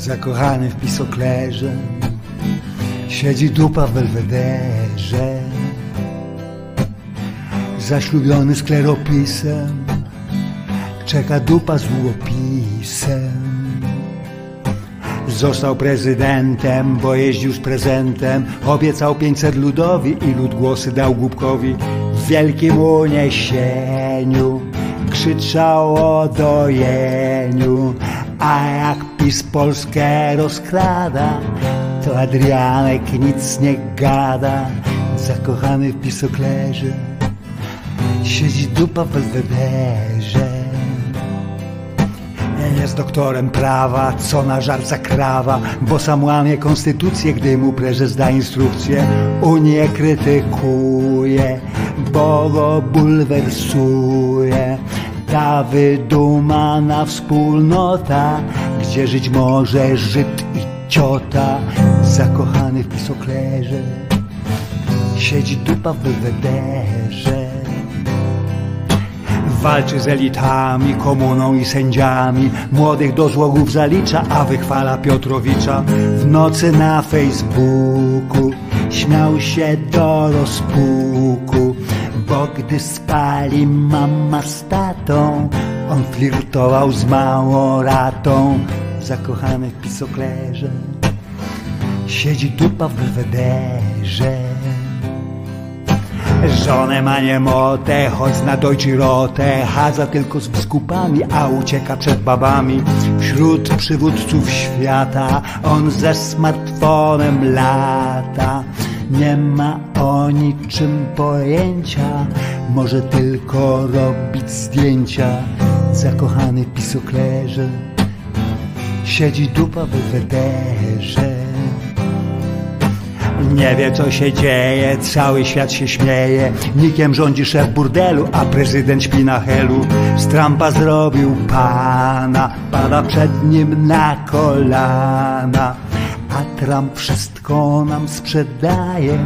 Zakochany w pisoklerze Siedzi dupa w belwederze. Zaślubiony skleropisem Czeka dupa z długopisem. Został prezydentem, bo jeździł z prezentem. Obiecał 500 ludowi i lud głosy dał głupkowi. W wielkim uniesieniu krzyczał o dojeniu. A jak PiS Polskę rozkrada To Adrianek nic nie gada Zakochany w pisoklerze Siedzi dupa w belwederze jest doktorem prawa, co na żal zakrawa, bo sam łamie konstytucję, gdy mu prezes da instrukcję. Unię krytykuje, bo go bulwersuje. Ta wydumana wspólnota, gdzie żyć może Żyd i ciota, zakochany w pisoklerze, siedzi dupa w belwederze. Walczy z elitami, komuną i sędziami. Młodych do złogów zalicza, a wychwala Piotrowicza. W nocy na Facebooku Śmiał się do rozpuku Bo gdy spali mama z tatą On flirtował z małoratą Zakochany w pisoklerze. Siedzi dupa w belwederze Żonę ma niemotę, choć na dojczy rotę. Chadza tylko z biskupami, a ucieka przed babami. Wśród przywódców świata On ze smartfonem lata. Nie ma o niczym pojęcia. Może tylko robić zdjęcia Zakochany pisoklerze Siedzi dupa w wederze nie wie co się dzieje, cały świat się śmieje. Nikiem rządzi szef burdelu, a prezydent śpi na helu. Z Trumpa zrobił pana, pada przed nim na kolana. A Trump wszystko nam sprzedaje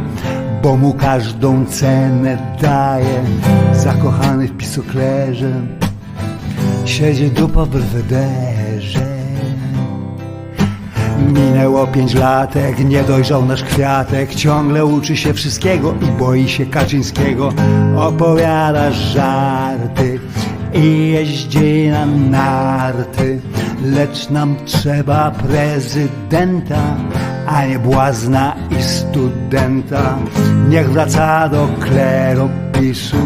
Bo mu każdą cenę daje. Zakochany w pisoklerze Siedzi dupa w belwederze Minęło pięć latek, nie dojrzał nasz kwiatek. Ciągle uczy się wszystkiego i boi się Kaczyńskiego. Opowiada żarty i jeździ na narty. Lecz nam trzeba prezydenta, a nie błazna i studenta. Niech wraca do kleropisu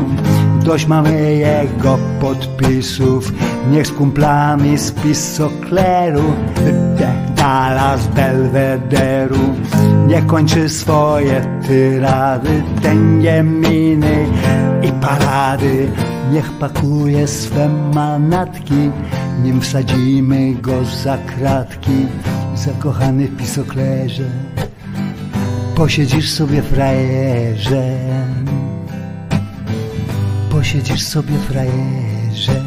Dość mamy jego podpisów. Niech z kumplami z pisokleru Dala z belwederu. Niech kończy swoje tyrady Tęgie miny i parady. Niech pakuje swe manatki Nim wsadzimy go za kratki. Zakochany w pisoklerze Posiedzisz sobie frajerze Posiedzisz sobie frajerze.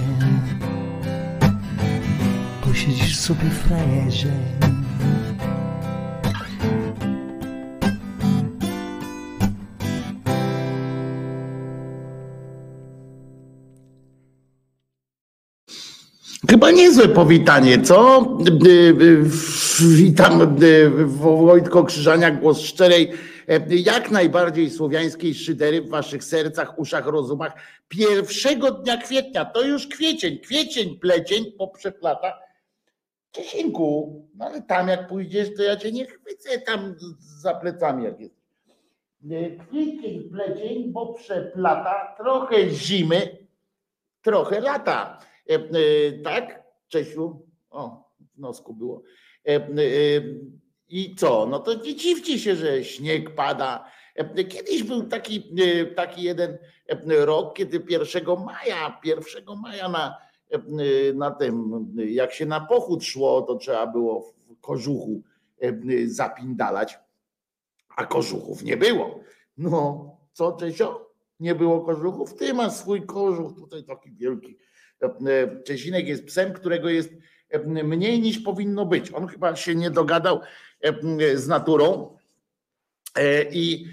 Posiedzisz sobie frajerze. Chyba niezłe powitanie, co? Y, y, witam y, Wojtko Krzyżaniak, głos szczerej, jak najbardziej słowiańskiej szydery w waszych sercach, uszach, rozumach. Pierwszego dnia kwietnia, to już kwiecień, kwiecień, plecień poprzeplata. Ciesinku, no ale tam jak pójdziesz, to ja cię nie chwycę tam za plecami jak jest. Kwiecień, plecień, bo przeplata, trochę zimy, trochę lata. E, e, tak, Czesiu? O, w nosku było. E, I co? No to nie dziwcie się, że śnieg pada. Kiedyś był taki, taki jeden rok, kiedy 1 maja, 1 maja na, na tym, jak się na pochód szło, to trzeba było w kożuchu zapindalać, a kożuchów nie było. No, co Czesio? Nie było kożuchów? Ty masz swój kożuch tutaj taki wielki E, Czesinek jest psem, którego jest e, mniej niż powinno być. On chyba się nie dogadał e, z naturą i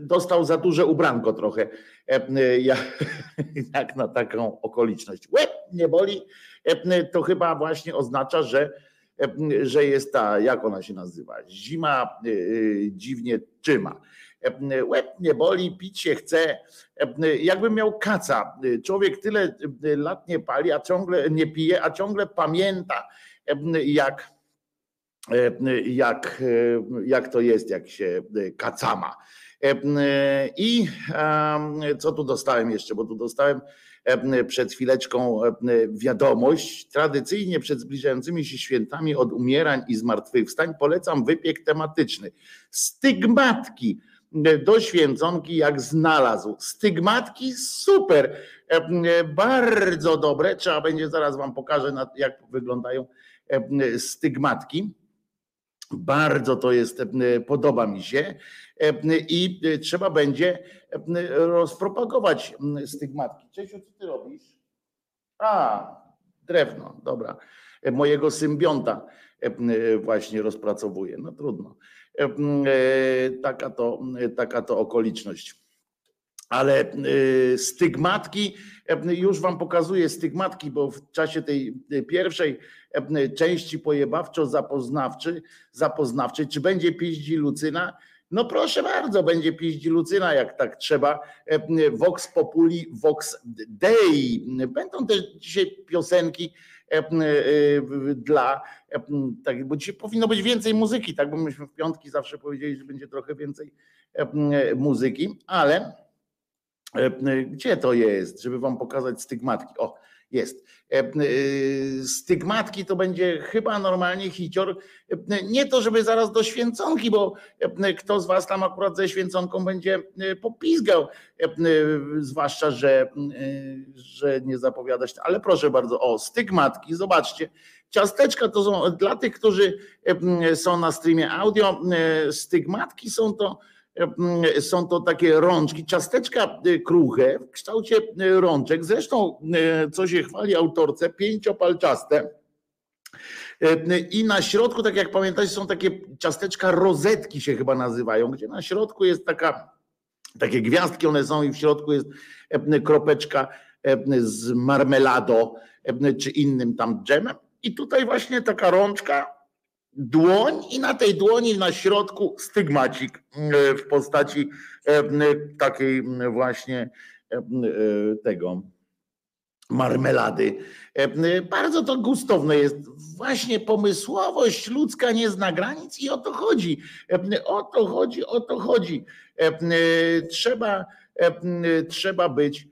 dostał za duże ubranko trochę, jak na taką okoliczność. Łeb nie boli, to chyba właśnie oznacza, że że jest ta, jak ona się nazywa, zima dziwnie trzyma. Łeb nie boli, pić się chce, jakbym miał kaca. Człowiek tyle lat nie pali, a ciągle nie pije, a ciągle pamięta, jak, jak, jak to jest, jak się kacama. I co tu dostałem jeszcze, bo tu dostałem przed chwileczką wiadomość. Tradycyjnie przed zbliżającymi się świętami od umierań i zmartwychwstań polecam wypiek tematyczny. Stygmatki do święconki jak znalazł. Stygmatki super, bardzo dobre. Trzeba będzie, zaraz wam pokażę jak wyglądają stygmatki. Bardzo to jest, podoba mi się i trzeba będzie rozpropagować stygmatki. Czesiu, co ty robisz? A, drewno, dobra. Mojego symbionta właśnie rozpracowuje. No trudno. Taka to, taka to okoliczność ale stygmatki, już wam pokazuję stygmatki, bo w czasie tej pierwszej części pojebawczo-zapoznawczej, zapoznawczej, czy będzie piździ Lucyna, no proszę bardzo, będzie piździ Lucyna, jak tak trzeba. Vox Populi, Vox Dei. Będą też dzisiaj piosenki dla, tak, bo dzisiaj powinno być więcej muzyki, tak, bo myśmy w piątki zawsze powiedzieli, że będzie trochę więcej muzyki, ale gdzie to jest, żeby wam pokazać stygmatki? O, jest. E, e, stygmatki to będzie chyba normalnie hicior. E, nie to, żeby zaraz do święconki, bo kto z was tam akurat ze święconką będzie popizgał, zwłaszcza, że, że nie zapowiadać. Ale proszę bardzo, o, stygmatki, zobaczcie. Ciasteczka to są dla tych, którzy są na streamie audio. Stygmatki są to E, są to takie rączki, ciasteczka e, kruche w kształcie e, rączek. Zresztą, co się chwali autorce, pięciopalczaste. I na środku, tak jak pamiętacie, są takie ciasteczka rozetki się chyba nazywają, gdzie na środku jest taka, takie gwiazdki one są i w środku jest kropeczka z marmelado czy innym tam dżemem. I tutaj właśnie taka rączka dłoń i na tej dłoni na środku stygmacik e, w postaci e, takiej właśnie e, tego marmelady. Bardzo to gustowne jest. Właśnie pomysłowość ludzka nie zna granic i o to chodzi. O to chodzi, o to chodzi. Trzeba, trzeba być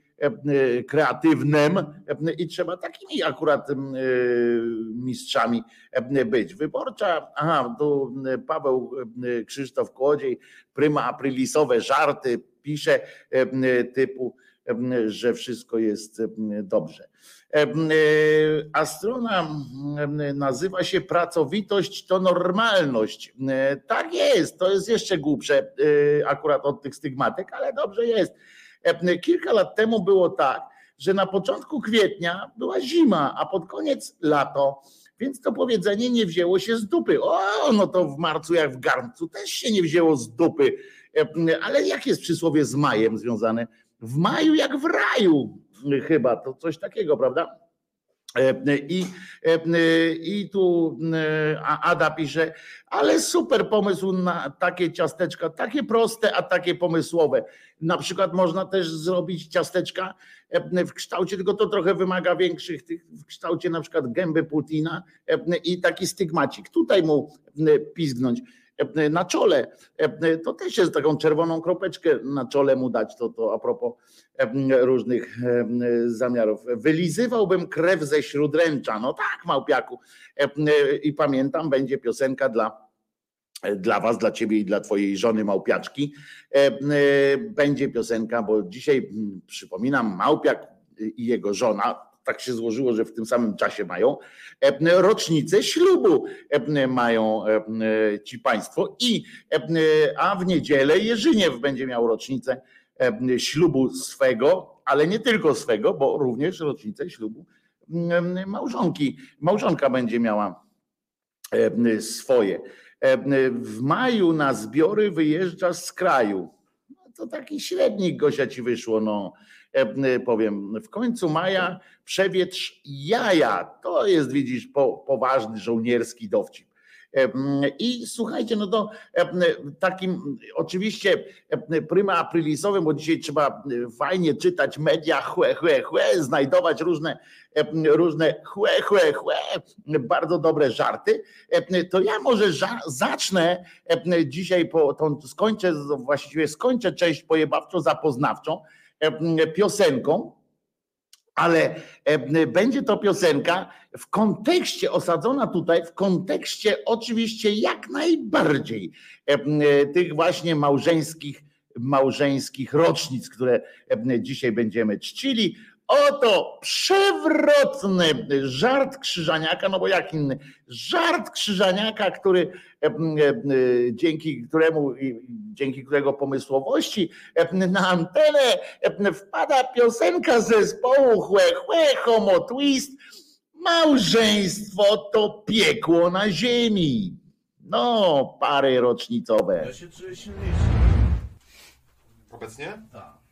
kreatywnym e, i trzeba takimi akurat e, mistrzami być. Wyborcza, aha, tu Paweł Krzysztof Kłodziej, pryma aprilisowe żarty pisze typu, że wszystko jest dobrze. A strona nazywa się Pracowitość to normalność. Tak jest, to jest jeszcze głupsze akurat od tych stygmatek, ale dobrze jest E, kilka lat temu było tak, że na początku kwietnia była zima, a pod koniec lato. Więc to powiedzenie nie wzięło się z dupy. O, no to w marcu jak w garncu też się nie wzięło z dupy. E, ale jak jest przysłowie z majem związane? W maju jak w raju chyba, to coś takiego, prawda? E, I, e, I tu e, Ada pisze, ale super pomysł na takie ciasteczka, takie proste, a takie pomysłowe. Na przykład można też zrobić ciasteczka w kształcie, tylko to trochę wymaga większych, w kształcie na przykład gęby Putina i taki stygmacik. Tutaj mu pizgnąć na czole. To też jest taką czerwoną kropeczkę na czole mu dać, to, to a propos różnych zamiarów. Wylizywałbym krew ze śródręcza. No tak, małpiaku. I pamiętam, będzie piosenka dla dla was, dla ciebie i dla twojej żony małpiaczki będzie piosenka, bo dzisiaj przypominam, małpiak i jego żona, tak się złożyło, że w tym samym czasie mają e, rocznicę ślubu e, mają e, ci państwo i a w niedzielę Jerzyniew będzie miał rocznicę ślubu swego, ale nie tylko swego, bo również rocznicę ślubu małżonki. Małżonka będzie miała swoje. W maju na zbiory wyjeżdża z kraju to taki średnik Gosia ci wyszło, no powiem. W końcu maja przewietrz jaja. To jest, widzisz, po, poważny żołnierski dowcip. I słuchajcie, no to takim oczywiście pryma aprilisowym, bo dzisiaj trzeba fajnie czytać media, chłe, chłe, chłe, znajdować różne, różne chłe, chłe, chłe, bardzo dobre żarty, to ja może zacznę dzisiaj, po, to skończę, właściwie skończę część pojebawczo zapoznawczą piosenką, ale e, będzie to piosenka w kontekście, osadzona tutaj, w kontekście oczywiście jak najbardziej e, tych właśnie małżeńskich, małżeńskich rocznic, które dzisiaj będziemy czcili. Oto przewrotny żart Krzyżaniaka, no bo jak inny, żart Krzyżaniaka, który e, e, dzięki któremu, dzięki którego pomysłowości e, na antenę wpada piosenka zespołu Chłe Chłe Homo Twist. Małżeństwo to piekło na ziemi. No, pary rocznicowe. Ja się czuję silniejszy. Obecnie? Tak.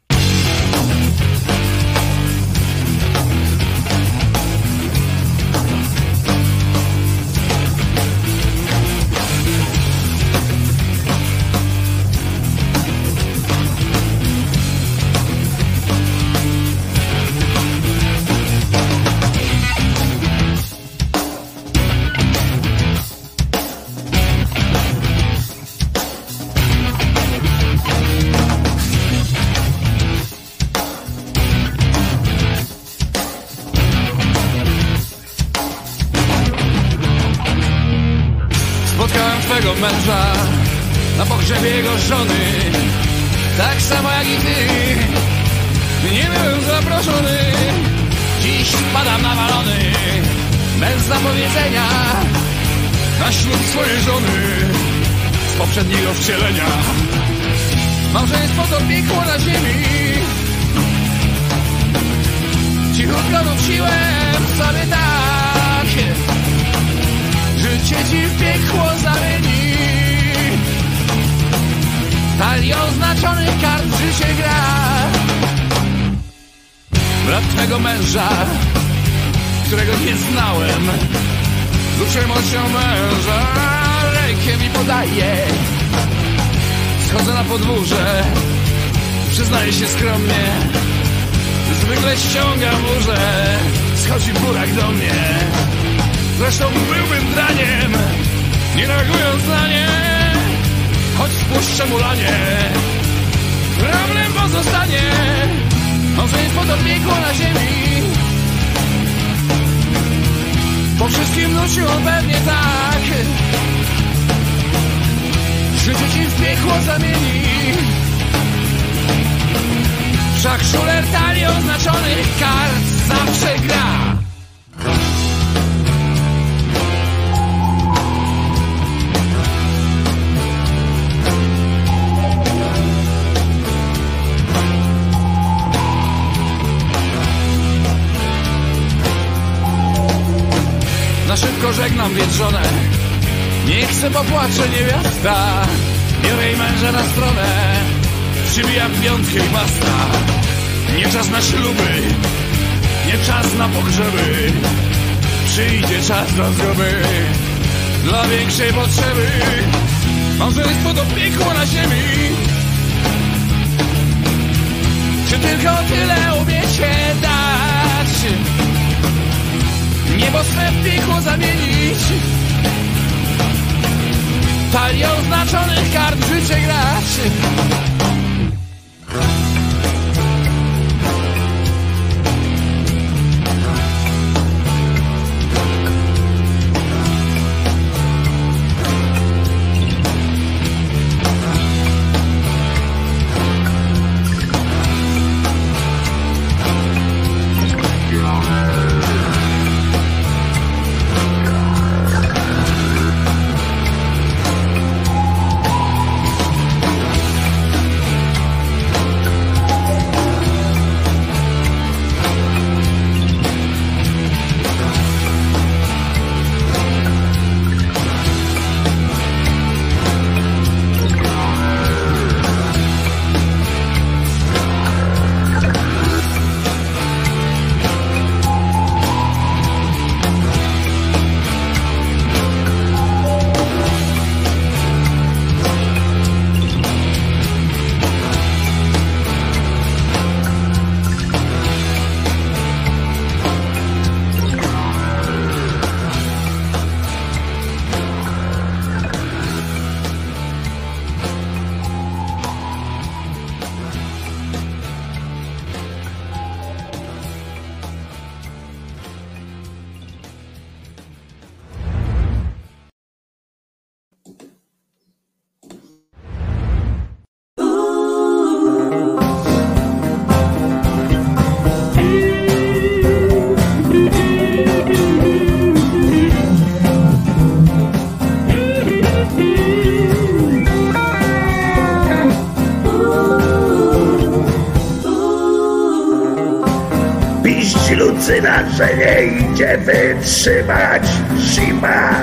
Idzie wytrzymać zima.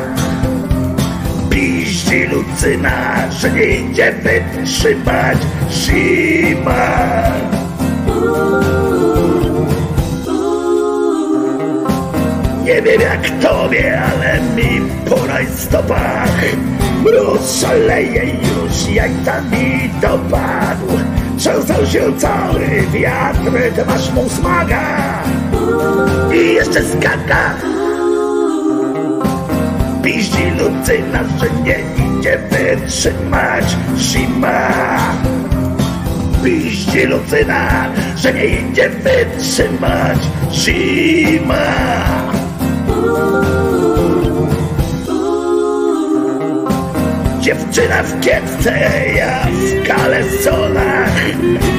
Piździ Lucyna, że nie idzie wytrzymać zima. Nie wiem jak tobie, ale mi po rajstopach Mróz szaleje już, jak tam mi dopadł Trzęsał się cały wiatr, ty masz mu smaga I jeszcze skaka Piździ Lucyna, że nie idzie wytrzymać zima Piździ Lucyna, że nie idzie wytrzymać zima Dziewczyna w kietce, ja w kalesonach.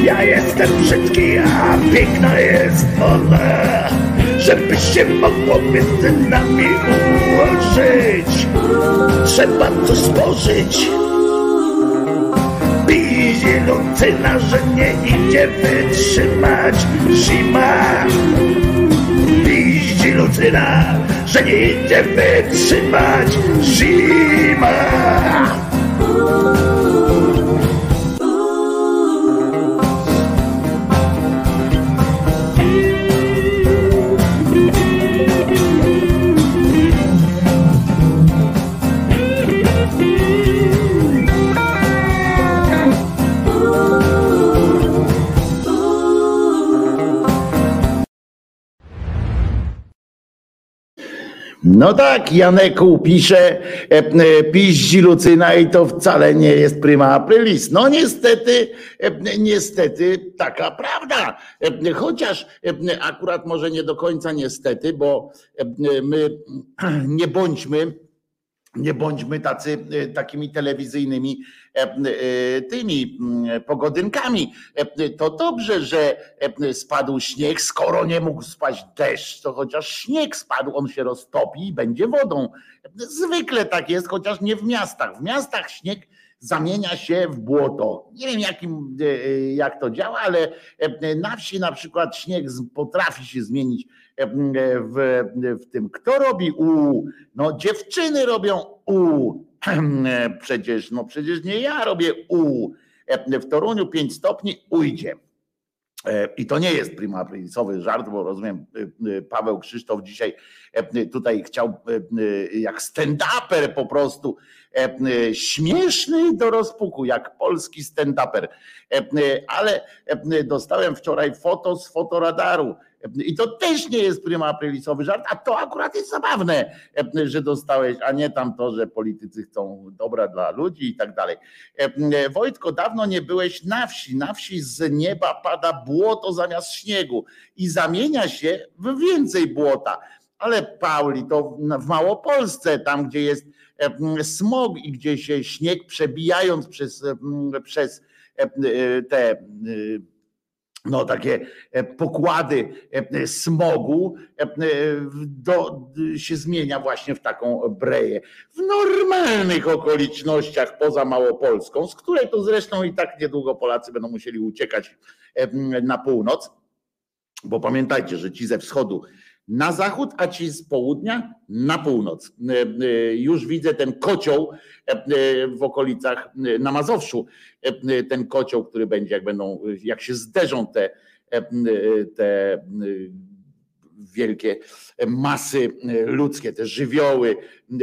Ja jestem brzydki, a piękna jest ona Żeby się mogło między nami ułożyć Trzeba coś spożyć. Bije Lucyna, że nie idzie wytrzymać. Zima. Piździ Lucyna, że nie idzie wytrzymać. Zima. No tak, Janeku pisze, e, e, piździ Lucyna i to wcale nie jest prima aprilis. No niestety, e, niestety taka prawda. Chociaż akurat może nie do końca niestety, bo my nie bądźmy nie bądźmy tacy, e, takimi telewizyjnymi e, e, tymi mm, pogodynkami. To dobrze, że spadł śnieg, skoro nie mógł spaść deszcz, to chociaż śnieg spadł, on się roztopi i będzie wodą. Zwykle tak jest, chociaż nie w miastach. W miastach śnieg zamienia się w błoto. Nie wiem jakim, jak to działa, ale na wsi na przykład śnieg potrafi się zmienić w, w tym. Kto robi u? No dziewczyny robią u. Przecież, no przecież nie ja robię u. W Toruniu 5 stopni ujdzie. E, I to nie jest prima aprilisowy żart, bo rozumiem, e, e, Paweł Krzysztof dzisiaj e, tutaj chciał e, e, jak stand-uper po prostu e, e, śmieszny do rozpuku, jak polski stand-uper. E, e, Ale e, dostałem wczoraj foto z fotoradaru. I to też nie jest prima aprilisowy żart, a to akurat jest zabawne, e, że dostałeś, a nie tam to, że politycy chcą dobra dla ludzi i tak dalej. E, e, Wojtko, dawno nie byłeś na wsi. Na wsi z nieba pada błoto zamiast śniegu i zamienia się w więcej błota. Ale Pauli, to w- Małopolsce, tam gdzie jest smog i gdzie się śnieg przebijając przez, przez te no takie e, pokłady e, smogu e, do, się zmienia właśnie w taką breję. W normalnych okolicznościach poza Małopolską, z której to zresztą i tak niedługo Polacy będą musieli uciekać na północ, bo pamiętajcie, że ci ze wschodu na zachód, a ci z południa na północ. E, e, Już widzę ten kocioł e, w okolicach na Mazowszu, ten kocioł, który będzie, jak będą, jak się zderzą te, te wielkie masy ludzkie, te żywioły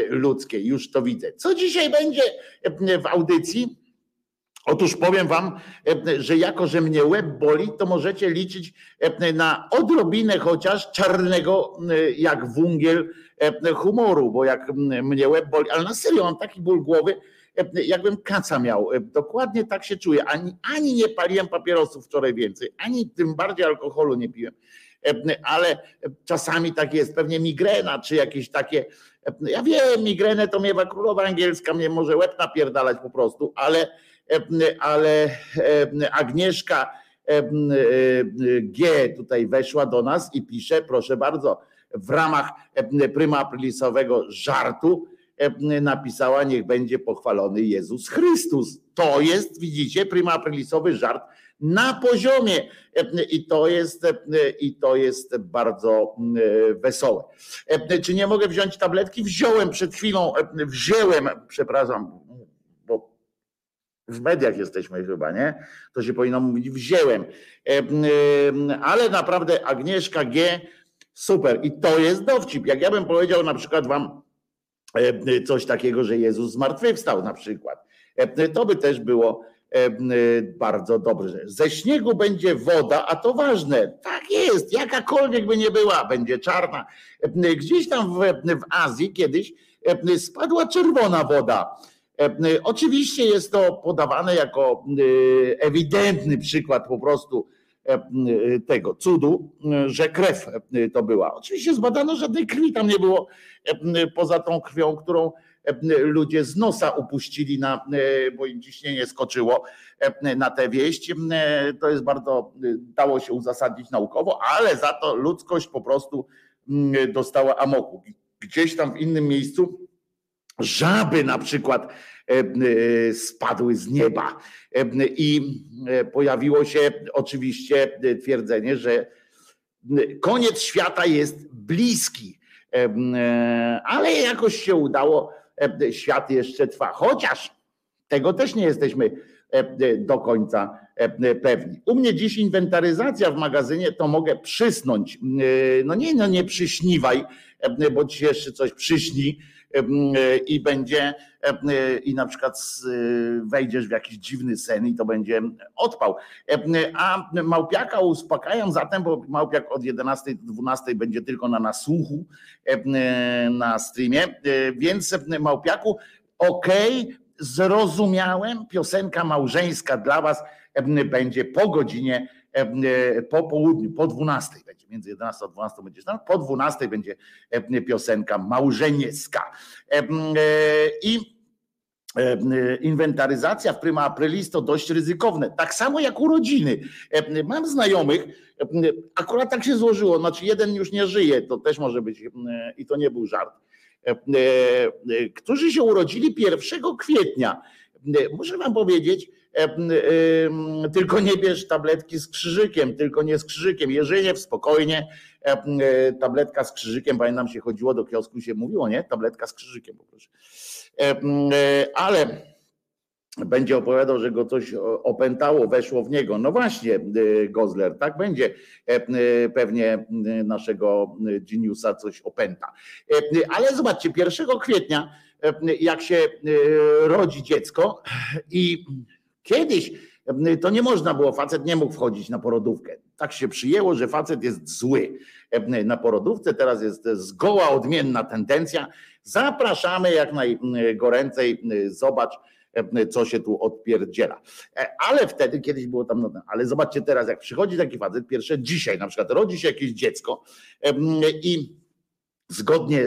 ludzkie, już to widzę. Co dzisiaj będzie w audycji? Otóż powiem wam, e, że jako, że mnie łeb boli, to możecie liczyć e, na odrobinę chociaż czarnego, e, jak wungiel humoru, bo jak mnie łeb boli, ale na serio mam taki ból głowy, jakbym kaca miał. Dokładnie tak się czuję. Ani, ani nie paliłem papierosów wczoraj więcej, ani tym bardziej alkoholu nie piłem. Ale czasami tak jest, pewnie migrena, czy jakieś takie. Ja wiem, migrenę to miewa królowa angielska, mnie może łeb napierdalać po prostu, ale ale Agnieszka G tutaj weszła do nas i pisze, proszę bardzo, w ramach pryma aprilisowego żartu napisała, niech będzie pochwalony Jezus Chrystus. To jest, widzicie, prima aprilisowy żart na poziomie i to jest, i to jest bardzo wesołe. Czy nie mogę wziąć tabletki? Wziąłem przed chwilą, wziąłem, przepraszam, w mediach jesteśmy chyba, nie? To się powinno mówić wziąłem. Ale naprawdę Agnieszka G. Super. I to jest dowcip. Jak ja bym powiedział na przykład wam coś takiego, że Jezus zmartwychwstał na przykład, to by też było bardzo dobrze. Ze śniegu będzie woda, a to ważne. Tak jest, jakakolwiek by nie była, będzie czarna. Gdzieś tam w, w Azji kiedyś spadła czerwona woda. Oczywiście jest to podawane jako ewidentny przykład po prostu tego cudu, że krew to była. Oczywiście zbadano, żadnej krwi tam nie było poza tą krwią, którą ludzie z nosa upuścili, na, bo im ciśnienie skoczyło na tę wieść. To jest bardzo, dało się uzasadnić naukowo, ale za to ludzkość po prostu dostała amoku. Gdzieś tam w innym miejscu żaby na przykład spadły z nieba i pojawiło się oczywiście twierdzenie, że koniec świata jest bliski, ale jakoś się udało E, świat jeszcze trwa. Chociaż tego też nie jesteśmy e, do końca e, pewni. U mnie dziś inwentaryzacja w magazynie, to mogę przysnąć. No nie, no nie przyśniwaj, bo ci jeszcze coś przyśni i będzie i na przykład wejdziesz w jakiś dziwny sen i to będzie odpał. A małpiaka uspokajam zatem, bo małpiak od 11 do 12 będzie tylko na nasłuchu na streamie, więc małpiaku okej, okay, zrozumiałem, piosenka małżeńska dla was będzie po godzinie, po południu, po 12 będzie, między 11 a 12 będzie, po 12 będzie piosenka małżeńska. I inwentaryzacja w prima aprilis to dość ryzykowne. Tak samo jak urodziny. Mam znajomych, akurat tak się złożyło, znaczy jeden już nie żyje, to też może być i to nie był żart E, e, którzy się urodzili 1 kwietnia. E, muszę wam powiedzieć, tylko nie bierz tabletki z krzyżykiem, tylko nie z krzyżykiem. Jeżeli w spokojnie, tabletka z krzyżykiem, pamiętam się chodziło do kiosku się mówiło, nie? Tabletka z krzyżykiem poproszę. Ale będzie opowiadał, że go coś opętało, weszło w niego. No właśnie, Gozler, tak będzie. E, pewnie naszego geniusa coś opęta. E, ale zobaczcie, 1 kwietnia, e, jak się rodzi dziecko i kiedyś to nie można było, facet nie mógł wchodzić na porodówkę. Tak się przyjęło, że facet jest zły na porodówce, teraz jest zgoła odmienna tendencja. Zapraszamy jak najgoręcej, zobacz, E, co się tu odpierdziela. E, ale wtedy, kiedyś było tam, no, ale zobaczcie teraz, jak przychodzi taki facet, pierwsze dzisiaj na przykład rodzi się jakieś dziecko i zgodnie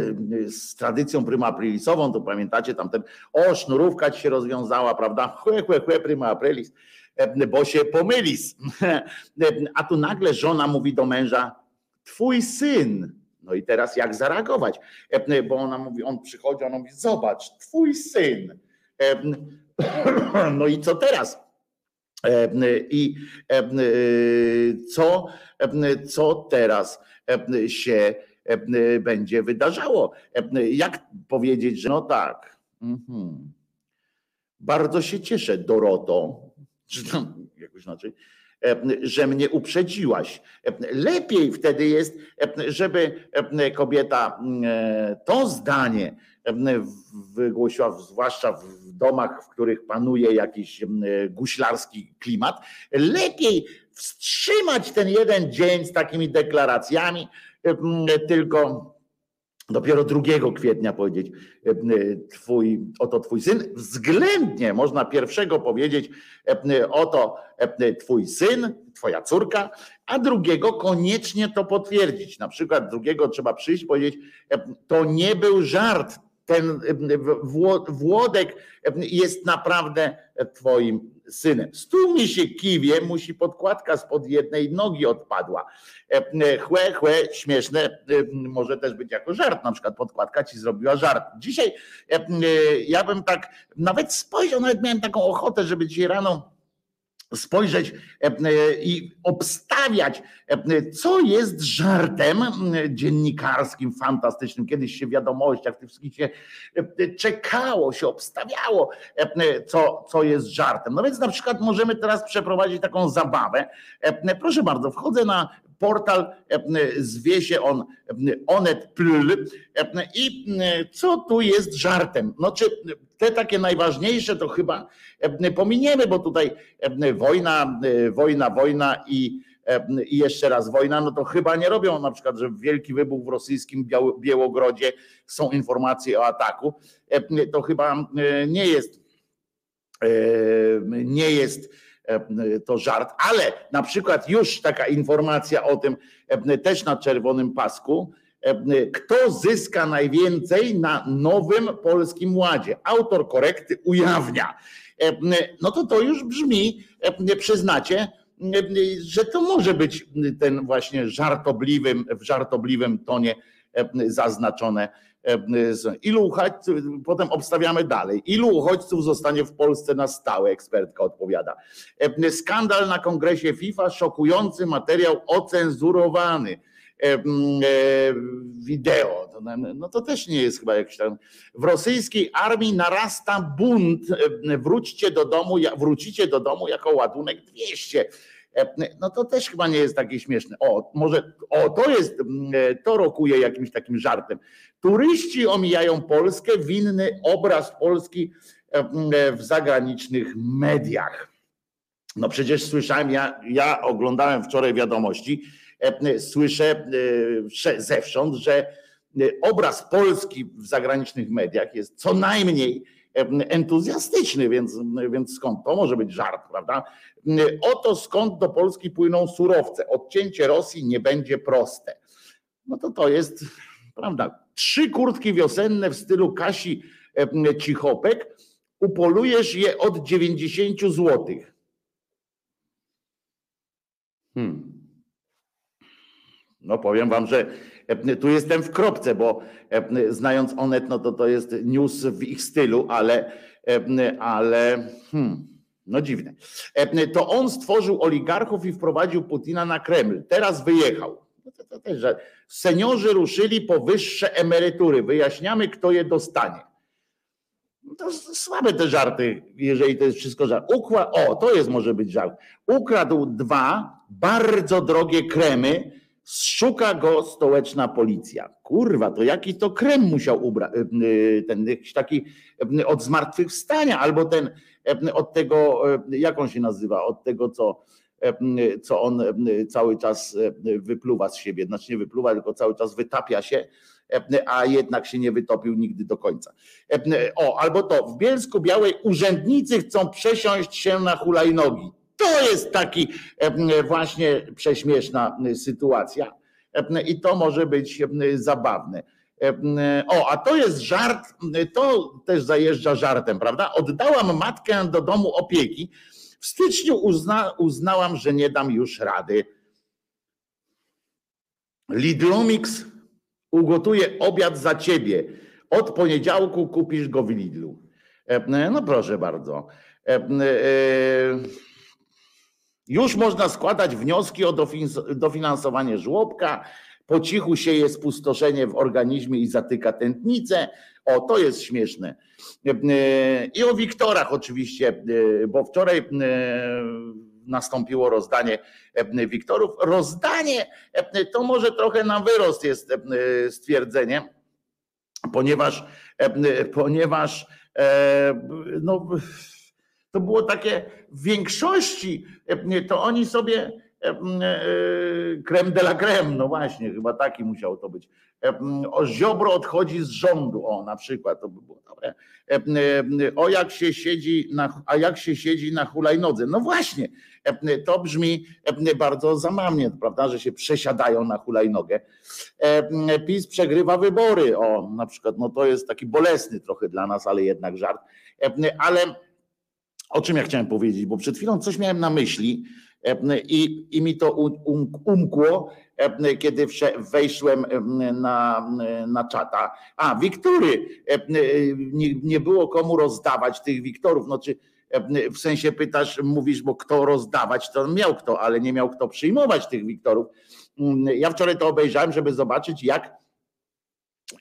z tradycją prima aprilisową, to pamiętacie tamten, o sznurówka ci się rozwiązała, prawda, chłe, chłe, chłe, prima aprilis, bo się pomylis. A tu nagle żona mówi do męża, twój syn, no i teraz jak zareagować? Bo ona mówi, on przychodzi, ona mówi, zobacz, twój syn. No i co teraz? I co, co teraz się będzie wydarzało? Jak powiedzieć, że no tak, mhm. bardzo się cieszę, Doroto, czy tam jakoś inaczej, że mnie uprzedziłaś. Lepiej wtedy jest, żeby kobieta to zdanie wygłosiła, zwłaszcza w domach, w których panuje jakiś guślarski klimat, lepiej wstrzymać ten jeden dzień z takimi deklaracjami, tylko dopiero 2 kwietnia powiedzieć twój, oto twój syn, względnie można pierwszego powiedzieć oto twój syn, twoja córka, a drugiego koniecznie to potwierdzić. Na przykład drugiego trzeba przyjść powiedzieć to nie był żart, ten Włodek jest naprawdę twoim synem. Stół mi się kiwie, musi podkładka spod jednej nogi odpadła. Chłe, chłe, śmieszne, może też być jako żart, na przykład podkładka ci zrobiła żart. Dzisiaj ja bym tak nawet spojrzał, nawet miałem taką ochotę, żeby dzisiaj rano spojrzeć e, e, i obstawiać, e, co jest żartem dziennikarskim, fantastycznym. Kiedyś się w wiadomościach, w tych wszystkich się czekało, się obstawiało, co, co jest żartem. No więc na przykład możemy teraz przeprowadzić taką zabawę. Proszę bardzo, wchodzę na portal, zwie się on onet.pl i co tu jest żartem? No czy te takie najważniejsze to chyba pominiemy, bo tutaj wojna, wojna, wojna i, i jeszcze raz wojna, no to chyba nie robią na przykład, że wielki wybuch w rosyjskim Białogrodzie są informacje o ataku. To chyba nie jest nie jest to żart, ale na przykład już taka informacja o tym też na czerwonym pasku, kto zyska najwięcej na nowym polskim ładzie? Autor korekty ujawnia. No to to już brzmi, przyznacie, że to może być ten właśnie żartobliwym, w żartobliwym tonie zaznaczone. Ilu uchodźców, potem obstawiamy dalej. Ilu uchodźców zostanie w Polsce na stałe? Ekspertka odpowiada. Skandal na kongresie FIFA, szokujący materiał ocenzurowany E, wideo. No to też nie jest chyba jakiś tam. W rosyjskiej armii narasta bunt. Wróćcie do domu, wrócicie do domu jako ładunek 200. E, no to też chyba nie jest takie śmieszne. O, może, o, to jest, to rokuje jakimś takim żartem. Turyści omijają Polskę, winny obraz Polski w zagranicznych mediach. No przecież słyszałem, ja, ja oglądałem wczoraj wiadomości, E, słyszę e, zewsząd, że e, obraz Polski w zagranicznych mediach jest co najmniej entuzjastyczny, więc, więc skąd to może być żart, prawda? Oto skąd do Polski płyną surowce. Odcięcie Rosji nie będzie proste. No to to jest, prawda? Trzy kurtki wiosenne w stylu Kasi Cichopek, upolujesz je od 90 złotych. Hmm. No powiem wam, że tu jestem w kropce, bo e, znając Onet, no to to jest news w ich stylu, ale, e, ale hmm, no dziwne. To on stworzył oligarchów i wprowadził Putina na Kreml. Teraz wyjechał. No to, to też, seniorzy ruszyli po wyższe emerytury. Wyjaśniamy, kto je dostanie. No to słabe te żarty, jeżeli to jest wszystko żart. Ukła o, to jest może być żart. Ukradł dwa bardzo drogie kremy Szuka go stołeczna policja. Kurwa, to jaki to krem musiał ubrać, y, y, ten jakiś taki y, od zmartwychwstania, albo ten od tego, jak on się nazywa, od tego, co, co on cały czas wypluwa z siebie, znaczy nie wypluwa, tylko cały czas wytapia się, a jednak się nie wytopił nigdy do końca. O, albo to, w Bielsku Białej urzędnicy chcą przesiąść się na hulajnogi. To jest taki właśnie prześmieszna sytuacja i to może być zabawne. O, a to jest żart, to też zajeżdża żartem, prawda? Oddałam matkę do domu opieki. W styczniu uzna, uznałam, że nie dam już rady. Lidlumix ugotuje obiad za ciebie. Od poniedziałku kupisz go w Lidlu. No proszę bardzo. Już można składać wnioski o dofinansowanie żłobka, po cichu sieje spustoszenie w organizmie i zatyka tętnicę. O, to jest śmieszne. I o Wiktorach oczywiście, bo wczoraj nastąpiło rozdanie Wiktorów. Rozdanie to może trochę na wyrost jest stwierdzenie, ponieważ, ponieważ no, to było takie w większości, e, to oni sobie Krem de la creme, no właśnie, chyba taki musiał to być. O Ziobro odchodzi z rządu, o na przykład, to by było dobre. O jak się siedzi na, a jak się siedzi na hulajnodze. No właśnie, to brzmi bardzo zamamnie, prawda, że się przesiadają na hulajnogę. PiS przegrywa wybory, o na przykład, no to jest taki bolesny trochę dla nas, ale jednak żart. Ale o czym ja chciałem powiedzieć, bo przed chwilą coś miałem na myśli, i, i mi to umkło, kiedy wejszłem na, na czata. A, Wiktory. Nie, nie było komu rozdawać tych Wiktorów. Znaczy, w sensie pytasz, mówisz, bo kto rozdawać, to miał kto, ale nie miał kto przyjmować tych Wiktorów. Ja wczoraj to obejrzałem, żeby zobaczyć, jak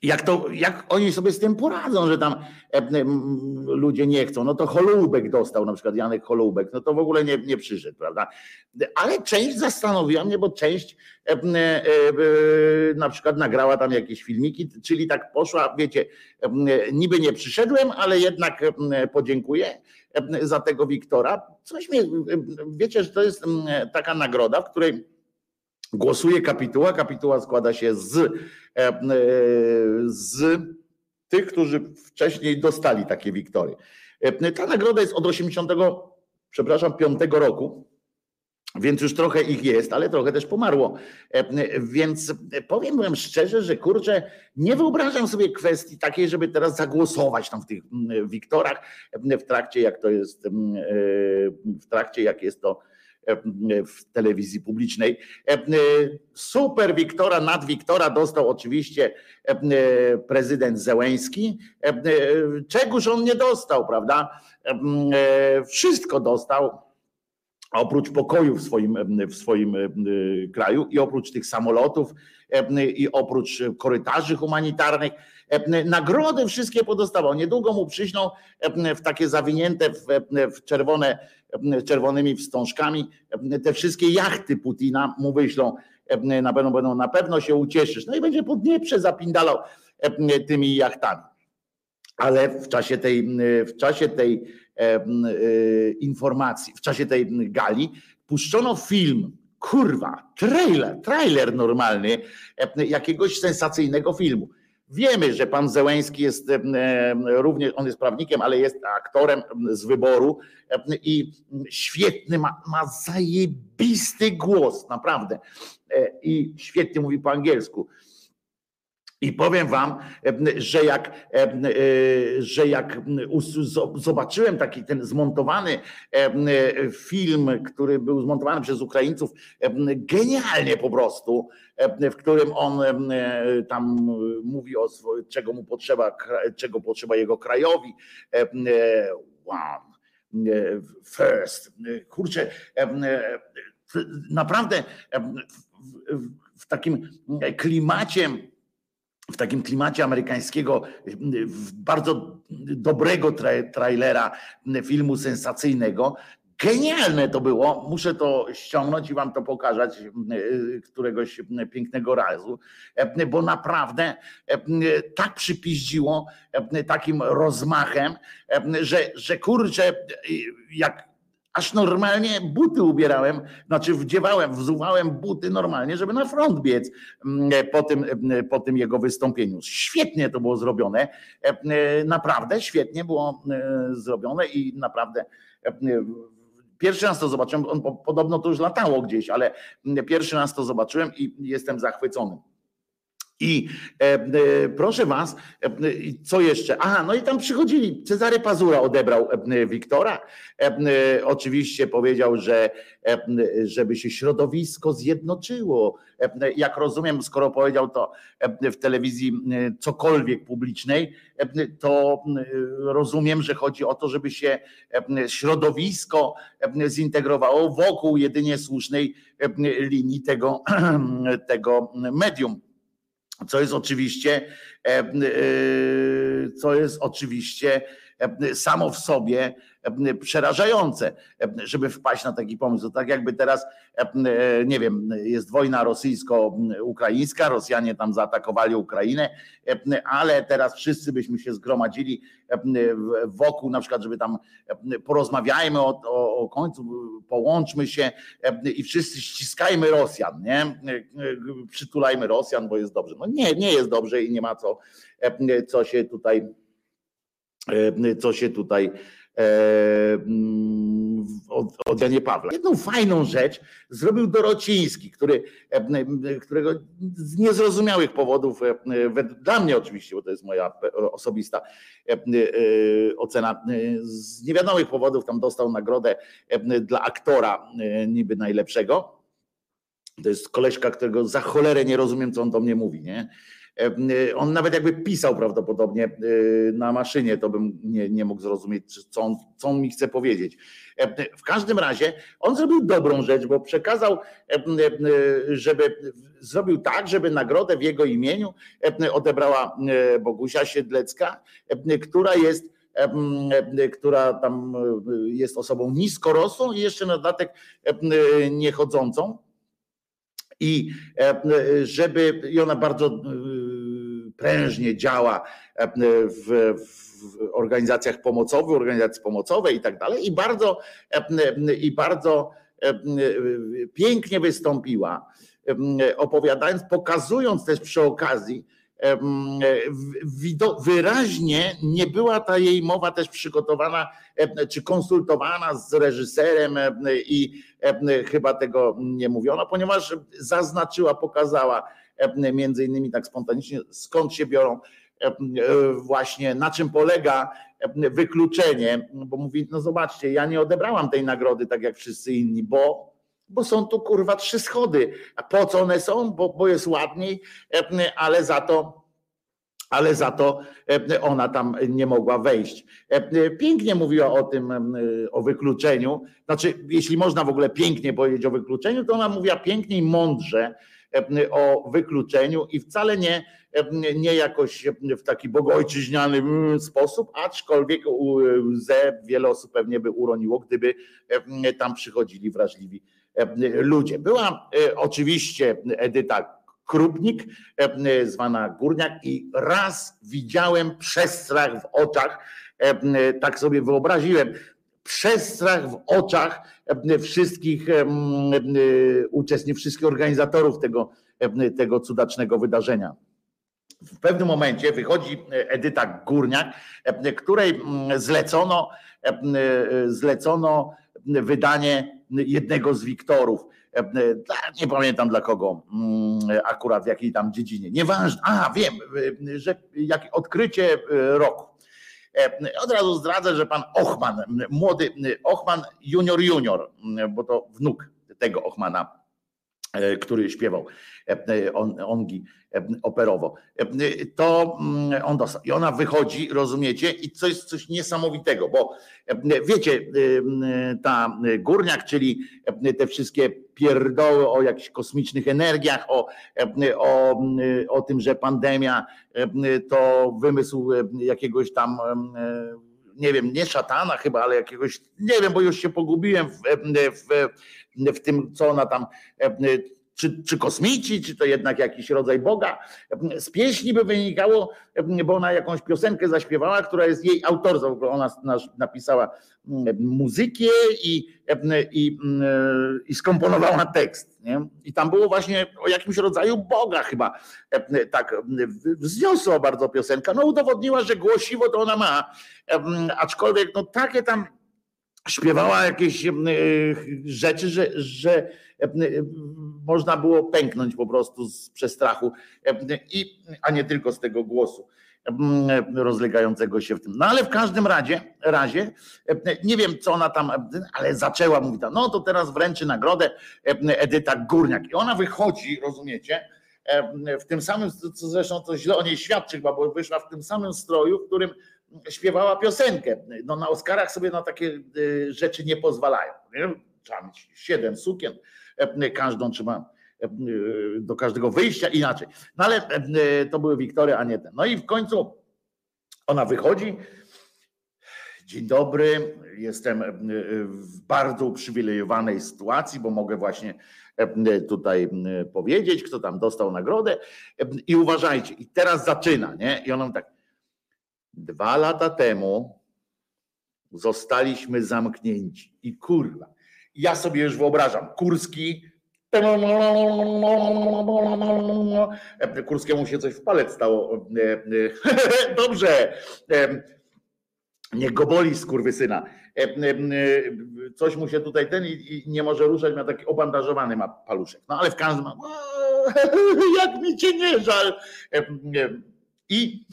jak, to, jak oni sobie z tym poradzą, że tam e, ludzie nie chcą, no to Holubek dostał, na przykład Janek Holubek, no to w ogóle nie, nie przyszedł, prawda? Ale część zastanowiła mnie, bo część e, e, na przykład nagrała tam jakieś filmiki, czyli tak poszła, wiecie, niby nie przyszedłem, ale jednak podziękuję za tego Wiktora. Coś mnie, wiecie, że to jest taka nagroda, w której głosuje kapituła. Kapituła składa się z, e, e, z tych, którzy wcześniej dostali takie wiktory. E, ta nagroda jest od 80, przepraszam, 5 roku. Więc już trochę ich jest, ale trochę też pomarło. Więc powiem wam szczerze, że kurczę, nie wyobrażam sobie kwestii takiej, żeby teraz zagłosować tam w tych wiktorach w trakcie, jak to jest, w trakcie, jak jest to w telewizji publicznej. Super Wiktora, nad Wiktora dostał oczywiście prezydent Zełęński. Czegoż on nie dostał, prawda? Wszystko dostał oprócz pokoju w swoim, w swoim kraju i oprócz tych samolotów i oprócz korytarzy humanitarnych, nagrody wszystkie podostawał. Niedługo mu przyśną w takie zawinięte w, w czerwone, czerwonymi wstążkami te wszystkie jachty Putina mu wyślą. Na pewno będą, na pewno się ucieszysz. No i będzie po Dnieprze zapindalał tymi jachtami. Ale w czasie tej, w czasie tej e, informacji, w czasie tej gali puszczono film, kurwa, trailer, trailer normalny jakiegoś sensacyjnego filmu. Wiemy, że pan Zełęński jest również, on jest prawnikiem, ale jest aktorem z wyboru i świetny, ma, ma zajebisty głos, naprawdę. E, I świetnie mówi po angielsku. I powiem wam, że jak, że jak zobaczyłem taki ten zmontowany film, który był zmontowany przez Ukraińców, genialnie po prostu, w którym on tam mówi o czego mu potrzeba, czego potrzeba jego krajowi. One, first. Kurczę, naprawdę w takim klimacie w takim klimacie amerykańskiego, bardzo dobrego trailera filmu sensacyjnego. Genialne to było, muszę to ściągnąć i wam to pokazać któregoś pięknego razu, bo naprawdę tak przypiździło takim rozmachem, że, że kurczę, jak Aż normalnie buty ubierałem, znaczy wdziewałem, wzuwałem buty normalnie, żeby na front biec mm, po tym, mm, po tym jego wystąpieniu. Świetnie to było zrobione, e, naprawdę świetnie było e, zrobione i naprawdę e, Pierwszy raz to zobaczyłem, on podobno to już latało gdzieś, ale pierwszy raz to zobaczyłem i jestem zachwycony. I e, e, proszę was, e, co jeszcze? Aha, no i tam przychodzili. Cezary Pazura odebrał e, Wiktora. E, e, oczywiście powiedział, że żeby się środowisko zjednoczyło. Jak rozumiem, skoro powiedział to w telewizji cokolwiek publicznej, to rozumiem, że chodzi o to, żeby się środowisko zintegrowało wokół jedynie słusznej linii tego, tego medium co jest oczywiście, e, co jest oczywiście samo w sobie przerażające, żeby wpaść na taki pomysł. To tak jakby teraz, nie wiem, jest wojna rosyjsko-ukraińska, Rosjanie tam zaatakowali Ukrainę, ale teraz wszyscy byśmy się zgromadzili wokół, na przykład, żeby tam porozmawiajmy o, o, o końcu połączmy się i wszyscy ściskajmy Rosjan, nie? Przytulajmy Rosjan, bo jest dobrze. No nie, nie jest dobrze i nie ma co, co się tutaj co się tutaj od, od Janie Pawła. Jedną fajną rzecz zrobił Dorociński, który, którego z niezrozumiałych powodów, dla mnie oczywiście, bo to jest moja osobista ocena, z niewiadomych powodów tam dostał nagrodę dla aktora niby najlepszego. To jest koleżka, którego za cholerę nie rozumiem, co on do mnie mówi, nie? E, on nawet jakby pisał prawdopodobnie e, na maszynie, to bym nie, nie mógł zrozumieć, co on, co on mi chce powiedzieć. E, w każdym razie on zrobił dobrą rzecz, bo przekazał, żeby zrobił tak, żeby nagrodę w jego imieniu odebrała Bogusia Siedlecka, która jest która tam jest osobą niskorosłą i jeszcze na dodatek niechodzącą i żeby i ona bardzo prężnie działa e, w, w organizacjach pomocowych, organizacji pomocowej i tak dalej. I bardzo, e, i bardzo e, pięknie wystąpiła, opowiadając, pokazując też przy okazji, wyraźnie nie była ta jej mowa też przygotowana czy konsultowana z reżyserem i chyba tego nie mówiono, ponieważ zaznaczyła, pokazała, między innymi tak spontanicznie, skąd się biorą e, e, właśnie, na czym polega wykluczenie, bo mówi, no zobaczcie, ja nie odebrałam tej nagrody tak jak wszyscy inni, bo bo są tu kurwa trzy schody. A po co one są? Bo, bo jest ładniej, ale za to ale za to ona tam nie mogła wejść. Pięknie mówiła o tym, o wykluczeniu. Znaczy, jeśli można w ogóle pięknie powiedzieć o wykluczeniu, to ona mówiła pięknie i mądrze o wykluczeniu i wcale nie, nie jakoś w taki bogojczyźniany mm, sposób, aczkolwiek łzę wiele osób pewnie by uroniło, gdyby tam przychodzili wrażliwi ludzie. Była e, oczywiście Edyta Krupnik, zwana Górniak i raz widziałem przestrach w oczach, tak sobie wyobraziłem, przestrach w oczach e, wszystkich e, uczestników, wszystkich organizatorów tego, e, tego cudacznego wydarzenia. W pewnym momencie wychodzi Edyta Górniak, której zlecono, zlecono wydanie jednego z Wiktorów. Nie pamiętam dla kogo, akurat w jakiej tam dziedzinie. Nieważne. A, wiem, że jak odkrycie roku E, od razu zdradzę, że pan Ochman, młody Ochman junior junior, bo to wnuk tego Ochmana, e, który śpiewał e, on, ongi operowo, to mm, on dostał. I ona wychodzi, rozumiecie, i jest coś niesamowitego, bo wiecie, ta górniak, czyli te wszystkie pierdoły o jakichś kosmicznych energiach, o, o, o tym, że pandemia to wymysł jakiegoś tam nie wiem, nie szatana chyba, ale jakiegoś, nie wiem, bo już się pogubiłem w, w, w tym, co ona tam czy, czy kosmici, czy to jednak jakiś rodzaj Boga. Z pieśni by wynikało, bo ona jakąś piosenkę zaśpiewała, która jest jej autorstwem, ona napisała mm, muzykę i, i, mm, i skomponowała tekst. Nie? I tam było właśnie o jakimś rodzaju Boga chyba, tak wzniosła bardzo piosenka. No udowodniła, że głosiwo to ona ma, aczkolwiek no takie tam śpiewała jakieś rzeczy, że, że można było pęknąć po prostu z przestrachu, i, a nie tylko z tego głosu rozlegającego się w tym. No ale w każdym razie, razie nie wiem co ona tam, ale zaczęła mówić, no to teraz wręczy nagrodę Edyta Górniak i ona wychodzi, rozumiecie, w tym samym, co zresztą to źle o niej świadczy chyba, bo wyszła w tym samym stroju, w którym śpiewała piosenkę. No na Oscarach sobie na takie y, rzeczy nie pozwalają. Nie? Trzeba mieć siedem sukien, e, każdą trzeba e, do każdego wyjścia inaczej. No ale e, to były Wiktory, a nie ten. No i w końcu ona wychodzi. Dzień dobry, jestem w bardzo uprzywilejowanej sytuacji, bo mogę właśnie tutaj powiedzieć, kto tam dostał nagrodę. I uważajcie, i teraz zaczyna, nie? I ona tak, dwa lata temu zostaliśmy zamknięci i kurwa, ja sobie już wyobrażam, Kurski, Kurskiemu się coś w palec stało. Dobrze. Niech go boli skurwysyna. Coś mu się tutaj ten i, nie może ruszać, ma taki obandażowany ma paluszek. No ale w każdym jak mi cię nie żal. I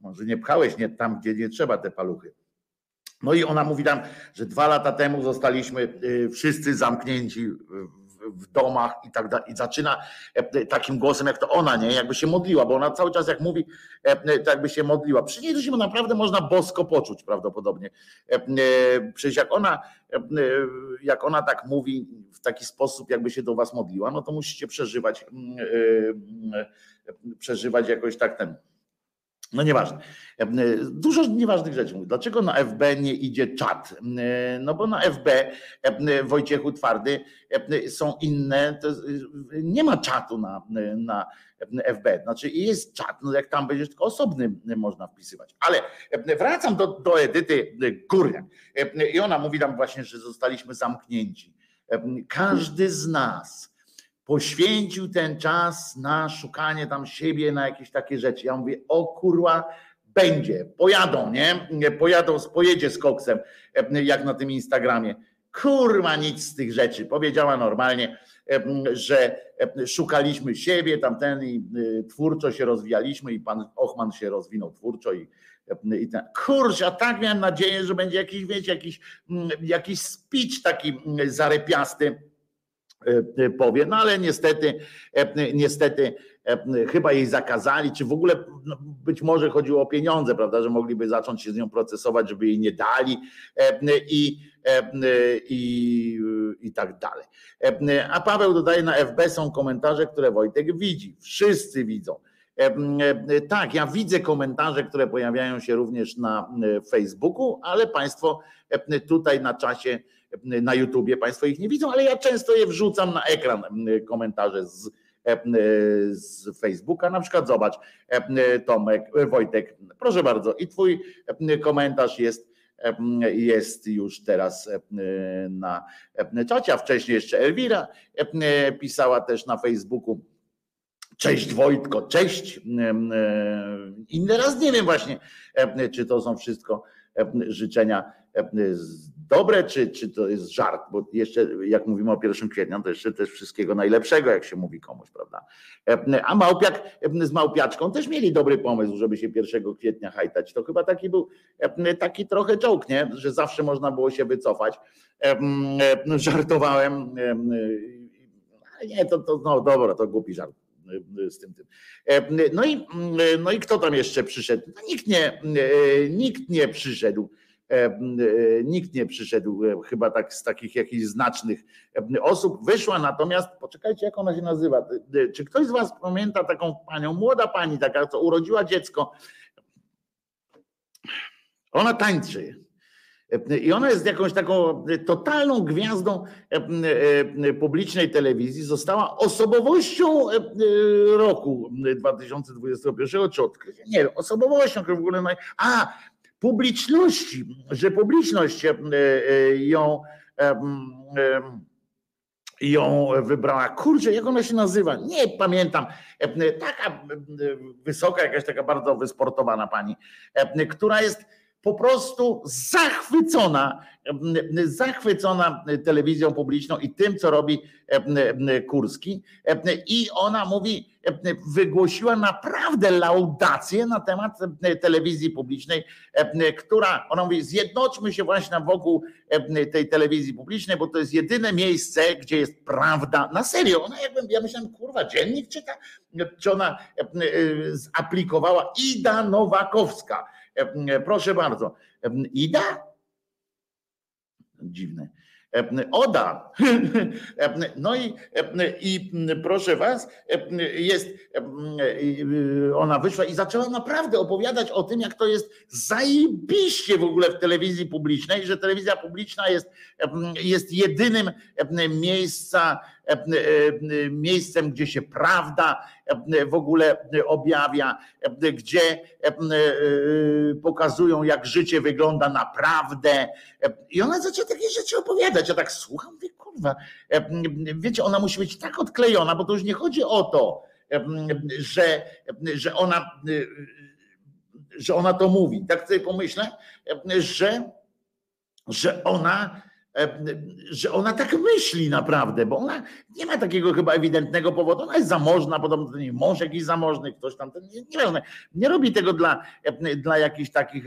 może nie pchałeś nie tam, gdzie nie trzeba te paluchy. No i ona mówi tam, że dwa lata temu zostaliśmy y, wszyscy zamknięci w domach i tak dalej. I zaczyna e, takim głosem, jak to ona, nie? Jakby się modliła, bo ona cały czas jak mówi, e, tak jakby się modliła. Przy niej to się naprawdę można bosko poczuć prawdopodobnie. E, przecież jak ona, jak ona tak mówi w taki sposób, jakby się do was modliła, no to musicie przeżywać, przeżywać jakoś tak ten no nieważne. E, dużo nieważnych rzeczy mówię. Dlaczego na FB nie idzie czat? E, no bo na FB e, Wojciechu Twardy są inne, nie ma czatu na, na FB. Znaczy jest czat, no jak tam będzie tylko osobny można wpisywać. Ale wracam do, do Edyty Górniak. I ona mówi tam właśnie, że zostaliśmy zamknięci. Każdy z nas poświęcił ten czas na szukanie tam siebie, na jakieś takie rzeczy. Ja mówię, o kurwa, będzie, pojadą, nie? Pojadą, pojedzie z koksem, jak na tym Instagramie. Kurwa, nic z tych rzeczy. Powiedziała normalnie, że szukaliśmy siebie, tamten i twórczo się rozwijaliśmy i pan Ochman się rozwinął twórczo i, i ten. Kurczę, a tak miałem nadzieję, że będzie jakiś, wiecie, jakiś, mm, jakiś speech taki mm, zarepiasty, E, e, powie, no ale niestety, e, niestety chyba jej zakazali, czy w ogóle no, być może chodziło o pieniądze, prawda, że mogliby zacząć się z nią procesować, żeby jej nie dali i, i, i tak dalej. A Paweł dodaje na FB są komentarze, które Wojtek widzi. Wszyscy widzą. Tak, ja widzę komentarze, które pojawiają się również na Facebooku, ale Państwo tutaj na czasie na YouTubie, Państwo ich nie widzą, ale ja często je wrzucam na ekran, komentarze z, z Facebooka, na przykład zobacz, Tomek, Wojtek, proszę bardzo, i Twój komentarz jest jest już teraz na czacie, a wcześniej jeszcze Elwira pisała też na Facebooku. Cześć Wojtko, cześć. Inny raz nie wiem właśnie, czy to są wszystko życzenia dobre, czy, czy to jest żart, bo jeszcze jak mówimy o 1 kwietnia, to jeszcze też wszystkiego najlepszego, jak się mówi komuś, prawda? A Małpiak z Małpiaczką też mieli dobry pomysł, żeby się 1 kwietnia hajtać. To chyba taki był taki trochę joke, nie? że zawsze można było się wycofać. Żartowałem. Nie, to, to no dobra, to głupi żart z tym, tym. No i, no i kto tam jeszcze przyszedł? No nikt nie, nikt nie przyszedł. E, e, nikt nie przyszedł e, chyba tak z takich jakichś znacznych osób. Wyszła natomiast, poczekajcie, jak ona się nazywa. Czy ktoś z Was pamięta taką panią, młoda pani, taka, co urodziła dziecko? Ona tańczy. I ona jest jakąś taką totalną gwiazdą publicznej telewizji. Została osobowością roku 2021, czy odkrycia? Nie, osobowością w ogóle. A, publiczności, że publiczność e, e, ją e, ją wybrała. Kurczę, jak ona się nazywa? Nie pamiętam. Taka wysoka, jakaś taka bardzo wysportowana pani, która jest po prostu zachwycona, zachwycona telewizją publiczną i tym, co robi Kurski. I ona mówi, wygłosiła naprawdę laudację na temat telewizji publicznej, która, ona mówi, zjednoczmy się właśnie wokół tej telewizji publicznej, bo to jest jedyne miejsce, gdzie jest prawda. Na serio, ona jakbym, ja myślałem, kurwa, dziennik czyta, czy ona zaplikowała Ida Nowakowska Proszę bardzo. Ida? Dziwne. Oda. No i, i proszę was, jest, ona wyszła i zaczęła naprawdę opowiadać o tym, jak to jest zajebiście w ogóle w telewizji publicznej, że telewizja publiczna jest, jest jedynym miejsca, miejscem, gdzie się prawda w ogóle objawia, gdzie pokazują, jak życie wygląda naprawdę. I ona zaczęła takie rzeczy opowiadać. Ja tak słucham, mówię, kurwa, wiecie, ona musi być tak odklejona, bo to już nie chodzi o to, że, że ona że ona to mówi. Tak sobie pomyślę, że, że ona że ona tak myśli naprawdę, bo ona nie ma takiego chyba ewidentnego powodu. Ona jest zamożna, podobno nie mąż jakiś zamożny, ktoś tam, nie, nie, nie robi tego dla, dla jakichś takich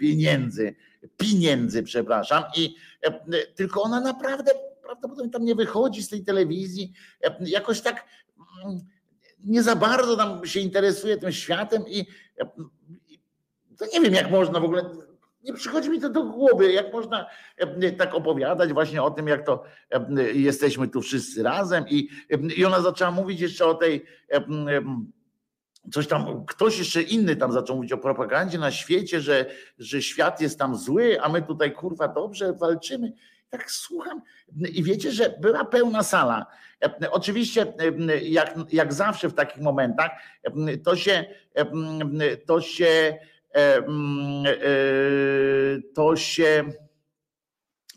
pieniędzy, pieniędzy, przepraszam, i tylko ona naprawdę prawdopodobnie tam nie wychodzi z tej telewizji, jakoś tak mm, nie za bardzo tam się interesuje tym światem i, i to nie wiem, jak można w ogóle nie przychodzi mi to do głowy, jak można tak opowiadać właśnie o tym, jak to jesteśmy tu wszyscy razem i, i ona zaczęła mówić jeszcze o tej coś tam, ktoś jeszcze inny tam zaczął mówić o propagandzie na świecie, że, że świat jest tam zły, a my tutaj kurwa dobrze walczymy. Tak słucham i wiecie, że była pełna sala. Oczywiście, jak, jak zawsze w takich momentach, to się, to się to się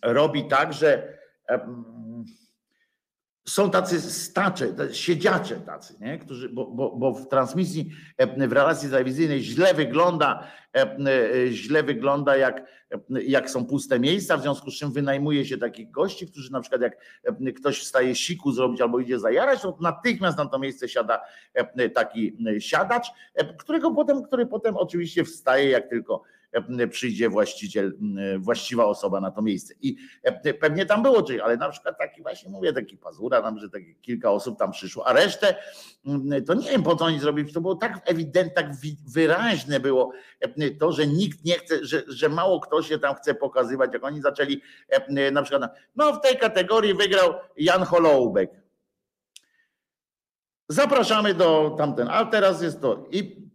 robi tak, że e, mm, są tacy stacze, siedziacze tacy, nie? Którzy, bo, bo, bo w transmisji, w relacji telewizyjnej źle wygląda, źle wygląda jak, jak są puste miejsca, w związku z czym wynajmuje się takich gości, którzy na przykład jak ktoś wstaje siku zrobić albo idzie zajarać, to natychmiast na to miejsce siada taki siadacz, którego potem, który potem oczywiście wstaje jak tylko przyjdzie właściciel, właściwa osoba na to miejsce. I pewnie tam było coś, ale na przykład taki właśnie mówię, taki pazura nam, że takie kilka osób tam przyszło, a resztę to nie wiem po co oni zrobili, to było tak ewidentne, tak wyraźne było to, że nikt nie chce, że, że mało kto się tam chce pokazywać, jak oni zaczęli na przykład, no w tej kategorii wygrał Jan Holoubek. Zapraszamy do tamten, a teraz jest to i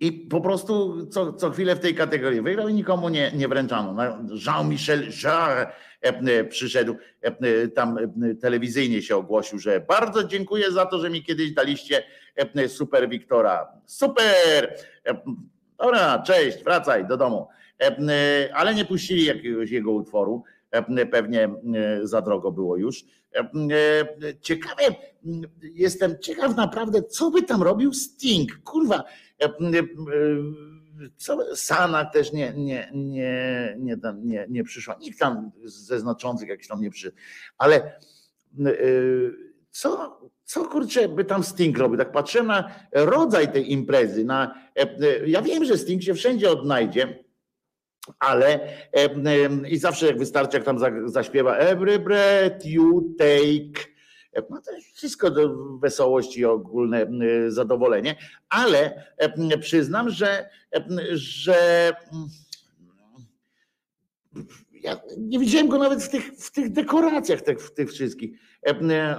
i po prostu co, co chwilę w tej kategorii wygrał i nikomu nie, nie wręczano. No, Jean-Michel Jarre e, przyszedł, e, tam e, telewizyjnie się ogłosił, że bardzo dziękuję za to, że mi kiedyś daliście super Wiktora. Super! Dobra, cześć, wracaj do domu. Ale nie puścili jakiegoś jego utworu. Pewnie za drogo było już. Ciekawe, jestem ciekaw naprawdę, co by tam robił Sting. Kurwa, E, e, Sana też nie, nie, nie, nie, nie, nie przyszła. Nikt tam ze znaczących jakiś tam nie przyszedł. Ale e, co, co kurczę by tam Sting robił? Tak patrzę na rodzaj tej imprezy. Na, ja wiem, że Sting się wszędzie odnajdzie, ale i zawsze jak wystarczy, jak tam zaśpiewa Every breath you take no to wszystko do wesołości i ogólne zadowolenie, ale przyznam, że, że ja nie widziałem go nawet w tych, w tych dekoracjach, w tych wszystkich.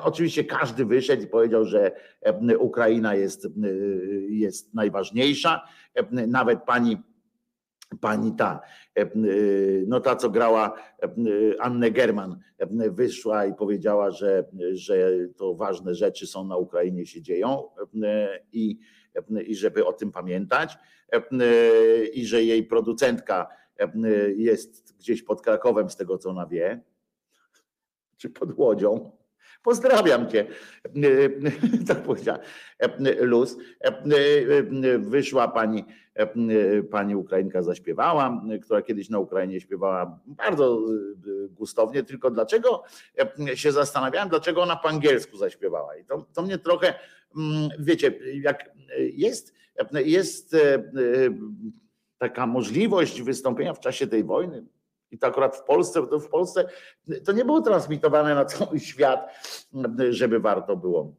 Oczywiście każdy wyszedł i powiedział, że Ukraina jest, jest najważniejsza. Nawet pani pani ta, e, e, no ta, co grała e, Annę German, wyszła i powiedziała, że, że to ważne rzeczy są na Ukrainie się dzieją i, i żeby o tym pamiętać i że jej producentka jest gdzieś pod Krakowem z tego, co ona wie, czy pod Łodzią, Pozdrawiam cię, tak powiedziała Luz. Wyszła pani, pani Ukrainka zaśpiewała, która kiedyś na Ukrainie śpiewała bardzo gustownie, tylko dlaczego się zastanawiałem, dlaczego ona po angielsku zaśpiewała. I to, to mnie trochę, wiecie, jak jest, jest taka możliwość wystąpienia w czasie tej wojny, i to akurat w Polsce, to w Polsce to nie było transmitowane na cały świat, żeby warto było.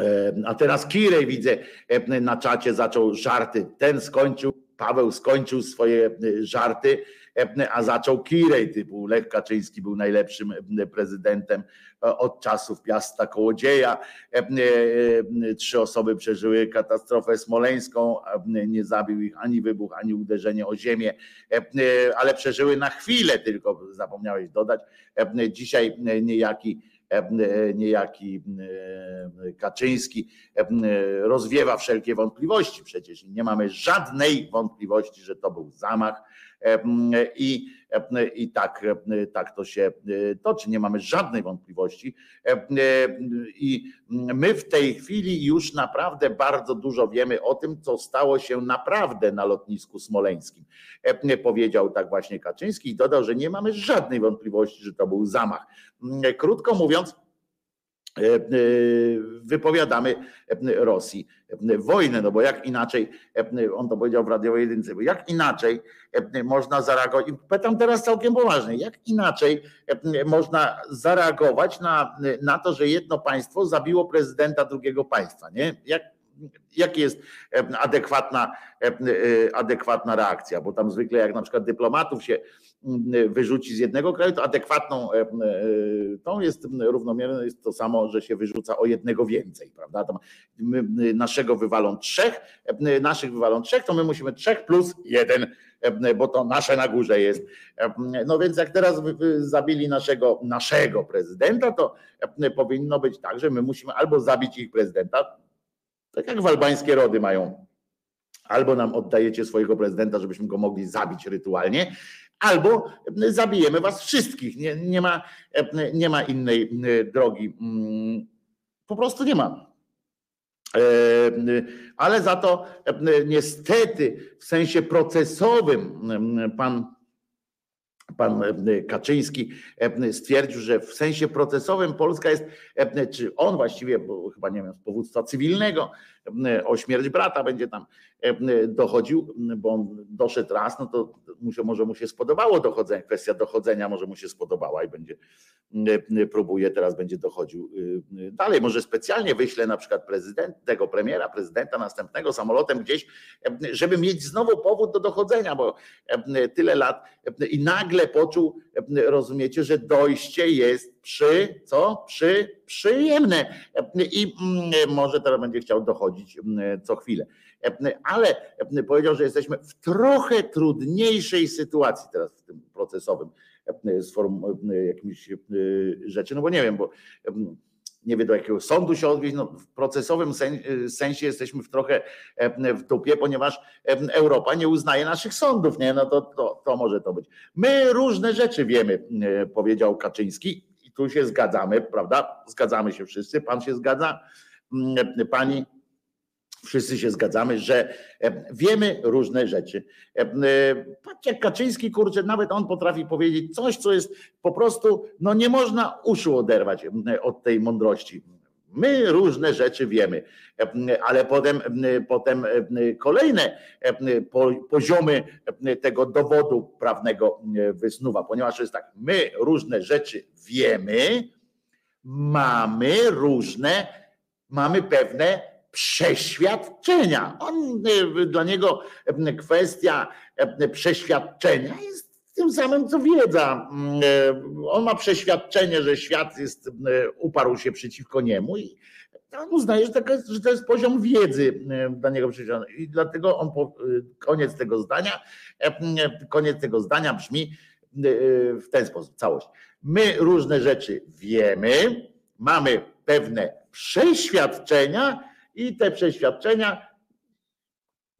E, a teraz Kirej widzę e, na czacie zaczął żarty. Ten skończył, Paweł skończył swoje e, żarty a zaczął Kirej, typu Lech Kaczyński był najlepszym prezydentem e, od czasów Piasta Kołodzieja. E, e, trzy osoby przeżyły katastrofę smoleńską, nie zabił ich ani wybuch, ani uderzenie o ziemię, ale przeżyły na chwilę tylko, zapomniałeś dodać. Dzisiaj niejaki niejaki Kaczyński rozwiewa wszelkie wątpliwości przecież nie mamy żadnej wątpliwości, że to był zamach i, i tak, tak to się toczy. Nie mamy żadnej wątpliwości. I my w tej chwili już naprawdę bardzo dużo wiemy o tym, co stało się naprawdę na lotnisku smoleńskim. Powiedział tak właśnie Kaczyński i dodał, że nie mamy żadnej wątpliwości, że to był zamach. Krótko mówiąc, E, e, wypowiadamy e, Rosji wojnę, no bo jak inaczej, on to powiedział w radiowej jedynce, bo jak inaczej można zareagować, pytam teraz całkiem poważnie, jak inaczej można zareagować na, na to, że jedno państwo zabiło prezydenta drugiego państwa, nie? Jak, jak jest adekwatna, adekwatna reakcja, bo tam zwykle jak na przykład dyplomatów się wyrzuci z jednego kraju, to adekwatną e, e, tą jest równomierną, jest to samo, że się wyrzuca o jednego więcej, prawda? Tam naszego wywalą trzech, e, naszych wywalą trzech, to my musimy trzech plus jeden, bo to nasze na górze jest. No więc jak teraz zabili naszego, naszego prezydenta, to powinno być tak, że my musimy albo zabić ich prezydenta, tak jak walbańskie rody mają albo nam oddajecie swojego prezydenta, żebyśmy go mogli zabić rytualnie, albo zabijemy was wszystkich. Nie, nie, ma, nie ma innej drogi. Mm, po prostu nie ma. E, ale za to niestety w sensie procesowym pan pan Kaczyński stwierdził, że w sensie procesowym Polska jest, czy on właściwie, bo chyba nie wiem, z powództwa cywilnego o śmierć brata będzie tam dochodził, bo on doszedł raz, no to może mu się spodobało dochodzenie, kwestia dochodzenia może mu się spodobała i będzie próbuje, teraz będzie dochodził y, dalej. Może specjalnie wyśle na przykład prezydent, tego premiera, prezydenta następnego samolotem gdzieś, żeby mieć znowu powód do dochodzenia, bo tyle lat i nagle poczuł, rozumiecie, że dojście jest przy, co? Przy, przyjemne i może teraz będzie chciał dochodzić co chwilę. Ale powiedział, że jesteśmy w trochę trudniejszej sytuacji teraz w tym procesowym formą jakimiś rzeczy, no bo nie wiem, bo nie wie do jakiego sądu się odwieźć. No, w procesowym sensie jesteśmy w trochę w dupie, ponieważ Europa nie uznaje naszych sądów, nie? No to, to, to może to być. My różne rzeczy wiemy, powiedział Kaczyński i tu się zgadzamy, prawda? Zgadzamy się wszyscy, pan się zgadza, pani wszyscy się zgadzamy, że wiemy różne rzeczy. Patrzcie, jak Kaczyński, kurczę, nawet on potrafi powiedzieć coś, co jest po prostu, no nie można uszu oderwać od tej mądrości. My różne rzeczy wiemy, ale potem, potem kolejne poziomy tego dowodu prawnego wysnuwa, ponieważ jest tak, my różne rzeczy wiemy, mamy różne, mamy pewne przeświadczenia. On, y, dla niego y, kwestia y, przeświadczenia jest tym samym co wiedza. On ma przeświadczenie, że świat jest, uparł się przeciwko niemu i on uznaje, że to jest, że to jest poziom wiedzy dla niego I dlatego on koniec tego zdania, koniec tego zdania brzmi w ten sposób, całość. My różne rzeczy wiemy, mamy pewne przeświadczenia, i te przeświadczenia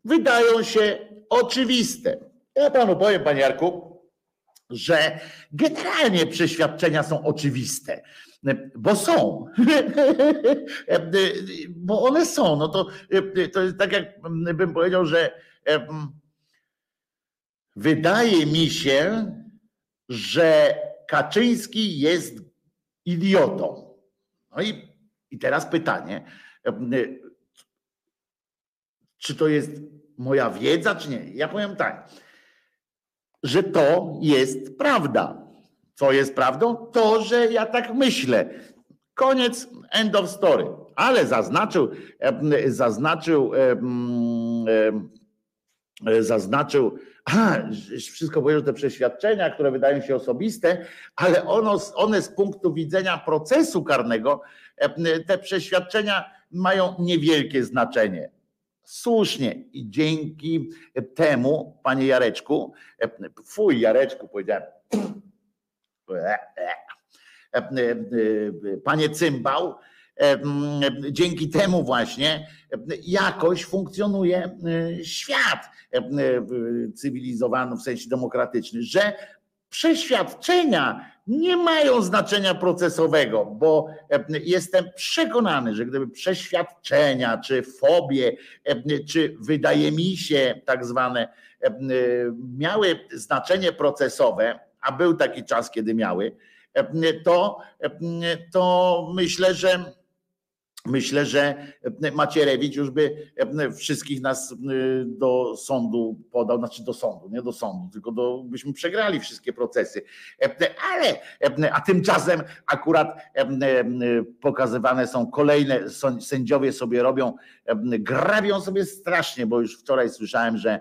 wydają się oczywiste. Ja panu powiem, panie Jarku, że generalnie przeświadczenia są oczywiste, bo są. bo one są. No to, to jest tak, jak bym powiedział, że wydaje mi się, że Kaczyński jest idiotą. No i, i teraz pytanie, czy to jest moja wiedza, czy nie? Ja powiem tak, że to jest prawda. Co jest prawdą? To, że ja tak myślę. Koniec, end of story. Ale zaznaczył, zaznaczył, zaznaczył, a, wszystko powiedział, te przeświadczenia, które wydają się osobiste, ale ono, one z punktu widzenia procesu karnego, te przeświadczenia mają niewielkie znaczenie. Słusznie. I dzięki temu, panie Jareczku, fuj Jareczku powiedziałem, panie Cymbał, dzięki temu właśnie jakoś funkcjonuje świat cywilizowany w sensie demokratyczny, że przeświadczenia nie mają znaczenia procesowego, bo jestem przekonany, że gdyby przeświadczenia, czy fobie, czy wydaje mi się tak zwane, miały znaczenie procesowe, a był taki czas, kiedy miały, to, to myślę, że Myślę, że Macierewicz już by wszystkich nas do sądu podał, znaczy do sądu, nie do sądu, tylko do, byśmy przegrali wszystkie procesy. Ale, a tymczasem akurat pokazywane są kolejne, sędziowie sobie robią, grabią sobie strasznie, bo już wczoraj słyszałem, że,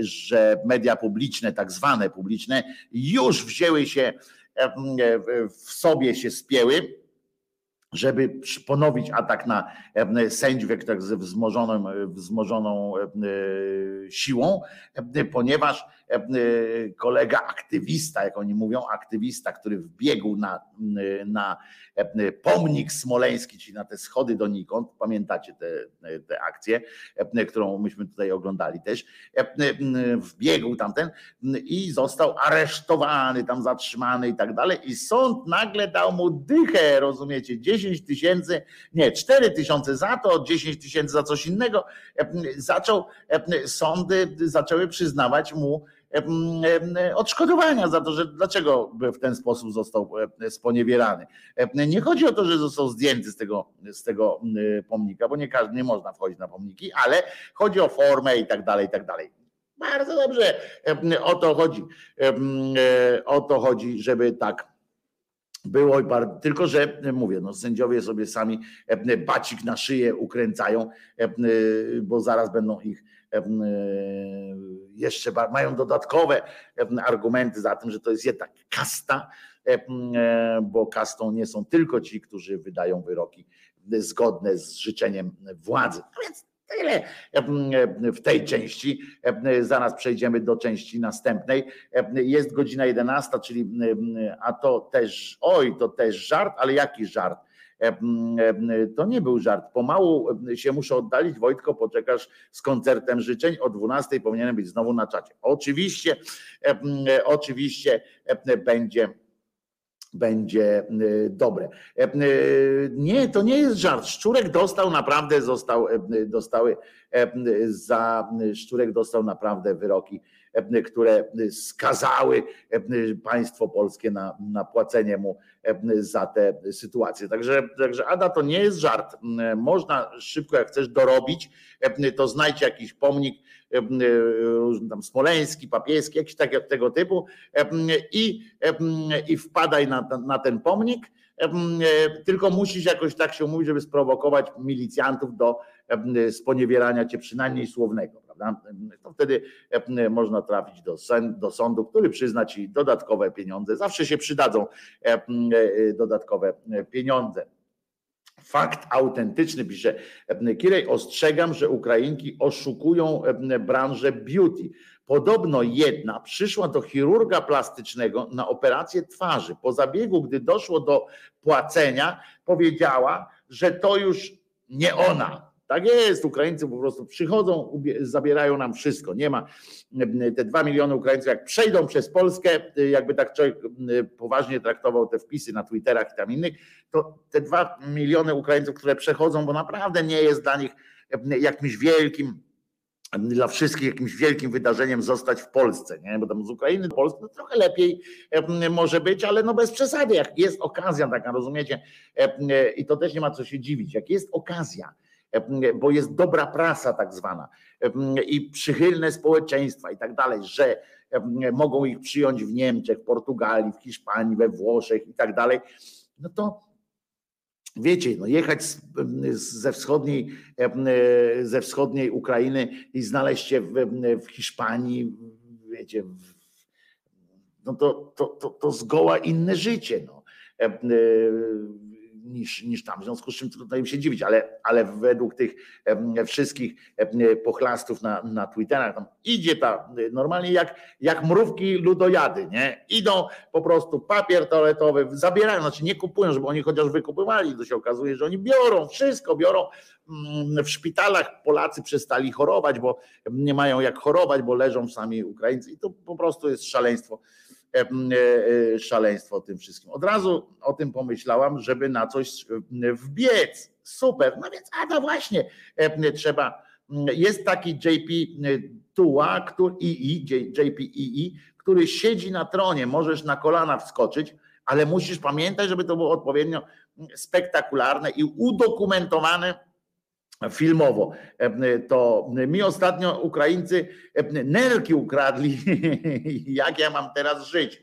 że media publiczne, tak zwane publiczne, już wzięły się, w sobie się spięły żeby ponowić atak na sędziów, jak tak ze wzmożoną, wzmożoną siłą, ponieważ kolega aktywista, jak oni mówią, aktywista, który wbiegł na, na pomnik smoleński, czyli na te schody donikąd, pamiętacie te, te akcje, którą myśmy tutaj oglądali też, wbiegł tamten i został aresztowany, tam zatrzymany i tak dalej. I sąd nagle dał mu dychę, rozumiecie, 10 tysięcy, nie, 4 tysiące za to, 10 tysięcy za coś innego, zaczął, sądy zaczęły przyznawać mu odszkodowania za to, że dlaczego w ten sposób został sponiewierany. Nie chodzi o to, że został zdjęty z tego, z tego pomnika, bo nie każdy nie można wchodzić na pomniki, ale chodzi o formę i tak dalej, i tak dalej. Bardzo dobrze o to chodzi. O to chodzi, żeby tak było, tylko że mówię, no sędziowie sobie sami bacik na szyję ukręcają, bo zaraz będą ich jeszcze mają dodatkowe argumenty za tym, że to jest jednak kasta, bo kastą nie są tylko ci, którzy wydają wyroki zgodne z życzeniem władzy. No więc tyle w tej części. Zaraz przejdziemy do części następnej. Jest godzina 11, czyli a to też, oj, to też żart, ale jaki żart? To nie był żart. Pomału się muszę oddalić. Wojtko, poczekasz z koncertem życzeń. O 12 powinienem być znowu na czacie. Oczywiście, oczywiście będzie będzie dobre. Nie, to nie jest żart. Szczurek dostał naprawdę, został, dostały za Szczurek dostał naprawdę wyroki które skazały państwo polskie na, na płacenie mu za tę sytuację. Także, także Ada to nie jest żart. Można szybko, jak chcesz dorobić, to znajdź jakiś pomnik tam smoleński, papieski, jakiś tak, tego typu i, i wpadaj na, na ten pomnik tylko musisz jakoś tak się umówić, żeby sprowokować milicjantów do sponiewierania cię przynajmniej słownego prawda? To wtedy e, można trafić do, do sądu, który przyzna ci dodatkowe pieniądze. Zawsze się przydadzą e, e, dodatkowe pieniądze. Fakt autentyczny, pisze Kirej, ostrzegam, że Ukrainki oszukują branżę beauty. Podobno jedna przyszła do chirurga plastycznego na operację twarzy. Po zabiegu, gdy doszło do płacenia, powiedziała, że to już nie ona, tak jest, Ukraińcy po prostu przychodzą, zabierają nam wszystko. Nie ma te dwa miliony Ukraińców, jak przejdą przez Polskę, jakby tak człowiek poważnie traktował te wpisy na Twitterach i tam innych, to te dwa miliony Ukraińców, które przechodzą, bo naprawdę nie jest dla nich jakimś wielkim, dla wszystkich jakimś wielkim wydarzeniem zostać w Polsce, nie? bo tam z Ukrainy do Polski no trochę lepiej może być, ale no bez przesady, jak jest okazja taka, rozumiecie, i to też nie ma co się dziwić, jak jest okazja, bo jest dobra prasa tak zwana i przychylne społeczeństwa i tak dalej, że mogą ich przyjąć w Niemczech, w Portugalii, w Hiszpanii, we Włoszech i tak dalej, no to wiecie, no jechać z, ze, wschodniej, ze wschodniej Ukrainy i znaleźć się w, w Hiszpanii, wiecie, no to, to, to, to zgoła inne życie. No niż, niż tam. W związku z czym trudno im się dziwić, ale, ale według tych wszystkich pochlastów na, na Twitterach idzie ta normalnie jak, jak mrówki ludojady, nie? Idą po prostu papier toaletowy, zabierają, znaczy nie kupują, żeby oni chociaż wykupywali, to się okazuje, że oni biorą, wszystko biorą. Mm, w szpitalach Polacy przestali chorować, bo nie mają jak chorować, bo leżą sami Ukraińcy i to po prostu jest szaleństwo szaleństwo o tym wszystkim. Od razu o tym pomyślałam, żeby na coś wbiec. Super. No więc, a no właśnie, trzeba. Jest taki JP Tua, który, II, JPEE, który siedzi na tronie. Możesz na kolana wskoczyć, ale musisz pamiętać, żeby to było odpowiednio spektakularne i udokumentowane filmowo. To mi ostatnio Ukraińcy nerki ukradli, jak ja mam teraz żyć.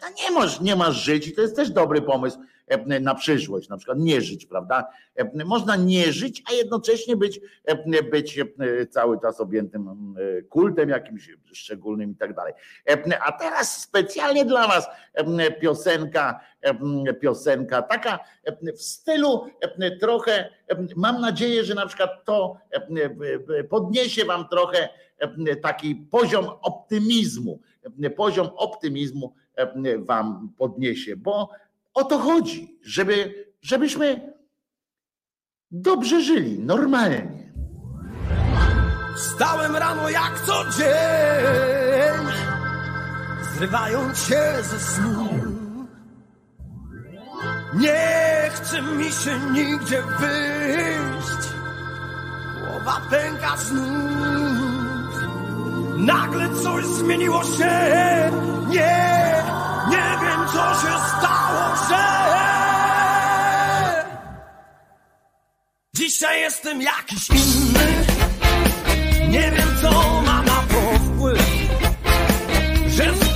To nie masz, nie masz żyć i to jest też dobry pomysł na przyszłość, na przykład nie żyć, prawda? Można nie żyć, a jednocześnie być, być cały czas objętym kultem jakimś szczególnym i tak dalej. A teraz specjalnie dla Was piosenka, piosenka taka w stylu trochę, mam nadzieję, że na przykład to podniesie Wam trochę taki poziom optymizmu, poziom optymizmu Wam podniesie, bo o to chodzi, żeby, żebyśmy dobrze żyli, normalnie. Stałem rano jak co dzień, zrywając się ze snu. Nie chce mi się nigdzie wyjść, głowa pęka znów. Nagle coś zmieniło się, nie, co się stało, że? Dzisiaj jestem jakiś inny. Nie wiem co ma na to wpływ Że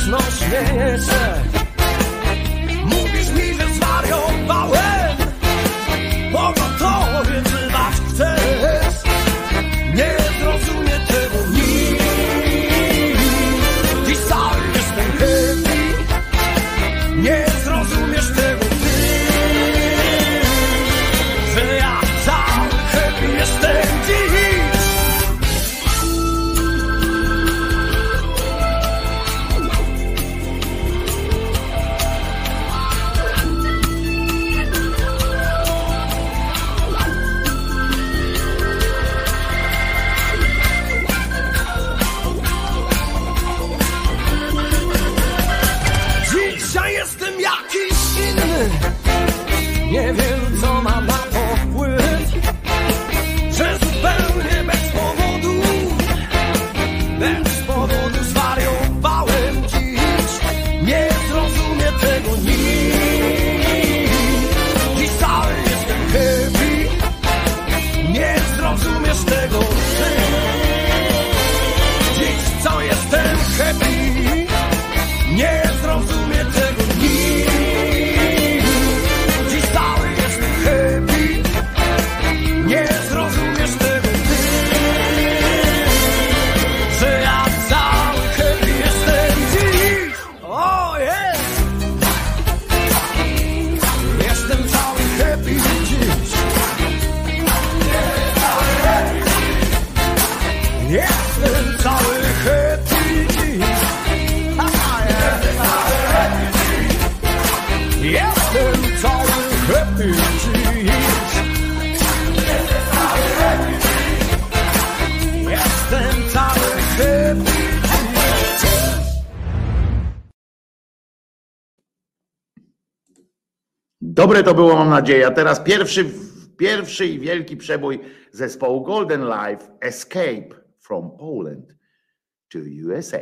głośno śmieję się to było, mam nadzieję. A teraz pierwszy, pierwszy i wielki przebój zespołu Golden Life Escape from Poland to USA.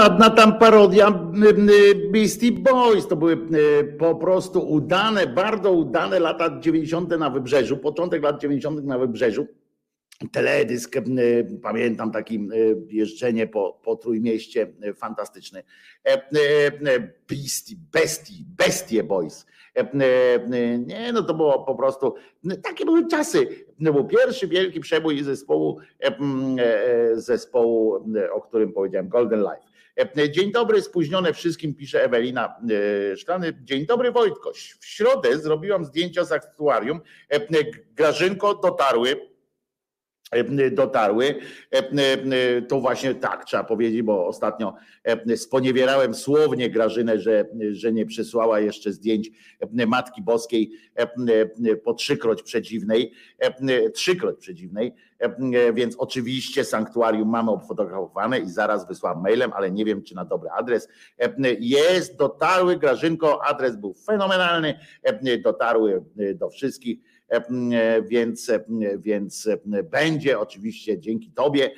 Żadna tam parodia Beastie Boys. To były po prostu udane, bardzo udane lata 90. na wybrzeżu, początek lat 90. na wybrzeżu. Teledysk, pamiętam taki jeżdżenie po, po Trójmieście, fantastyczny. Beastie, Bestie, Bestie Boys. Nie, no to było po prostu, takie były czasy. Był pierwszy wielki przebój zespołu, zespołu, o którym powiedziałem, Golden Life. Dzień dobry, spóźnione wszystkim, pisze Ewelina Szklany. Dzień dobry Wojtkoś. W środę zrobiłam zdjęcia z aktuarium. Grażynko dotarły dotarły. To właśnie tak trzeba powiedzieć, bo ostatnio sponiewierałem słownie Grażynę, że, że nie przysłała jeszcze zdjęć Matki Boskiej po trzykroć przedziwnej, trzykroć przedziwnej, więc oczywiście sanktuarium mamy obfotografowane i zaraz wysłałem mailem, ale nie wiem czy na dobry adres. Jest, dotarły Grażynko, adres był fenomenalny, dotarły do wszystkich E, więc, e, więc e, będzie oczywiście dzięki Tobie,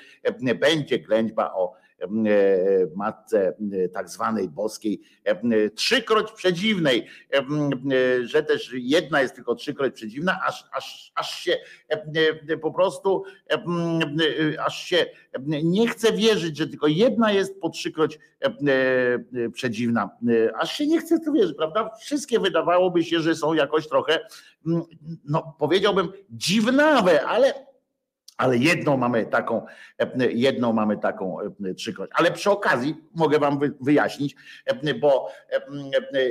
będzie ględźba o matce tak zwanej boskiej, trzykroć przedziwnej, że też jedna jest tylko trzykroć przedziwna, aż, aż, aż się po prostu, aż się nie chce wierzyć, że tylko jedna jest po trzykroć przedziwna, aż się nie chce to wierzyć, prawda? Wszystkie wydawałoby się, że są jakoś trochę, no powiedziałbym dziwnawe, ale ale jedną mamy taką, jedną mamy taką trzykroć. Ale przy okazji mogę wam wyjaśnić, bo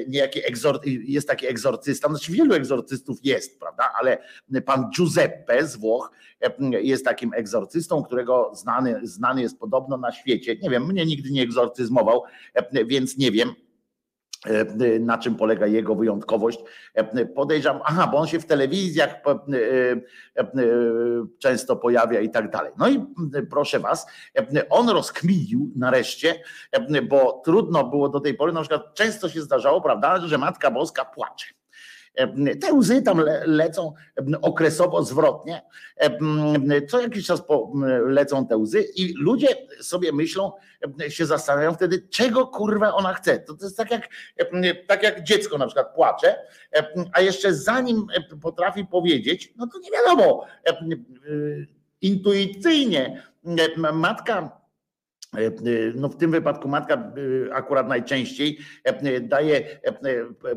niejaki egzor, jest taki egzorcysta, znaczy wielu egzorcystów jest, prawda, ale pan Giuseppe z Włoch jest takim egzorcystą, którego znany, znany jest podobno na świecie. Nie wiem, mnie nigdy nie egzorcyzmował, więc nie wiem E, na czym polega jego wyjątkowość. E, podejrzewam, aha, bo on się w telewizjach e, często pojawia i tak dalej. No i proszę was, on rozkminił nareszcie, bo trudno było do tej pory, na przykład często się zdarzało, prawda, że Matka Boska płacze. Te łzy tam lecą okresowo zwrotnie. Co jakiś czas lecą te łzy i ludzie sobie myślą, się zastanawiają wtedy, czego kurwa ona chce. To, to jest tak jak, tak jak dziecko na przykład płacze, a jeszcze zanim potrafi powiedzieć, no to nie wiadomo, intuicyjnie matka no w tym wypadku matka akurat najczęściej daje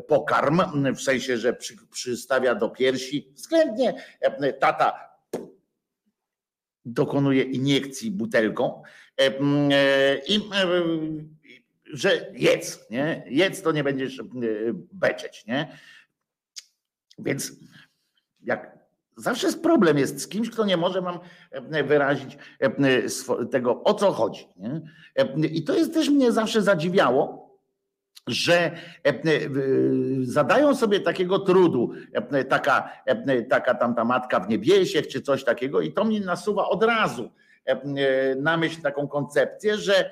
pokarm, w sensie, że przystawia do piersi. Względnie tata dokonuje iniekcji butelką i że jedz, nie? Jedz to nie będziesz beczeć, nie? Więc jak zawsze jest problem jest z kimś, kto nie może wam wyrazić tego, o co chodzi. I to jest też mnie zawsze zadziwiało, że zadają sobie takiego trudu, taka, taka tam ta matka w niebiesiech, czy coś takiego, i to mnie nasuwa od razu na myśl taką koncepcję, że,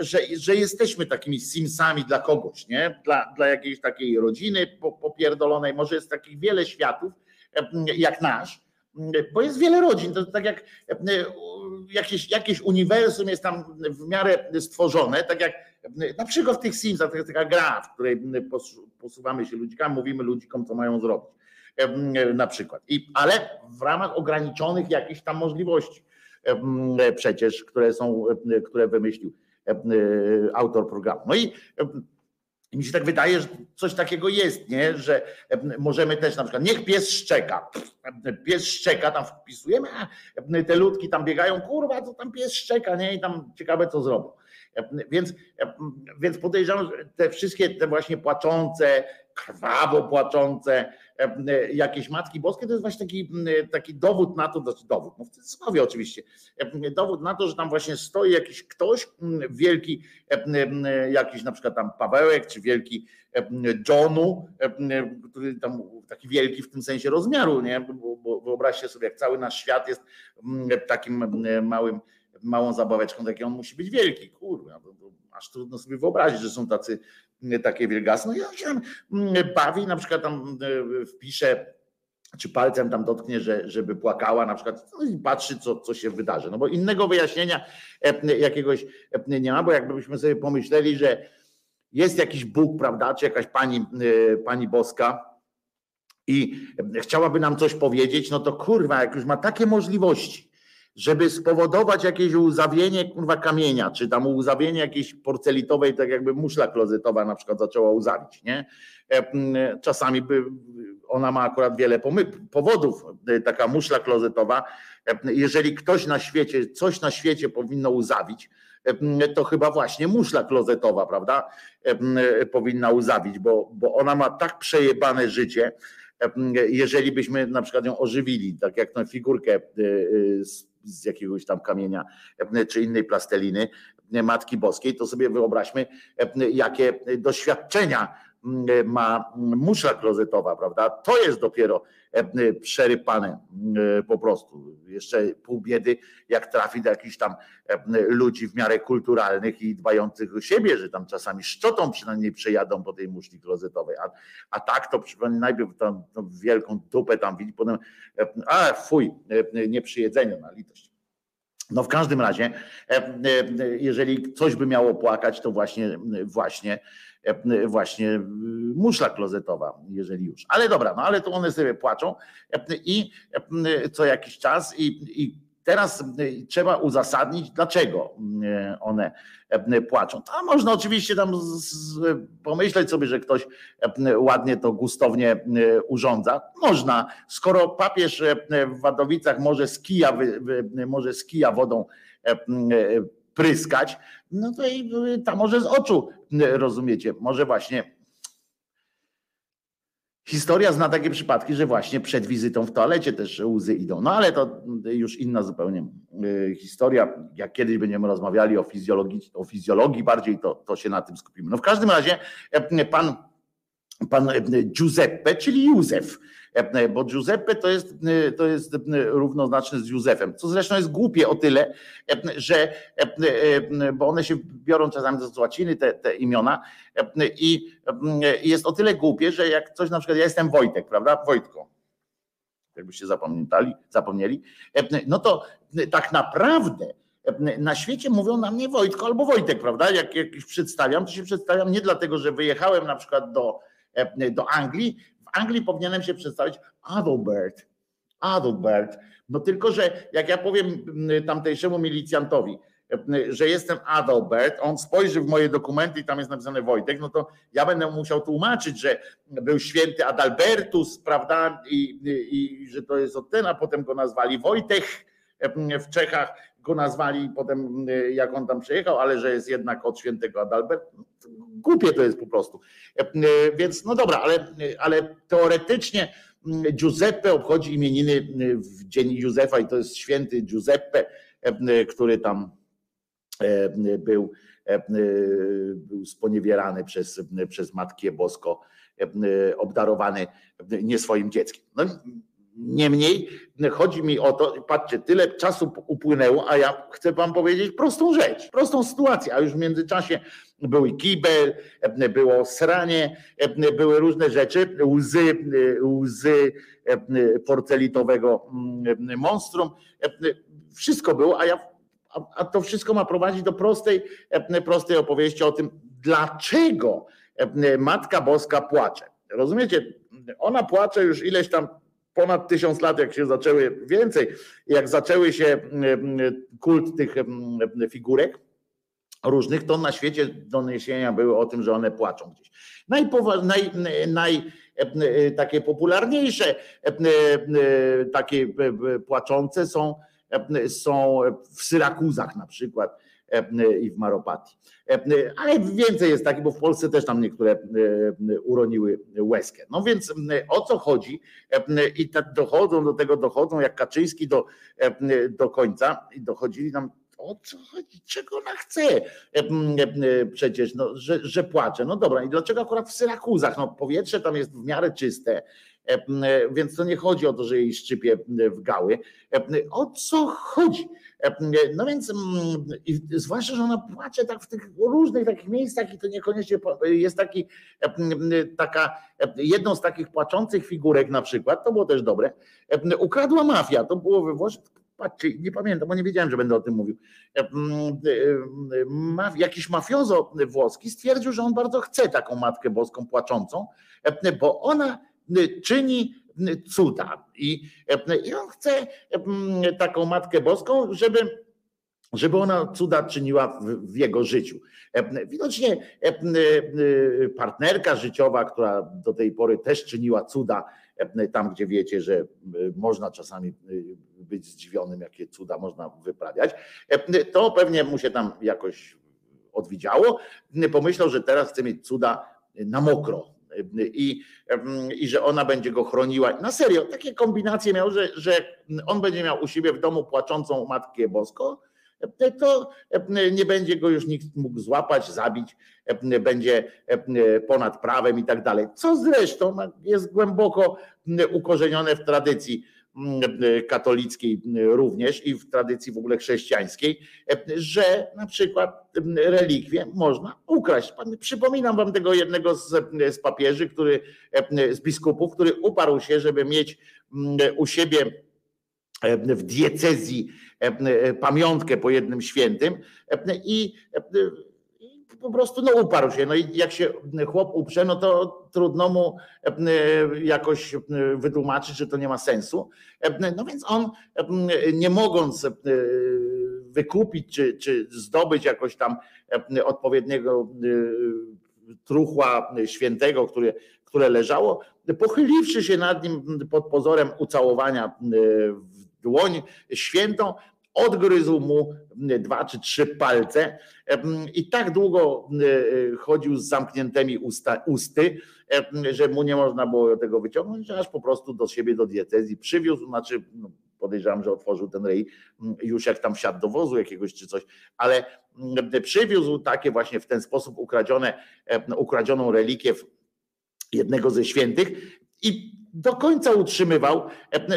że, że jesteśmy takimi simsami dla kogoś, nie? Dla, dla jakiejś takiej rodziny popierdolonej, może jest takich wiele światów, jak nasz, bo jest wiele rodzin, to tak jak jakieś, jakieś uniwersum jest tam w miarę stworzone, tak jak na przykład w tych Simsach, to jest taka gra, w której posuwamy się ludzikami, mówimy ludzikom, co mają zrobić. Na przykład. I, ale w ramach ograniczonych jakichś tam możliwości przecież, które są, które wymyślił autor programu. No i i mi się tak wydaje, że coś takiego jest, nie? że możemy też na przykład, niech pies szczeka. Pies szczeka, tam wpisujemy, a te ludki tam biegają, kurwa, co tam pies szczeka, nie? I tam ciekawe, co zrobią. Więc, więc podejrzewam, że te wszystkie te właśnie płaczące, krwawo płaczące, jakieś Matki Boskie, to jest właśnie taki, taki dowód na to, znaczy dowód, no w cudzysłowie oczywiście, dowód na to, że tam właśnie stoi jakiś ktoś wielki, jakiś na przykład tam Pawełek, czy wielki Johnu, który tam taki wielki w tym sensie rozmiaru, nie? Bo, bo wyobraźcie sobie, jak cały nasz świat jest takim małym, małą zabaweczką, taki on musi być wielki, kurwa, aż trudno sobie wyobrazić, że są tacy takie wielgasy. No ja się bawi, na przykład tam wpiszę czy palcem tam dotknie, że, żeby płakała na przykład no i patrzy, co, co się wydarzy. No bo innego wyjaśnienia jakiegoś nie ma, bo jakbyśmy sobie pomyśleli, że jest jakiś Bóg, prawda, czy jakaś pani, pani boska i chciałaby nam coś powiedzieć, no to kurwa, jak już ma takie możliwości, żeby spowodować jakieś łzawienie kurwa kamienia, czy tam łzawienie jakiejś porcelitowej, tak jakby muszla klozetowa na przykład zaczęła łzawić, nie? E, czasami by, ona ma akurat wiele powodów, e, taka muszla klozetowa. E, jeżeli ktoś na świecie, coś na świecie powinno łzawić, to chyba właśnie muszla klozetowa, prawda? Powinna łzawić, bo, bo ona ma tak przejebane życie, jeżeli byśmy na przykład ją ożywili, tak jak tę figurkę z z jakiegoś tam kamienia e, czy innej plasteliny e, Matki Boskiej, to sobie wyobraźmy, e, jakie doświadczenia ma musza klozetowa, prawda? To jest dopiero przerypane po prostu. Jeszcze pół biedy, jak trafi do jakichś tam ludzi w miarę kulturalnych i dbających o siebie, że tam czasami szczotą przynajmniej przejadą po tej muszli klozetowej. A, a tak to najpierw tą, tą wielką dupę tam widzi, potem a fuj, nie przy na litość. No w każdym razie, jeżeli coś by miało płakać, to właśnie, właśnie E, właśnie e, muszla klozetowa, jeżeli już. Ale dobra, no ale to one sobie płaczą e, i co jakiś czas i, i Teraz trzeba uzasadnić, dlaczego one płaczą. A można oczywiście tam pomyśleć sobie, że ktoś ładnie to gustownie urządza. Można, skoro papież w Wadowicach może z kija, może z kija wodą pryskać, no to i tam może z oczu, rozumiecie, może właśnie Historia zna takie przypadki, że właśnie przed wizytą w toalecie też łzy idą. No ale to już inna zupełnie y, historia. Jak kiedyś będziemy rozmawiali o fizjologii, o fizjologii bardziej, to, to się na tym skupimy. No w każdym razie e, pan, pan Giuseppe, czyli Józef, E, bo Giuseppe to jest, e, to jest e, równoznaczne z Józefem, co zresztą jest głupie o tyle, że, bo one się biorą czasami z łaciny, te, te imiona i jest o tyle głupie, że jak coś na przykład, ja jestem Wojtek, prawda, Wojtko, jakbyście zapamiętali, zapomnieli, no to tak naprawdę na świecie mówią na mnie Wojtko albo Wojtek, prawda? Jak, jak przedstawiam, to się przedstawiam nie dlatego, że wyjechałem na przykład do, do Anglii, Anglii powinienem się przedstawić Adalbert. Adalbert. No tylko, że jak ja powiem mm, tamtejszemu milicjantowi, mm, że jestem Adalbert, on spojrzy w moje dokumenty i tam jest napisane Wojtek, no to ja będę musiał tłumaczyć, że był święty Adalbertus, prawda, i, i, i że to jest od ten, a potem go nazwali Wojtek mm, w Czechach, go nazwali potem, jak on tam przyjechał, ale że jest jednak od świętego Adalberta. Głupie to jest po prostu. Więc no dobra, ale, ale teoretycznie Giuseppe obchodzi imieniny w dzień Józefa i to jest święty Giuseppe, który tam był, był sponiewierany przez, przez Matkę Bosko, obdarowany nie swoim dzieckiem. No, Niemniej chodzi mi o to, patrzcie, tyle czasu upłynęło, a ja chcę wam powiedzieć prostą rzecz, prostą sytuację, a już w międzyczasie był i kibel, było sranie, były różne rzeczy, łzy, łzy porcelitowego monstrum, wszystko było, a ja a to wszystko ma prowadzić do prostej, prostej opowieści o tym, dlaczego Matka Boska płacze. Rozumiecie? Ona płacze już ileś tam ponad tysiąc lat, jak się zaczęły więcej, jak zaczęły się mm, mm, kult tych mm, figurek różnych, to na świecie doniesienia były o tym, że one płaczą gdzieś. Najpowa- naj, naj, e, takie popularniejsze, e, e, takie płaczące są, są w Syrakuzach na przykład E, i w Maropatii. E, ale więcej jest takich, bo w Polsce też tam niektóre e, uroniły łezkę. No więc o co chodzi? I tak dochodzą do tego, dochodzą jak Kaczyński do, do końca i dochodzili nam o co chodzi, czego ona chce przecież, no, że, że płacze. No dobra, i dlaczego akurat w Syrakuzach? No powietrze tam jest w miarę czyste, Więc to nie chodzi o to, że jej szczypie w gały. O co chodzi? No więc, zwłaszcza, że ona płacze tak w tych różnych takich miejscach i to niekoniecznie jest taki, taka, jedną z takich płaczących figurek na przykład, to było też dobre, ukradła mafia, to było we Włoszech, patrzcie, nie pamiętam, bo nie wiedziałem, że będę o tym mówił. Jakiś mafiozo włoski stwierdził, że on bardzo chce taką Matkę Boską płaczącą, bo ona czyni cuda. I, I on chce taką Matkę Boską, żeby żeby ona cuda czyniła w, jego życiu. Widocznie partnerka życiowa, która do tej pory też czyniła cuda, tam gdzie wiecie, że można czasami być zdziwionym, jakie cuda można wyprawiać, to pewnie mu się tam jakoś odwidziało. Pomyślał, że teraz chce mieć cuda na mokro, i, i że ona będzie go chroniła. Na serio, takie kombinacje miał, że, że on będzie miał u siebie w domu płaczącą Matkę Boską, to nie będzie go już nikt mógł złapać, zabić, będzie ponad prawem i tak dalej. Co zresztą jest głęboko ukorzenione w tradycji katolickiej również i w tradycji w ogóle chrześcijańskiej, że na przykład relikwie można ukraść. Przypominam wam tego jednego z, z papieży, który, z biskupów, który uparł się, żeby mieć u siebie w diecezji pamiątkę po jednym świętym i po prostu no uparł się. No i jak się chłop uprze, no to trudno mu jakoś wytłumaczyć, że to nie ma sensu. No więc on nie mogąc wykupić czy, czy zdobyć jakoś tam odpowiedniego truchła świętego, które, które leżało, pochyliwszy się nad nim pod pozorem ucałowania w dłoń świętą, odgryzł mu dwa czy trzy palce. I tak długo chodził z zamkniętymi usta, usty, że mu nie można było tego wyciągnąć, aż po prostu do siebie do dietezji przywiózł, znaczy no, podejrzewam, że otworzył ten rej już jak tam wsiadł do wozu jakiegoś czy coś, ale przywiózł takie właśnie w ten sposób ukradzione, ukradzioną relikię jednego ze świętych i do końca utrzymywał,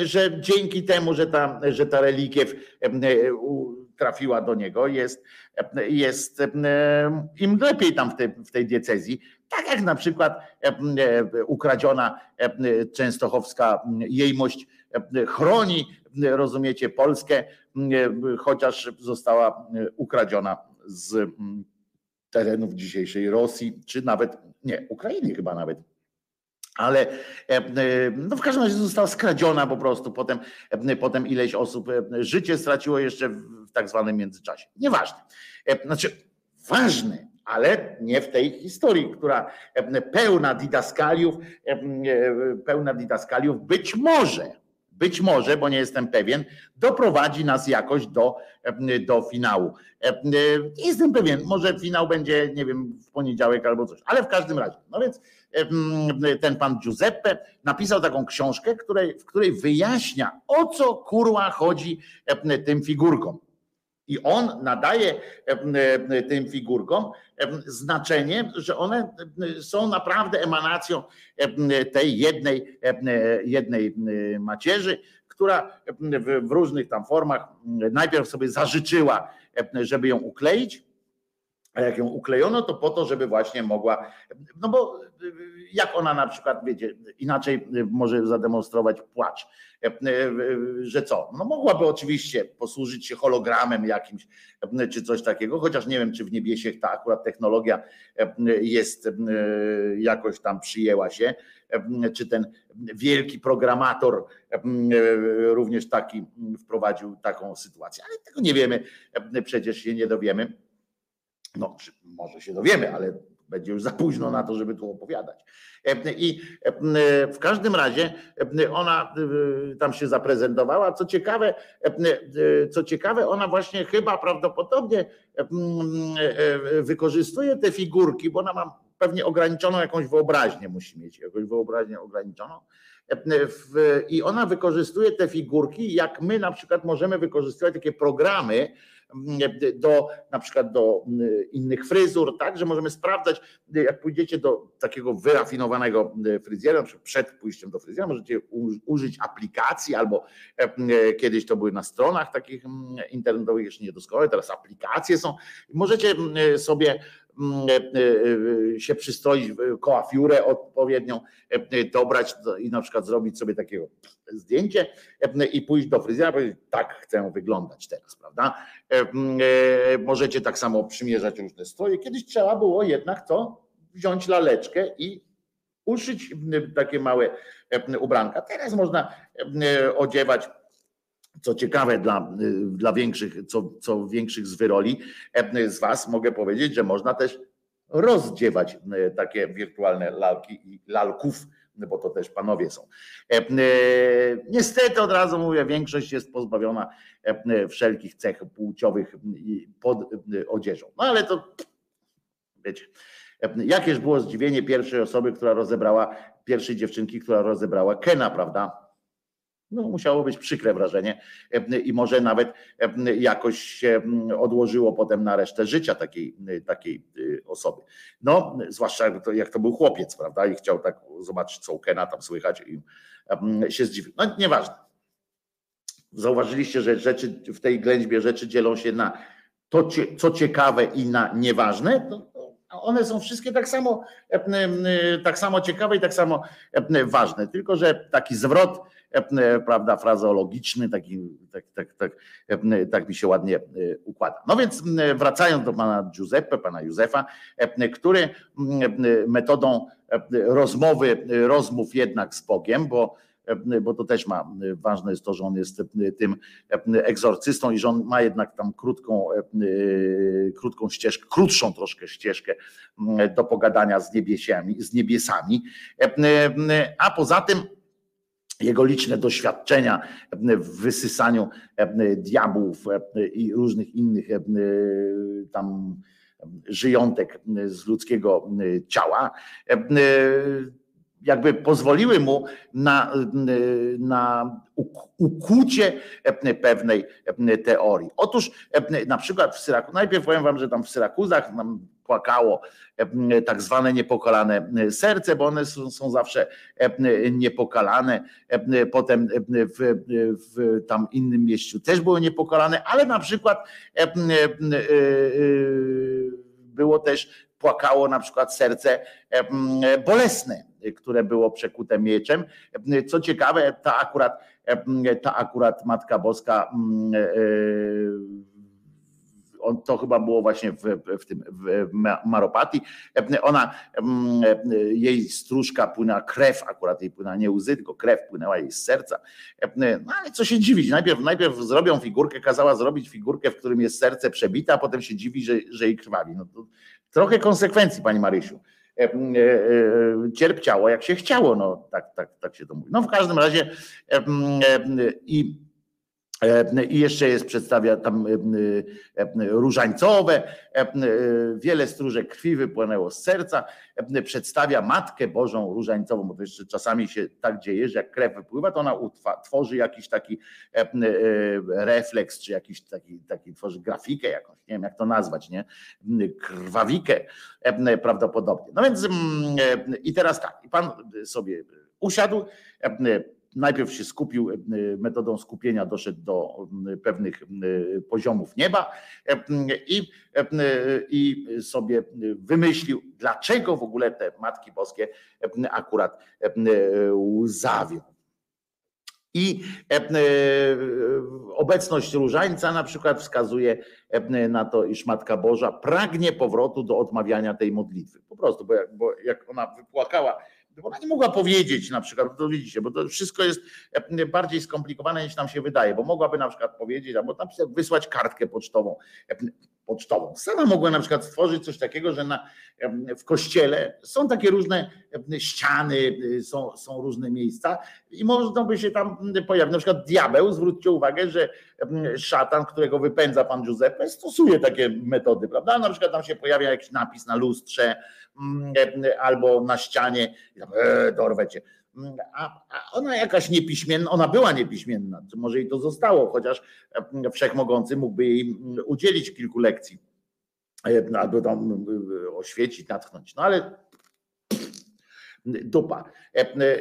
że dzięki temu, że ta, że ta relikiew trafiła do niego, jest, jest im lepiej tam w tej, w tej diecezji. Tak jak na przykład ukradziona częstochowska jejmość chroni, rozumiecie, Polskę, chociaż została ukradziona z terenów dzisiejszej Rosji, czy nawet, nie, Ukrainy chyba nawet ale no w każdym razie została skradziona po prostu, potem, potem ileś osób życie straciło jeszcze w tak zwanym międzyczasie. Nieważne. Znaczy, ważne, ale nie w tej historii, która pełna didaskaliów, pełna didaskaliów być może, być może, bo nie jestem pewien, doprowadzi nas jakoś do, do finału. Nie jestem pewien, może finał będzie, nie wiem, w poniedziałek albo coś, ale w każdym razie. No więc ten pan Giuseppe napisał taką książkę, której, w której wyjaśnia, o co kurwa chodzi tym figurkom. I on nadaje tym figurkom znaczenie, że one są naprawdę emanacją tej jednej, jednej macierzy, która w różnych tam formach najpierw sobie zażyczyła, żeby ją ukleić, a jak ją uklejono, to po to, żeby właśnie mogła, no bo jak ona na przykład, wiecie, inaczej może zademonstrować płacz, że co? No mogłaby oczywiście posłużyć się hologramem jakimś, czy coś takiego, chociaż nie wiem, czy w niebiesiech ta akurat technologia jest jakoś tam przyjęła się, czy ten wielki programator również taki wprowadził taką sytuację, ale tego nie wiemy, przecież się nie dowiemy. No, może się dowiemy, ale będzie już za późno na to, żeby tu opowiadać. I w każdym razie ona tam się zaprezentowała. Co ciekawe, co ciekawe, ona właśnie chyba prawdopodobnie wykorzystuje te figurki, bo ona ma pewnie ograniczoną jakąś wyobraźnię, musi mieć jakąś wyobraźnię ograniczoną. I ona wykorzystuje te figurki, jak my na przykład możemy wykorzystywać takie programy, do na przykład do innych fryzur, tak, że możemy sprawdzać, jak pójdziecie do takiego wyrafinowanego fryzjera, przed pójściem do fryzjera możecie użyć aplikacji albo kiedyś to były na stronach takich internetowych, jeszcze nie doskonale, teraz aplikacje są. Możecie sobie Mm, e, e, się przystroić, koafiurę odpowiednią, e, dobrać i na przykład zrobić sobie takiego zdjęcie i pójść do fryzjera i powiedzieć, tak chcę wyglądać teraz, prawda? Mm, możecie tak samo przymierzać różne stroje. Kiedyś trzeba było jednak to wziąć laleczkę i uszyć takie małe ubranka. Teraz można odziewać co ciekawe dla, dla większych, co, co większych z wyroli e, z Was mogę powiedzieć, że można też rozdziewać e, takie wirtualne lalki i lalków, bo to też panowie są. E, niestety od razu mówię, większość jest pozbawiona wszelkich cech płciowych pod odzieżą. No ale to wiecie, jakież było zdziwienie pierwszej osoby, która rozebrała, pierwszej dziewczynki, która rozebrała Kena, prawda? No, musiało być przykre wrażenie i może nawet jakoś się odłożyło potem na resztę życia takiej, takiej y, osoby. No, zwłaszcza jak to był chłopiec, prawda? I chciał tak zobaczyć, co u Kena tam słychać i się zdziwił. No, nieważne. Zauważyliście, że rzeczy w tej ględźbie rzeczy dzielą się na to, co ciekawe i na nieważne. No, one są wszystkie tak samo, tak samo ciekawe i tak samo ważne, tylko że taki zwrot prawda, frazeologiczny, taki, tak, tak, tak, tak mi się ładnie układa. No więc wracając do pana Giuseppe, pana Józefa, który metodą rozmowy, rozmów jednak z Bogiem, bo bo to też ma, ważne jest to, że on jest tym egzorcystą i że on ma jednak tam krótką, krótką ścieżkę, krótszą troszkę ścieżkę do pogadania z niebiesiami, z niebiesami. A poza tym jego liczne doświadczenia w wysysaniu diabłów i różnych innych tam żyjątek z ludzkiego ciała, jakby pozwoliły mu na, na ukłucie pewnej teorii. Otóż na przykład w Syraku, najpierw powiem wam, że tam w Syrakuzach nam płakało tak zwane niepokalane serce, bo one są, są zawsze niepokalane. Potem w, w tam innym mieściu też były niepokalane, ale na przykład było też płakało na przykład serce bolesne, które było przekute mieczem. Co ciekawe, ta akurat, ta akurat Matka Boska on, to chyba było właśnie w, w tym w Maropati. Ona, jej stróżka płynęła, krew akurat jej płynęła, nie łzy, tylko krew płynęła jej z serca. No ale co się dziwić, najpierw, najpierw zrobią figurkę, kazała zrobić figurkę, w którym jest serce przebite, a potem się dziwi, że, że jej krwawi. No to trochę konsekwencji, pani Marysiu. E, e, cierpciało jak się chciało, no tak, tak, tak się to mówi. No w każdym razie i E, I jeszcze jest, przedstawia tam e, e, różańcowe, wiele stróżek krwi wypłynęło z serca, przedstawia Matkę Bożą różańcową, bo to jeszcze czasami się tak dzieje, że jak krew wypływa, to ona tworzy jakiś taki refleks, czy jakiś taki, taki tworzy grafikę jakąś, nie wiem jak to nazwać, nie? Krwawikę prawdopodobnie. No więc i teraz tak, pan sobie usiadł, najpierw się skupił, e, metodą skupienia doszedł do pewnych poziomów nieba e, i, e, i sobie wymyślił, dlaczego w ogóle te Matki Boskie akurat łzawią. I obecność różańca na przykład wskazuje na to, iż Matka Boża pragnie powrotu do odmawiania tej modlitwy. Po prostu, bo jak, bo jak ona wypłakała ona nie mogła powiedzieć na przykład, to widzicie, bo to wszystko jest e, bardziej skomplikowane niż nam się wydaje, bo mogłaby na przykład powiedzieć, albo tam wysłać kartkę pocztową, e, pocztową. Sama mogła na przykład stworzyć coś takiego, że na, w kościele są takie różne ściany, są, są różne miejsca i można by się tam pojawić. Na przykład diabeł, zwróćcie uwagę, że szatan, którego wypędza pan Giuseppe, stosuje takie metody, prawda? Na przykład tam się pojawia jakiś napis na lustrze albo na ścianie, e, dorwę cię A, a ona jakaś niepiśmienna, ona była niepiśmienna, może jej to zostało, chociaż wszechmogący mógłby jej udzielić kilku lekcji albo tam oświecić, natchnąć. No ale dupa.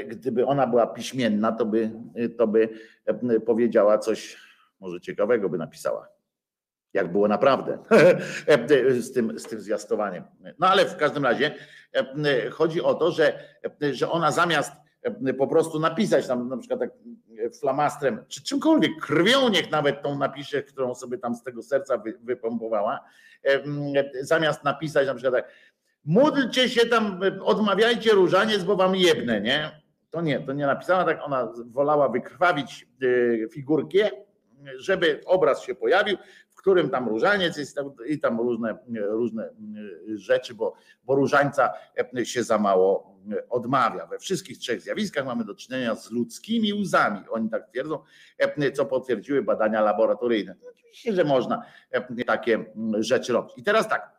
Gdyby ona była piśmienna, to by, to by powiedziała coś, może ciekawego by napisała jak było naprawdę z tym, z tym zwiastowaniem. No ale w każdym razie chodzi o to, że, że ona zamiast po prostu napisać tam na przykład tak flamastrem, czy czymkolwiek, krwią niech nawet tą napisze, którą sobie tam z tego serca wypompowała, zamiast napisać na przykład tak, módlcie się tam, odmawiajcie różaniec, bo wam jebnę, nie? To nie, to nie napisała tak, ona wolała wykrwawić e, figurkę, żeby obraz się pojawił, którym tam różaniec jest i tam różne, różne rzeczy, bo, bo różańca się za mało odmawia. We wszystkich trzech zjawiskach mamy do czynienia z ludzkimi łzami. Oni tak twierdzą, co potwierdziły badania laboratoryjne. Oczywiście, że można takie rzeczy robić. I teraz tak.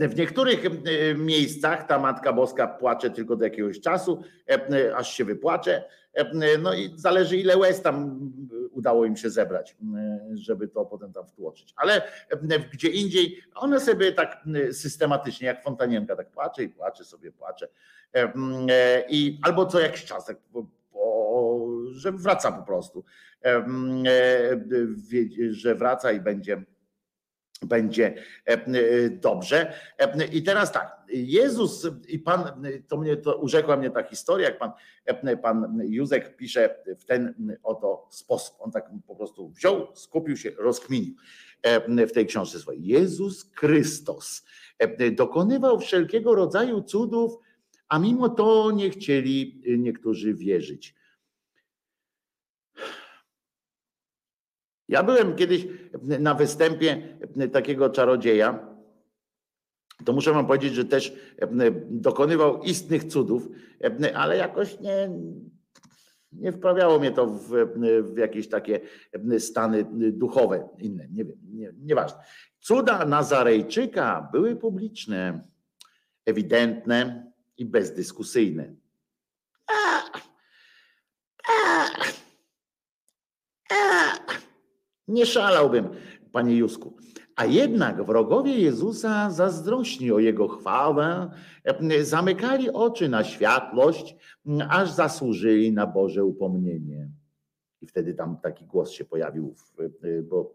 W niektórych miejscach ta Matka Boska płacze tylko do jakiegoś czasu, aż się wypłacze. No i zależy ile łez tam udało im się zebrać, żeby to potem tam wtłoczyć. Ale gdzie indziej one sobie tak systematycznie, jak fontanienka, tak płacze i płacze sobie, płacze. I albo co jakiś czas, tak, że wraca po prostu. Że wraca i będzie będzie dobrze. I teraz tak, Jezus i Pan, to mnie to urzekła mnie ta historia, jak Pan, pan Józek pisze w ten oto sposób. On tak po prostu wziął, skupił się, rozkminił w tej książce swojej. Jezus Chrystus dokonywał wszelkiego rodzaju cudów, a mimo to nie chcieli niektórzy wierzyć. Ja byłem kiedyś na występie takiego czarodzieja, to muszę wam powiedzieć, że też dokonywał istnych cudów, ale jakoś nie, nie wprawiało mnie to w, w jakieś takie stany duchowe, inne, nie wiem, nie, nieważne. Cuda Nazarejczyka były publiczne, ewidentne i bezdyskusyjne. A, a, nie szalałbym, panie Jusku. A jednak wrogowie Jezusa zazdrośni o jego chwałę, zamykali oczy na światłość, aż zasłużyli na Boże upomnienie. I wtedy tam taki głos się pojawił, bo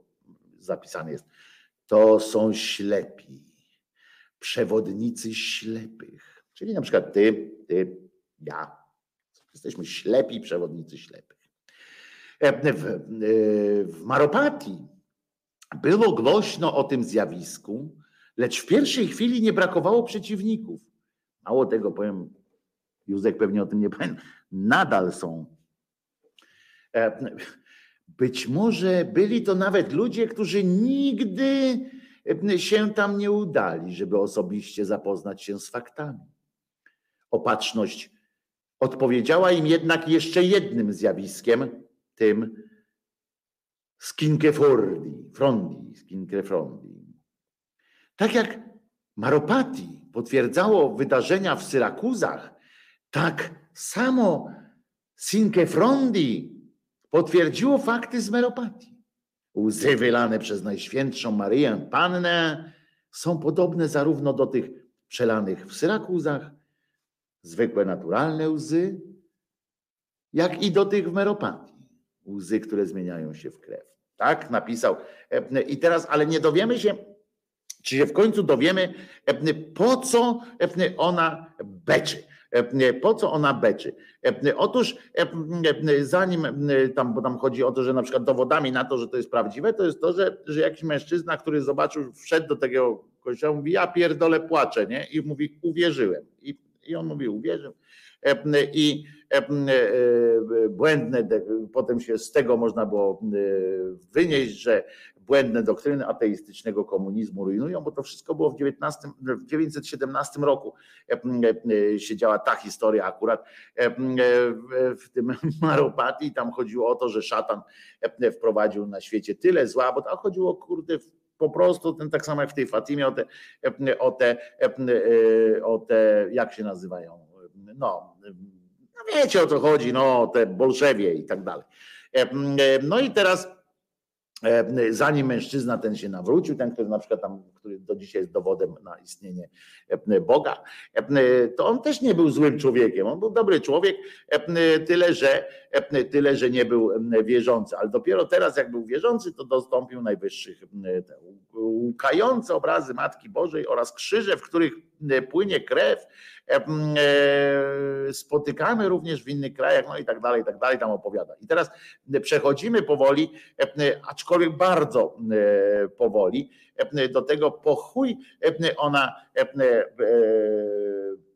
zapisany jest. To są ślepi, przewodnicy ślepych. Czyli na przykład ty, ty, ja. Jesteśmy ślepi, przewodnicy ślepych. W, w Maropatii było głośno o tym zjawisku, lecz w pierwszej chwili nie brakowało przeciwników. Mało tego powiem, Józek pewnie o tym nie powiem, nadal są. E, być może byli to nawet ludzie, którzy nigdy się tam nie udali, żeby osobiście zapoznać się z faktami. Opatrzność odpowiedziała im jednak jeszcze jednym zjawiskiem, tym Skinkefordi, Frondi, Skinkefrondi. Tak jak Maropati potwierdzało wydarzenia w Syrakuzach, tak samo Sinkefrondi potwierdziło fakty z Meropatii. Łzy wylane przez Najświętszą Maryję Pannę są podobne zarówno do tych przelanych w Syrakuzach, zwykłe naturalne łzy, jak i do tych w Meropatii, łzy, które zmieniają się w krew. Tak, napisał. E, I teraz, ale nie dowiemy się, czy się w końcu dowiemy, e, po co e, ona beczy. Po co ona beczy? Otóż zanim tam, bo tam chodzi o to, że na przykład dowodami na to, że to jest prawdziwe, to jest to, że, że jakiś mężczyzna, który zobaczył, wszedł do tego kościoła, mówi, ja pierdolę płaczę, nie? I mówi, uwierzyłem. I, i on mówi, uwierzył. I E, e, błędne, potem się z tego można było e, wynieść, że błędne doktryny ateistycznego komunizmu rujnują, bo to wszystko było w, 19, w 1917 roku. Siedziała ta historia akurat w tym Maropatii. Tam chodziło o to, że szatan wprowadził na świecie tyle zła, bo tam chodziło kurde po prostu ten tak samo jak w tej Fatimie o te, o te, o te jak się nazywają, no No wiecie o co chodzi, no te bolszewie i tak dalej. No i teraz E, zanim mężczyzna ten się nawrócił, ten, który na przykład tam, który do dzisiaj jest dowodem na istnienie e, Boga, e, to on też nie był złym człowiekiem. On był dobry człowiek, tyle że, tyle, że nie był wierzący. Ale dopiero teraz, jak był wierzący, to dostąpił najwyższych te obrazy Matki Bożej oraz krzyże, w których płynie krew E, spotykamy również w innych krajach, no i tak dalej, i tak dalej, tam opowiada. I teraz przechodzimy powoli, aczkolwiek bardzo powoli, do tego po chuj ona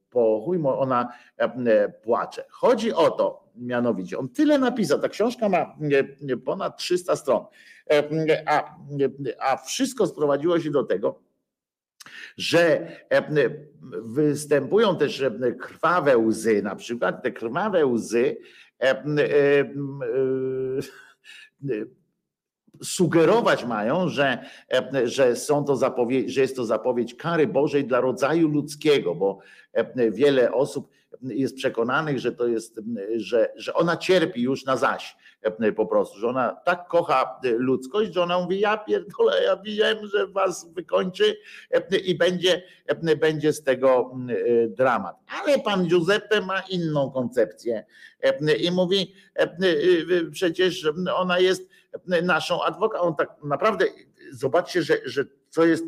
po chuj ona płacze. Chodzi o to, mianowicie, on tyle napisał, ta książka ma ponad 300 stron, a, a wszystko sprowadziło się do tego, że występują też krwawe łzy, na przykład te krwawe łzy sugerować mają, że, że, są to zapowiedź, że jest to zapowiedź kary Bożej dla rodzaju ludzkiego, bo wiele osób jest przekonanych, że to jest, że, że ona cierpi już na zaś po prostu, że ona tak kocha ludzkość, że ona mówi, ja pierdolę, ja wiem, że was wykończy i będzie, będzie z tego dramat. Ale pan Giuseppe ma inną koncepcję i mówi, przecież ona jest naszą adwokatą. On tak naprawdę, zobaczcie, że, że co jest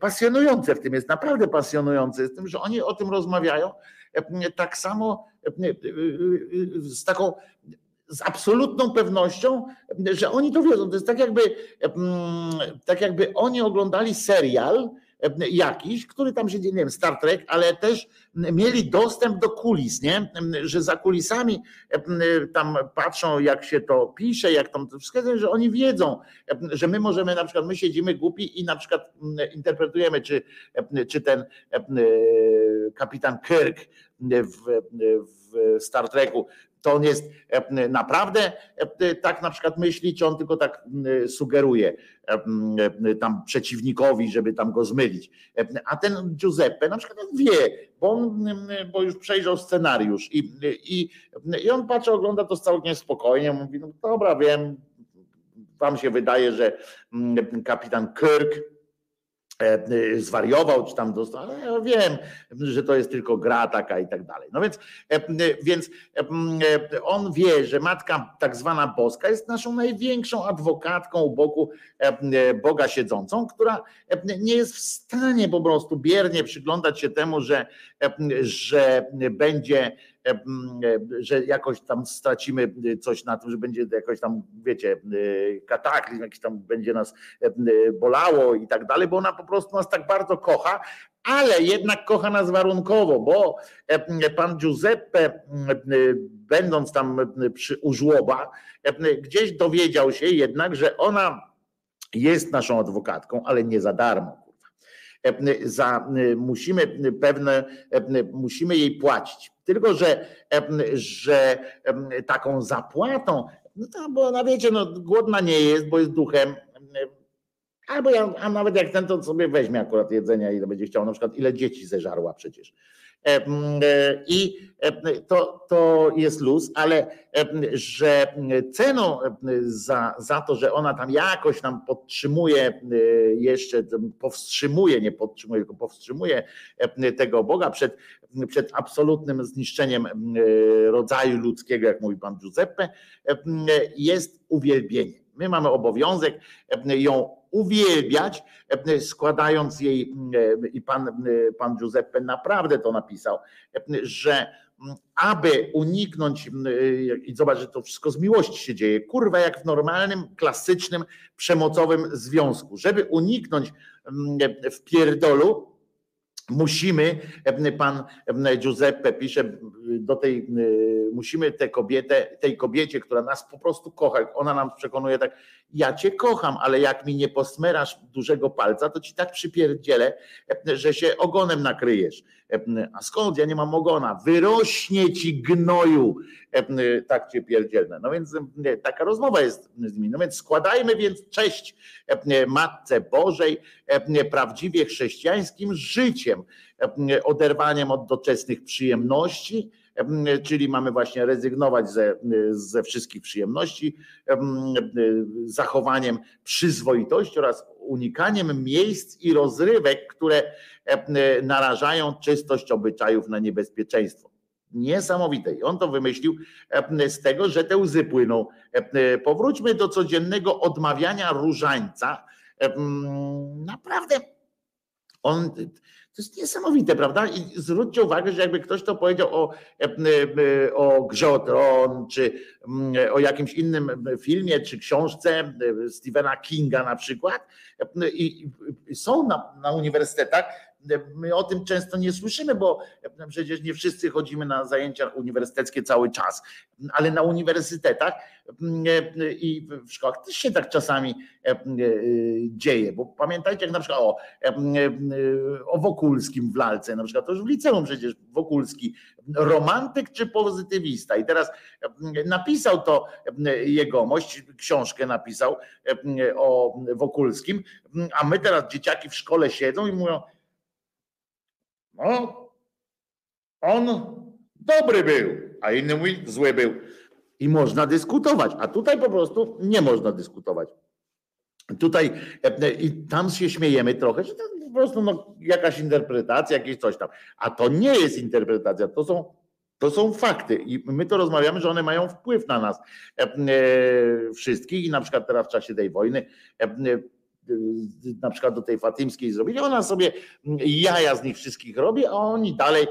pasjonujące w tym, jest naprawdę pasjonujące, z tym, że oni o tym rozmawiają tak samo z taką z absolutną pewnością, że oni to wiedzą. To jest tak jakby, tak jakby oni oglądali serial, jakiś, który tam się, nie wiem, Star Trek, ale też mieli dostęp do kulis, nie? Że za kulisami tam patrzą, jak się to pisze, jak tam to wszystko, że oni wiedzą, że my możemy na przykład, my siedzimy głupi i na przykład interpretujemy, czy, czy ten kapitan Kirk w, w Star Treku to on jest e, naprawdę e, tak na przykład myśli, czy on tylko tak sugeruje e, tam przeciwnikowi, żeby tam go zmylić. A ten Giuseppe na przykład wie, bo, on, bo już przejrzał scenariusz i, i, i on patrzy, ogląda to całkiem spokojnie, mówi, no dobra, wiem, wam się wydaje, że kapitan Kirk zwariował, czy tam dostał, ale ja wiem, że to jest tylko gra taka i tak dalej. No więc, e, więc on wie, że matka tak zwana boska jest naszą największą adwokatką u boku Boga siedzącą, która nie jest w stanie po prostu biernie przyglądać się temu, że, że będzie że jakoś tam stracimy coś na tym, że będzie jakoś tam, wiecie, kataklizm, jakiś tam będzie nas bolało i tak dalej, bo ona po prostu nas tak bardzo kocha, ale jednak kocha nas warunkowo, bo pan Giuseppe, będąc tam przy u żłoba, gdzieś dowiedział się jednak, że ona jest naszą adwokatką, ale nie za darmo za, musimy pewne, musimy jej płacić. Tylko, że, że taką zapłatą, no to, bo na wiecie, no, głodna nie jest, bo jest duchem, Albo ja, a nawet jak ten, to sobie weźmie akurat jedzenia, ile będzie chciał, na przykład ile dzieci zeżarła przecież. E, I to, to jest luz, ale że ceną za, za to, że ona tam jakoś tam podtrzymuje jeszcze, powstrzymuje, nie podtrzymuje, tylko powstrzymuje tego Boga przed, przed absolutnym zniszczeniem rodzaju ludzkiego, jak mówi pan Giuseppe, jest uwielbienie. My mamy obowiązek ją uwielbiać, e, składając jej, e, i pan, e, pan Giuseppe naprawdę to napisał, że aby uniknąć, i zobacz, że to wszystko z miłości się dzieje, kurwa, jak w normalnym, klasycznym, przemocowym związku, żeby uniknąć w pierdolu, Musimy, pan Giuseppe pisze do tej, musimy tę kobietę, tej kobiecie, która nas po prostu kocha, ona nam przekonuje tak, ja cię kocham, ale jak mi nie posmerasz dużego palca, to ci tak przypierdzielę, że się ogonem nakryjesz. A skąd? Ja nie mam ogona. Wyrośnie ci gnoju. Tak cię pierdzielne. No więc taka rozmowa jest z nimi. No więc składajmy więc cześć Matce Bożej prawdziwie chrześcijańskim życiem, oderwaniem od doczesnych przyjemności, czyli mamy właśnie rezygnować ze, ze wszystkich przyjemności, zachowaniem przyzwoitości oraz unikaniem miejsc i rozrywek, które narażają czystość obyczajów na niebezpieczeństwo. Niesamowite. I on to wymyślił z tego, że te łzy płyną. Powróćmy do codziennego odmawiania różańca. Naprawdę on, to jest niesamowite, prawda? I zwróćcie uwagę, że jakby ktoś to powiedział o, o Grze o czy o jakimś innym filmie, czy książce Stephena Kinga na przykład, i są na, na uniwersytetach My o tym często nie słyszymy, bo przecież nie wszyscy chodzimy na zajęcia uniwersyteckie cały czas, ale na uniwersytetach i w szkołach też się tak czasami dzieje, bo pamiętajcie, jak na przykład o, o Wokulskim w lalce, na przykład to już w liceum przecież Wokulski, romantyk czy pozytywista? I teraz napisał to jegomość, książkę napisał o Wokulskim, a my teraz dzieciaki w szkole siedzą i mówią, no, on dobry był, a inny mówi zły był. I można dyskutować, a tutaj po prostu nie można dyskutować. Tutaj e, i tam się śmiejemy trochę, że to po prostu no, jakaś interpretacja, jakieś coś tam. A to nie jest interpretacja, to są, to są fakty i my to rozmawiamy, że one mają wpływ na nas e, e, wszystkich i na przykład teraz w czasie tej wojny na przykład do tej Fatymskiej zrobili, ona sobie jaja z nich wszystkich robi, a oni dalej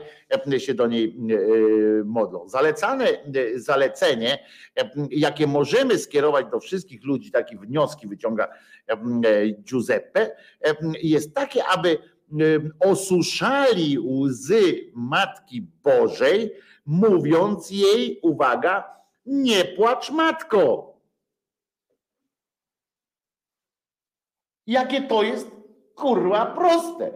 się do niej e, modlą. Zalecane, zalecenie, jakie możemy skierować do wszystkich ludzi, takie wnioski wyciąga e, Giuseppe, jest takie, aby osuszali łzy Matki Bożej, mówiąc jej, uwaga, nie płacz matko, Jakie to jest kurwa proste.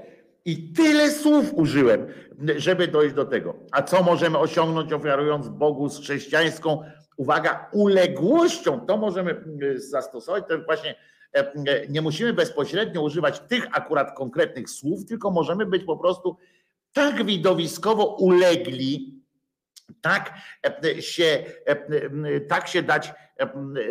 I tyle słów użyłem, żeby dojść do tego. A co możemy osiągnąć, ofiarując Bogu z chrześcijańską, uwaga, uległością? To możemy y, zastosować. To właśnie e, e, nie musimy bezpośrednio używać tych akurat konkretnych słów, tylko możemy być po prostu tak widowiskowo ulegli, tak e, się, tak się dać,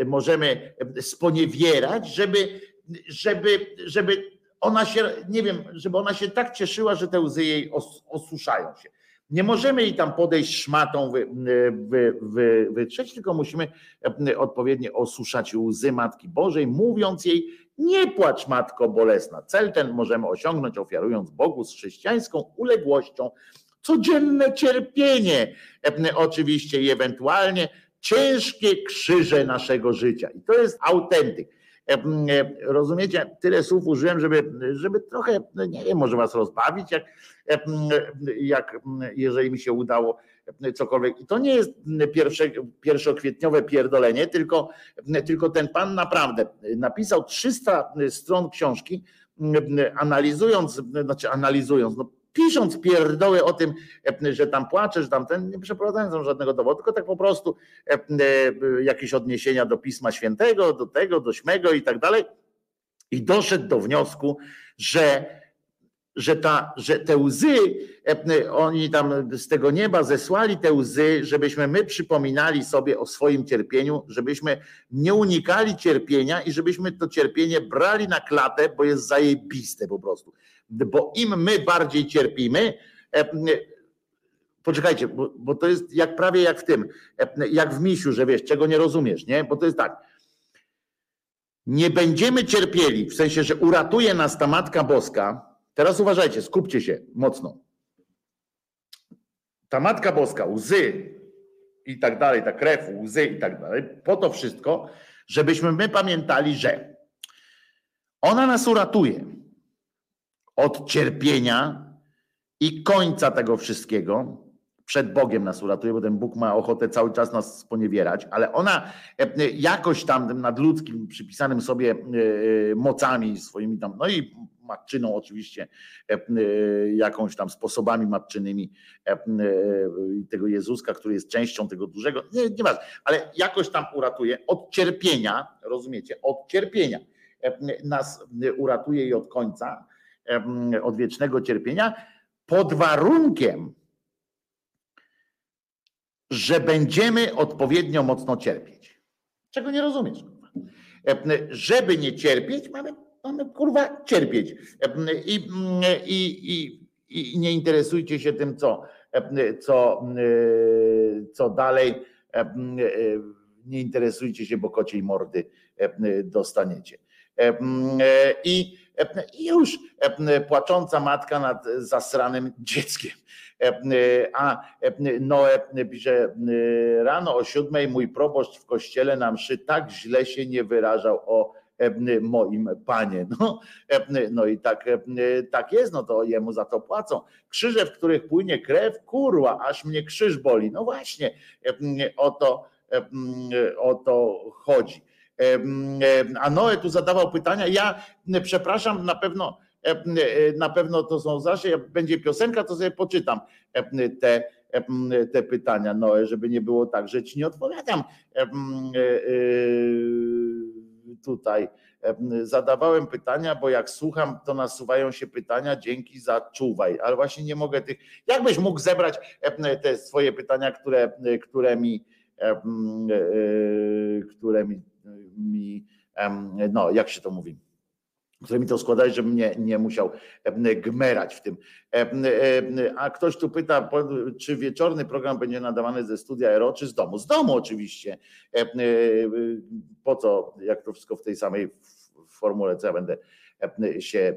możemy sponiewierać, żeby żeby, żeby ona się, nie wiem, żeby ona się tak cieszyła, że te łzy jej osuszają się. Nie możemy jej tam podejść szmatą, wy, wy, wy, wytrzeć, tylko musimy e, odpowiednio osuszać łzy Matki Bożej, mówiąc jej, nie płacz Matko Bolesna. Cel ten możemy osiągnąć ofiarując Bogu z chrześcijańską uległością codzienne cierpienie, e, oczywiście i ewentualnie ciężkie krzyże naszego życia. I to jest autentyk. E, rozumiecie, tyle słów użyłem, żeby, żeby trochę, no nie wiem, może was rozbawić, jak, jak jeżeli mi się udało cokolwiek. I to nie jest pierwsze, pierwszokwietniowe pierdolenie, tylko, tylko ten pan naprawdę napisał 300 stron książki, analizując, znaczy analizując, no pisząc pierdoły o tym, e, że tam płaczesz, tam ten, nie przeprowadzając żadnego dowodu, tylko tak po prostu e, e, jakieś odniesienia do Pisma Świętego, do tego, do śmego i tak dalej. I doszedł do wniosku, że że, ta, że te łzy, oni tam z tego nieba zesłali te łzy, żebyśmy my przypominali sobie o swoim cierpieniu, żebyśmy nie unikali cierpienia i żebyśmy to cierpienie brali na klatę, bo jest zajebiste po prostu bo im my bardziej cierpimy, e, poczekajcie, bo, bo, to jest jak prawie jak w tym, e, jak w misiu, że wiesz, czego nie rozumiesz, nie? Bo to jest tak. Nie będziemy cierpieli, w sensie, że uratuje nas ta Matka Boska. Teraz uważajcie, skupcie się mocno. Ta Matka Boska, łzy i tak dalej, ta krew, łzy i tak dalej, po to wszystko, żebyśmy my pamiętali, że ona nas uratuje od cierpienia i końca tego wszystkiego. Przed Bogiem nas uratuje, bo ten Bóg ma ochotę cały czas nas sponiewierać, ale ona e, jakoś tam nadludzkim, przypisanym sobie e, mocami swoimi tam, no i matczyną oczywiście, e, jakąś tam sposobami matczynymi tego Jezuska, który jest częścią tego dużego, nie, nie ale jakoś tam uratuje od cierpienia, rozumiecie, od cierpienia nas uratuje i od końca, od wiecznego cierpienia, pod warunkiem, że będziemy odpowiednio mocno cierpieć. Czego nie rozumiesz? Żeby nie cierpieć, mamy, mamy kurwa cierpieć. I, i, i, I nie interesujcie się tym, co, co, co dalej. Nie interesujcie się, bo kociej mordy dostaniecie. I, I już płacząca matka nad zasranym dzieckiem. A Noe pisze, rano o siódmej mój proboszcz w kościele na mszy tak źle się nie wyrażał o moim panie. No, no i tak, tak jest, no to jemu za to płacą. Krzyże, w których płynie krew, kurwa, aż mnie krzyż boli. No właśnie, o to, o to chodzi. A Noe tu zadawał pytania. Ja przepraszam, na pewno na pewno to są zawsze, jak będzie piosenka, to sobie poczytam te, te pytania, Noe, żeby nie było tak, że ci nie odpowiadam e, e, tutaj. Zadawałem pytania, bo jak słucham, to nasuwają się pytania, dzięki za czuwaj, ale właśnie nie mogę tych. Jakbyś mógł zebrać te swoje pytania, które, które mi, e, które mi mi, no jak się to mówi, które mi to składać, żebym nie, nie musiał gmerać w tym. A ktoś tu pyta, czy wieczorny program będzie nadawany ze studia Ero, czy z domu? Z domu oczywiście. Po co, jak to wszystko w tej samej formule, co ja będę się,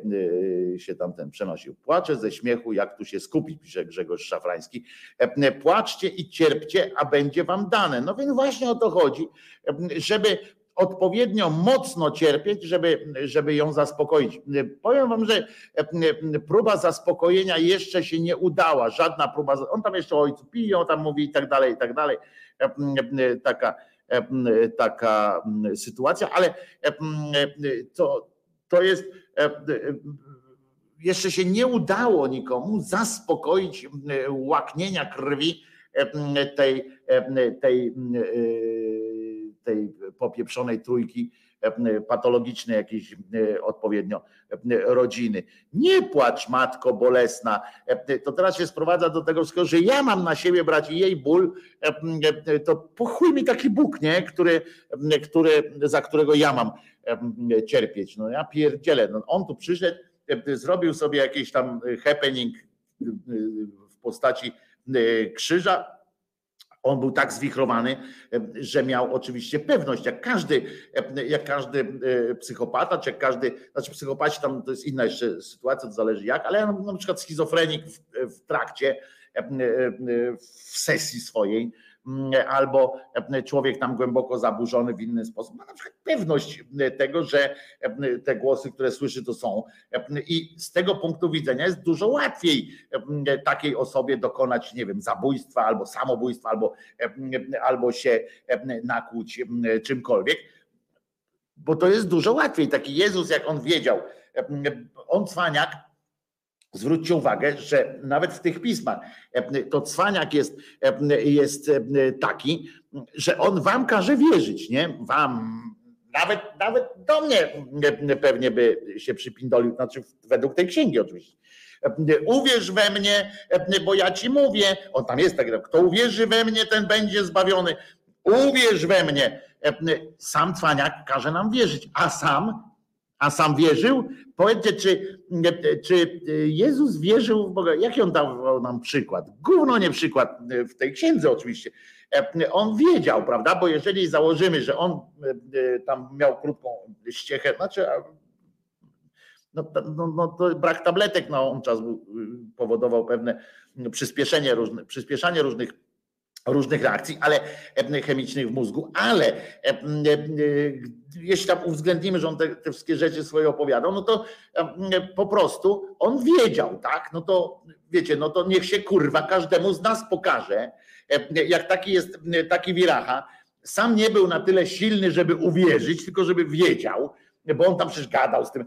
się tamten przenosił. Płaczę ze śmiechu, jak tu się skupić, pisze Grzegorz Szafrański. Płaczcie i cierpcie, a będzie wam dane. No więc właśnie o to chodzi, żeby odpowiednio mocno cierpieć, żeby, żeby ją zaspokoić. Powiem wam, że próba zaspokojenia jeszcze się nie udała, żadna próba, on tam jeszcze o ojcu pije, on tam mówi i tak dalej, i tak dalej. Taka, taka sytuacja, ale to, to jest jeszcze się nie udało nikomu zaspokoić łaknienia krwi tej, tej tej popieprzonej trójki e, patologicznej jakiejś e, odpowiednio e, rodziny. Nie płacz matko bolesna. To teraz się sprowadza do tego że ja mam na siebie brać jej ból, to pochuj mi taki Bóg, nie? Który, który, za którego ja mam cierpieć. No ja pierdzielę. No, on tu przyszedł, zrobił sobie jakiś tam happening w postaci krzyża, on był tak zwichrowany, że miał oczywiście pewność, jak każdy, jak każdy e, psychopata, czy jak każdy, znaczy psychopaci tam to jest inna jeszcze sytuacja, to zależy jak, ale na przykład schizofrenik w, w trakcie, w sesji swojej, albo e, człowiek tam głęboko zaburzony w inny sposób, ma na przykład pewność e, tego, że e, te głosy, które słyszy, to są. I z tego punktu widzenia jest dużo łatwiej takiej osobie dokonać, nie wiem, zabójstwa albo samobójstwa, albo, albo się nakłuć czymkolwiek bo to jest dużo łatwiej. Taki Jezus, jak on wiedział, on cwaniak, Zwróćcie uwagę, że nawet w tych pismach e, to cwaniak jest, e, jest e, taki, że on wam każe wierzyć, nie? Wam, nawet, nawet do mnie pewnie by się przypindolił, znaczy według tej księgi oczywiście. Uwierz we mnie, bo ja ci mówię, on tam jest tak, kto uwierzy we mnie, ten będzie zbawiony. Uwierz we mnie. Sam cwaniak każe nam wierzyć, a sam a sam wierzył? Powiedzcie, czy, czy Jezus wierzył w Boga? Jaki on dał nam przykład? Gówno nie przykład w tej księdze oczywiście. On wiedział, prawda? Bo jeżeli założymy, że on tam miał krótką ściechę, znaczy no, no, no to brak tabletek na on czas powodował pewne przyspieszenie różne, przyspieszanie różnych różnych reakcji, ale chemicznych w mózgu, ale jeśli tam uwzględnimy, że on te, te, wszystkie rzeczy swoje opowiadał, no to po prostu on wiedział, tak? No to wiecie, no to niech się kurwa każdemu z nas pokaże, jak taki jest taki wiracha, sam nie był na tyle silny, żeby uwierzyć, tylko żeby wiedział, bo on tam przecież gadał z tym,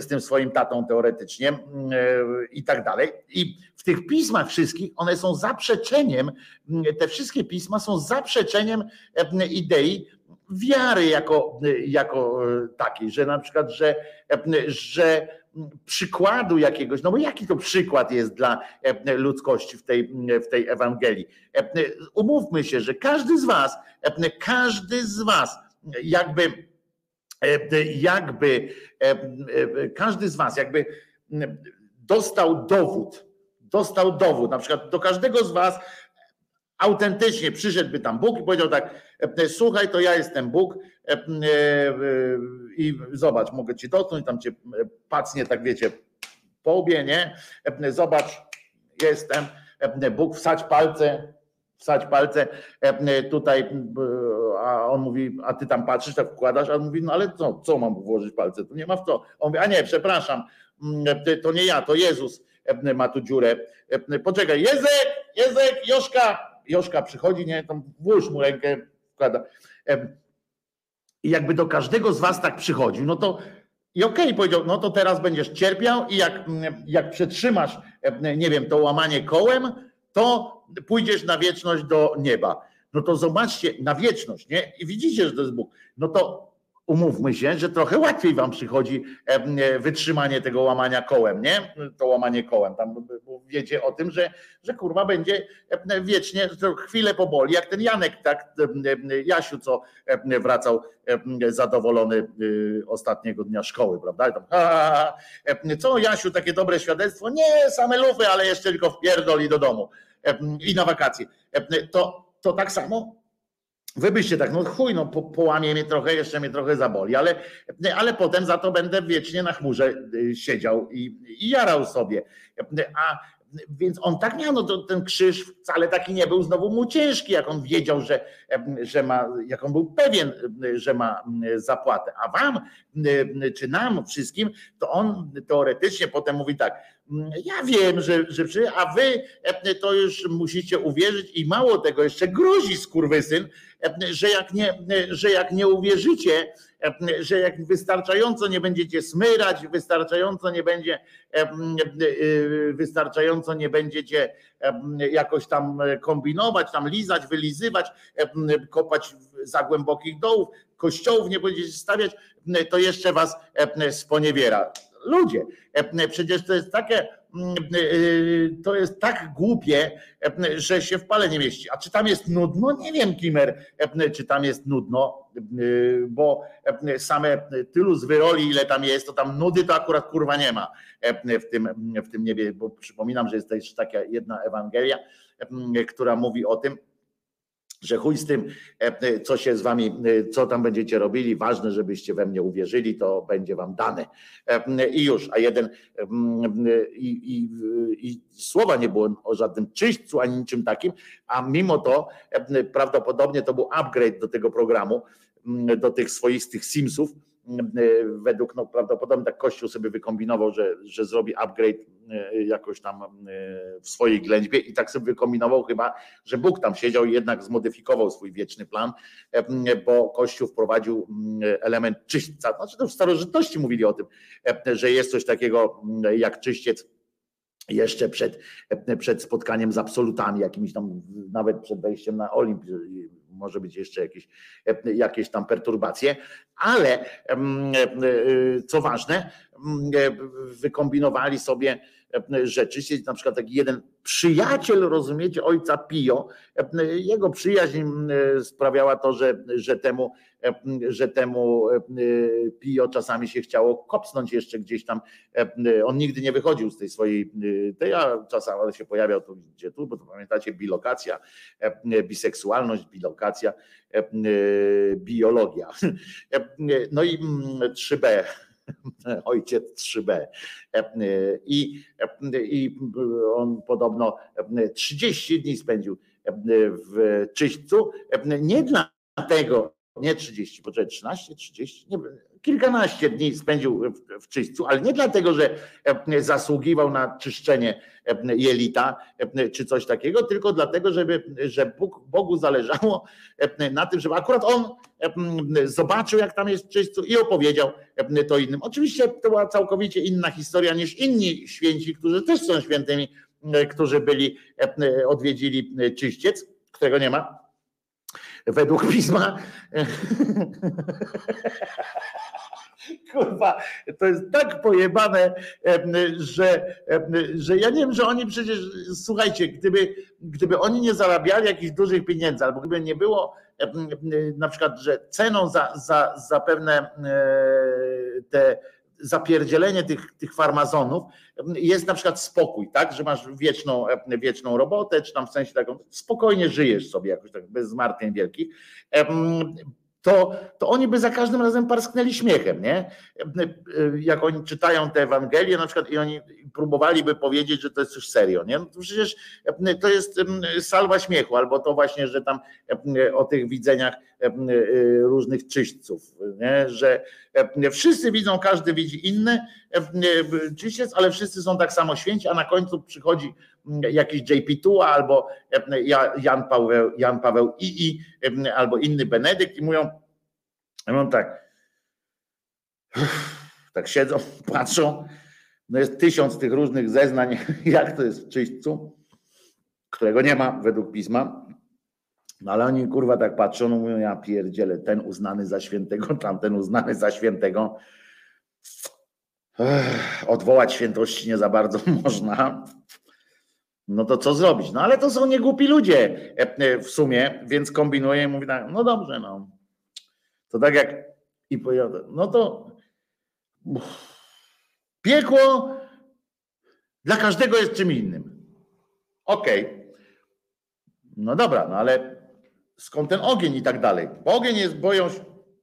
z tym swoim tatą teoretycznie e, i tak dalej. I w tych pismach wszystkich one są zaprzeczeniem, te wszystkie pisma są zaprzeczeniem idei wiary jako, jako takiej, że na przykład, że, że przykładu jakiegoś, no bo jaki to przykład jest dla ludzkości w tej, w tej Ewangelii? Umówmy się, że każdy z was, każdy z was jakby jakby każdy z was jakby dostał dowód, dostał dowód, na przykład do każdego z was autentycznie przyszedłby tam Bóg i powiedział tak, słuchaj, to ja jestem Bóg i zobacz, mogę ci dotknąć, tam cię pacnie, tak wiecie, po łbie, nie? Zobacz, jestem, Bóg, wsadź palce, wsadź palce tutaj, a on mówi, a ty tam patrzysz, tak wkładasz, a on mówi, no ale co, co mam włożyć palce, tu nie ma w to. On mówi, a nie, przepraszam, to nie ja, to Jezus ma tu dziurę. Poczekaj, Jezek, Jezek, Joszka, Joszka przychodzi, nie, tam włóż mu rękę, wkłada. I jakby do każdego z was tak przychodził, no to i okej, okay, powiedział, no to teraz będziesz cierpiał i jak, jak przetrzymasz, nie wiem, to łamanie kołem, to pójdziesz na wieczność do nieba. No to zobaczcie, na wieczność, nie? I widzicie, że to jest Bóg. No to umówmy się, że trochę łatwiej wam przychodzi wytrzymanie tego łamania kołem, nie? To łamanie kołem. Tam wiecie o tym, że, że kurwa będzie wiecznie, to chwilę poboli, jak ten Janek, tak, Jasiu, co wracał zadowolony y, ostatniego dnia szkoły, prawda? I tam, co Jasiu, takie dobre świadectwo? Nie, same lufy, ale jeszcze tylko w pierdol i do domu i na wakacje. To, to tak samo Wy byście tak, no chuj, no po, połamie mnie trochę, jeszcze mnie trochę zaboli, ale, ale potem za to będę wiecznie na chmurze y, siedział i, i jarał sobie. A więc on tak miał, no to ten krzyż wcale taki nie był znowu mu ciężki, jak on wiedział, że, że ma, jak on był pewien, że ma zapłatę. A wam, czy nam wszystkim, to on teoretycznie potem mówi tak, ja wiem, że, że a wy to już musicie uwierzyć i mało tego, jeszcze grozi skurwysyn, że jak nie, że jak nie uwierzycie, że jak wystarczająco nie będziecie smyrać, wystarczająco nie będzie, wystarczająco nie będziecie jakoś tam kombinować, tam lizać, wylizywać, kopać za głębokich dołów, kościołów nie będziecie stawiać, to jeszcze was sponiewiera. Ludzie, przecież to jest takie, to jest tak głupie, że się w pale nie mieści. A czy tam jest nudno? Nie wiem, Kimer, czy tam jest nudno, bo same tylu z wyroli, ile tam jest, to tam nudy to akurat kurwa nie ma w tym, w tym niebie, bo przypominam, że jest też taka jedna Ewangelia, która mówi o tym, że chuj z tym, e, co się z wami, e, co tam będziecie robili, ważne, żebyście we mnie uwierzyli, to będzie wam dane. E, I już, a jeden i, i, i słowa nie było o żadnym czyśćcu ani niczym takim, a mimo to prawdopodobnie to był upgrade do tego programu, do tych swoistych Simsów, według, no prawdopodobnie tak Kościół sobie wykombinował, że, że zrobi upgrade e, jakoś tam e, w swojej ględźbie i tak sobie wykombinował chyba, że Bóg tam siedział i jednak zmodyfikował swój wieczny plan, e, bo Kościół wprowadził element czyśćca. Znaczy to w starożytności mówili o tym, że jest coś takiego jak czyściec jeszcze przed, przed spotkaniem z absolutami, jakimiś tam, nawet przed wejściem na Olimp, może być jeszcze jakieś, jakieś tam perturbacje, ale co ważne, wykombinowali sobie rzeczy. Na przykład taki jeden przyjaciel, rozumiecie, ojca Pio, jego przyjaźń sprawiała to, że, że temu, że temu Pio czasami się chciało kopsnąć jeszcze gdzieś tam. On nigdy nie wychodził z tej swojej, tej, ja czasami ale się pojawiał tu gdzie tu, bo to pamiętacie, bilokacja, biseksualność, bilokacja, biologia. No i 3B ojciec 3B. I, I on podobno 30 dni spędził w czyśćcu, nie dlatego, nie 30, poczekaj, 13, 30, nie, kilkanaście dni spędził w, czyśćcu, ale nie dlatego, że zasługiwał na czyszczenie jelita czy coś takiego, tylko dlatego, żeby, że Bóg, Bogu zależało na tym, żeby akurat on zobaczył, jak tam jest w czyśćcu i opowiedział to innym. Oczywiście to była całkowicie inna historia niż inni święci, którzy też są świętymi, którzy byli, odwiedzili czyściec, którego nie ma, według pisma Kurwa, to jest tak pojebane, że, że ja nie wiem, że oni przecież, słuchajcie, gdyby, gdyby oni nie zarabiali jakichś dużych pieniędzy, albo gdyby nie było na przykład, że ceną za, za, za pewne e, te zapierdzielenie tych, tych farmazonów jest na przykład spokój, tak, że masz wieczną, wieczną robotę, czy tam w sensie taką, spokojnie żyjesz sobie jakoś tak bez zmartwień wielkich to, to oni by za każdym razem parsknęli śmiechem, nie? Jak oni czytają te Ewangelie na przykład i oni próbowaliby powiedzieć, że to jest coś serio, nie? No to przecież to jest salwa śmiechu, albo to właśnie, że tam o tych widzeniach różnych czyśćców, nie? że wszyscy widzą, każdy widzi inny czyściec, ale wszyscy są tak samo święci, a na końcu przychodzi jakiś JP2 albo Jan Paweł, Jan Paweł II albo inny Benedykt i mówią, mówią tak, tak siedzą, patrzą, no jest tysiąc tych różnych zeznań, jak to jest w czyśćcu, którego nie ma według pisma, no ale oni kurwa tak patrzą, no mówią, ja pierdzielę, ten uznany za świętego, tamten uznany za świętego. Ech, odwołać świętości nie za bardzo można. No to co zrobić? No ale to są niegłupi ludzie e, e, w sumie, więc kombinuję i mówię tak, no dobrze, no. To tak jak i pojadę, no to piekło dla każdego jest czym innym. Okej. Okay. No dobra, no ale skąd ten ogień i tak dalej? Bo ogień jest, boją,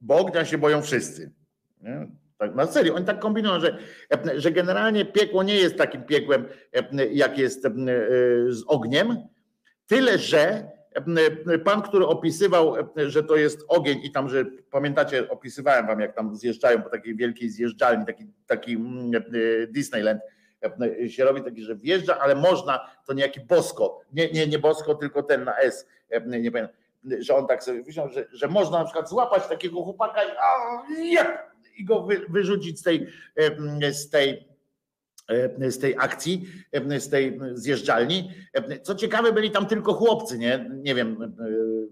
bo ognia się boją wszyscy. Nie? Tak, na serio, oni tak kombinują, że, że generalnie piekło nie jest takim piekłem, jak jest e, z ogniem, tyle że pan, który opisywał, że to jest ogień i tam, że pamiętacie, opisywałem wam, jak tam zjeżdżają po takiej wielkiej zjeżdżalni, taki, taki mm, e, Disneyland się robi, taki, że wjeżdża, ale można, to nie jaki Bosko, nie, nie, nie Bosko, tylko ten na S, nie pamiętam, że on tak sobie wziął, że, że można na przykład złapać takiego chłopaka i, i go wy, wyrzucić z tej, z tej z tej akcji, z tej zjeżdżalni. Co ciekawe, byli tam tylko chłopcy, nie? Nie wiem,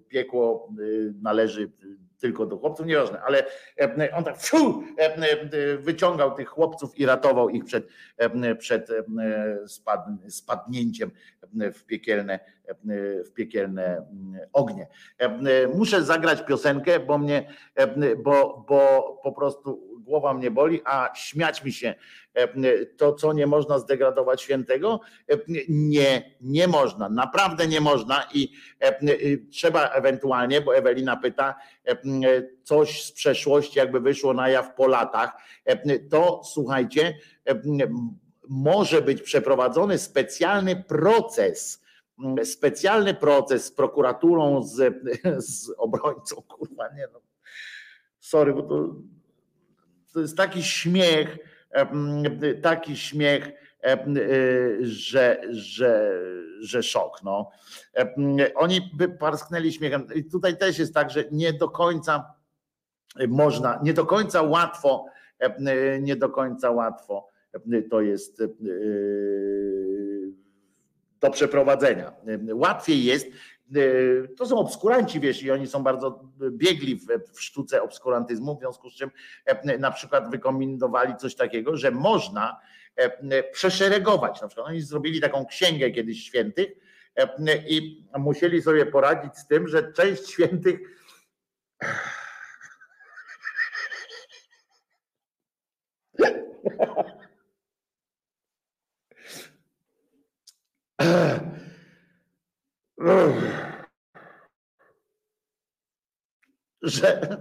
piekło należy tylko do chłopców, nieważne, ale on tak fiu, wyciągał tych chłopców i ratował ich przed, przed spadnięciem w piekielne, w piekielne ognie. Muszę zagrać piosenkę, bo mnie, bo, bo po prostu głowa mnie boli, a śmiać mi się to, co nie można zdegradować świętego, nie, nie można, naprawdę nie można i trzeba ewentualnie, bo Ewelina pyta, coś z przeszłości jakby wyszło na jaw po latach, to słuchajcie, może być przeprowadzony specjalny proces, specjalny proces z prokuraturą, z, z obrońcą, kurwa, nie no. Sorry, bo to, to jest taki śmiech, taki śmiech, że, że, że szok. No. Oni by parsknęli śmiechem. I tutaj też jest tak, że nie do końca można, nie do końca łatwo, nie do końca łatwo to jest do przeprowadzenia. Łatwiej jest, to są obskuranci, wiesz, i oni są bardzo biegli w, w sztuce obskurantyzmu, w związku z czym na przykład wykombinowali coś takiego, że można przeszeregować. Na przykład oni zrobili taką księgę kiedyś świętych i musieli sobie poradzić z tym, że część świętych że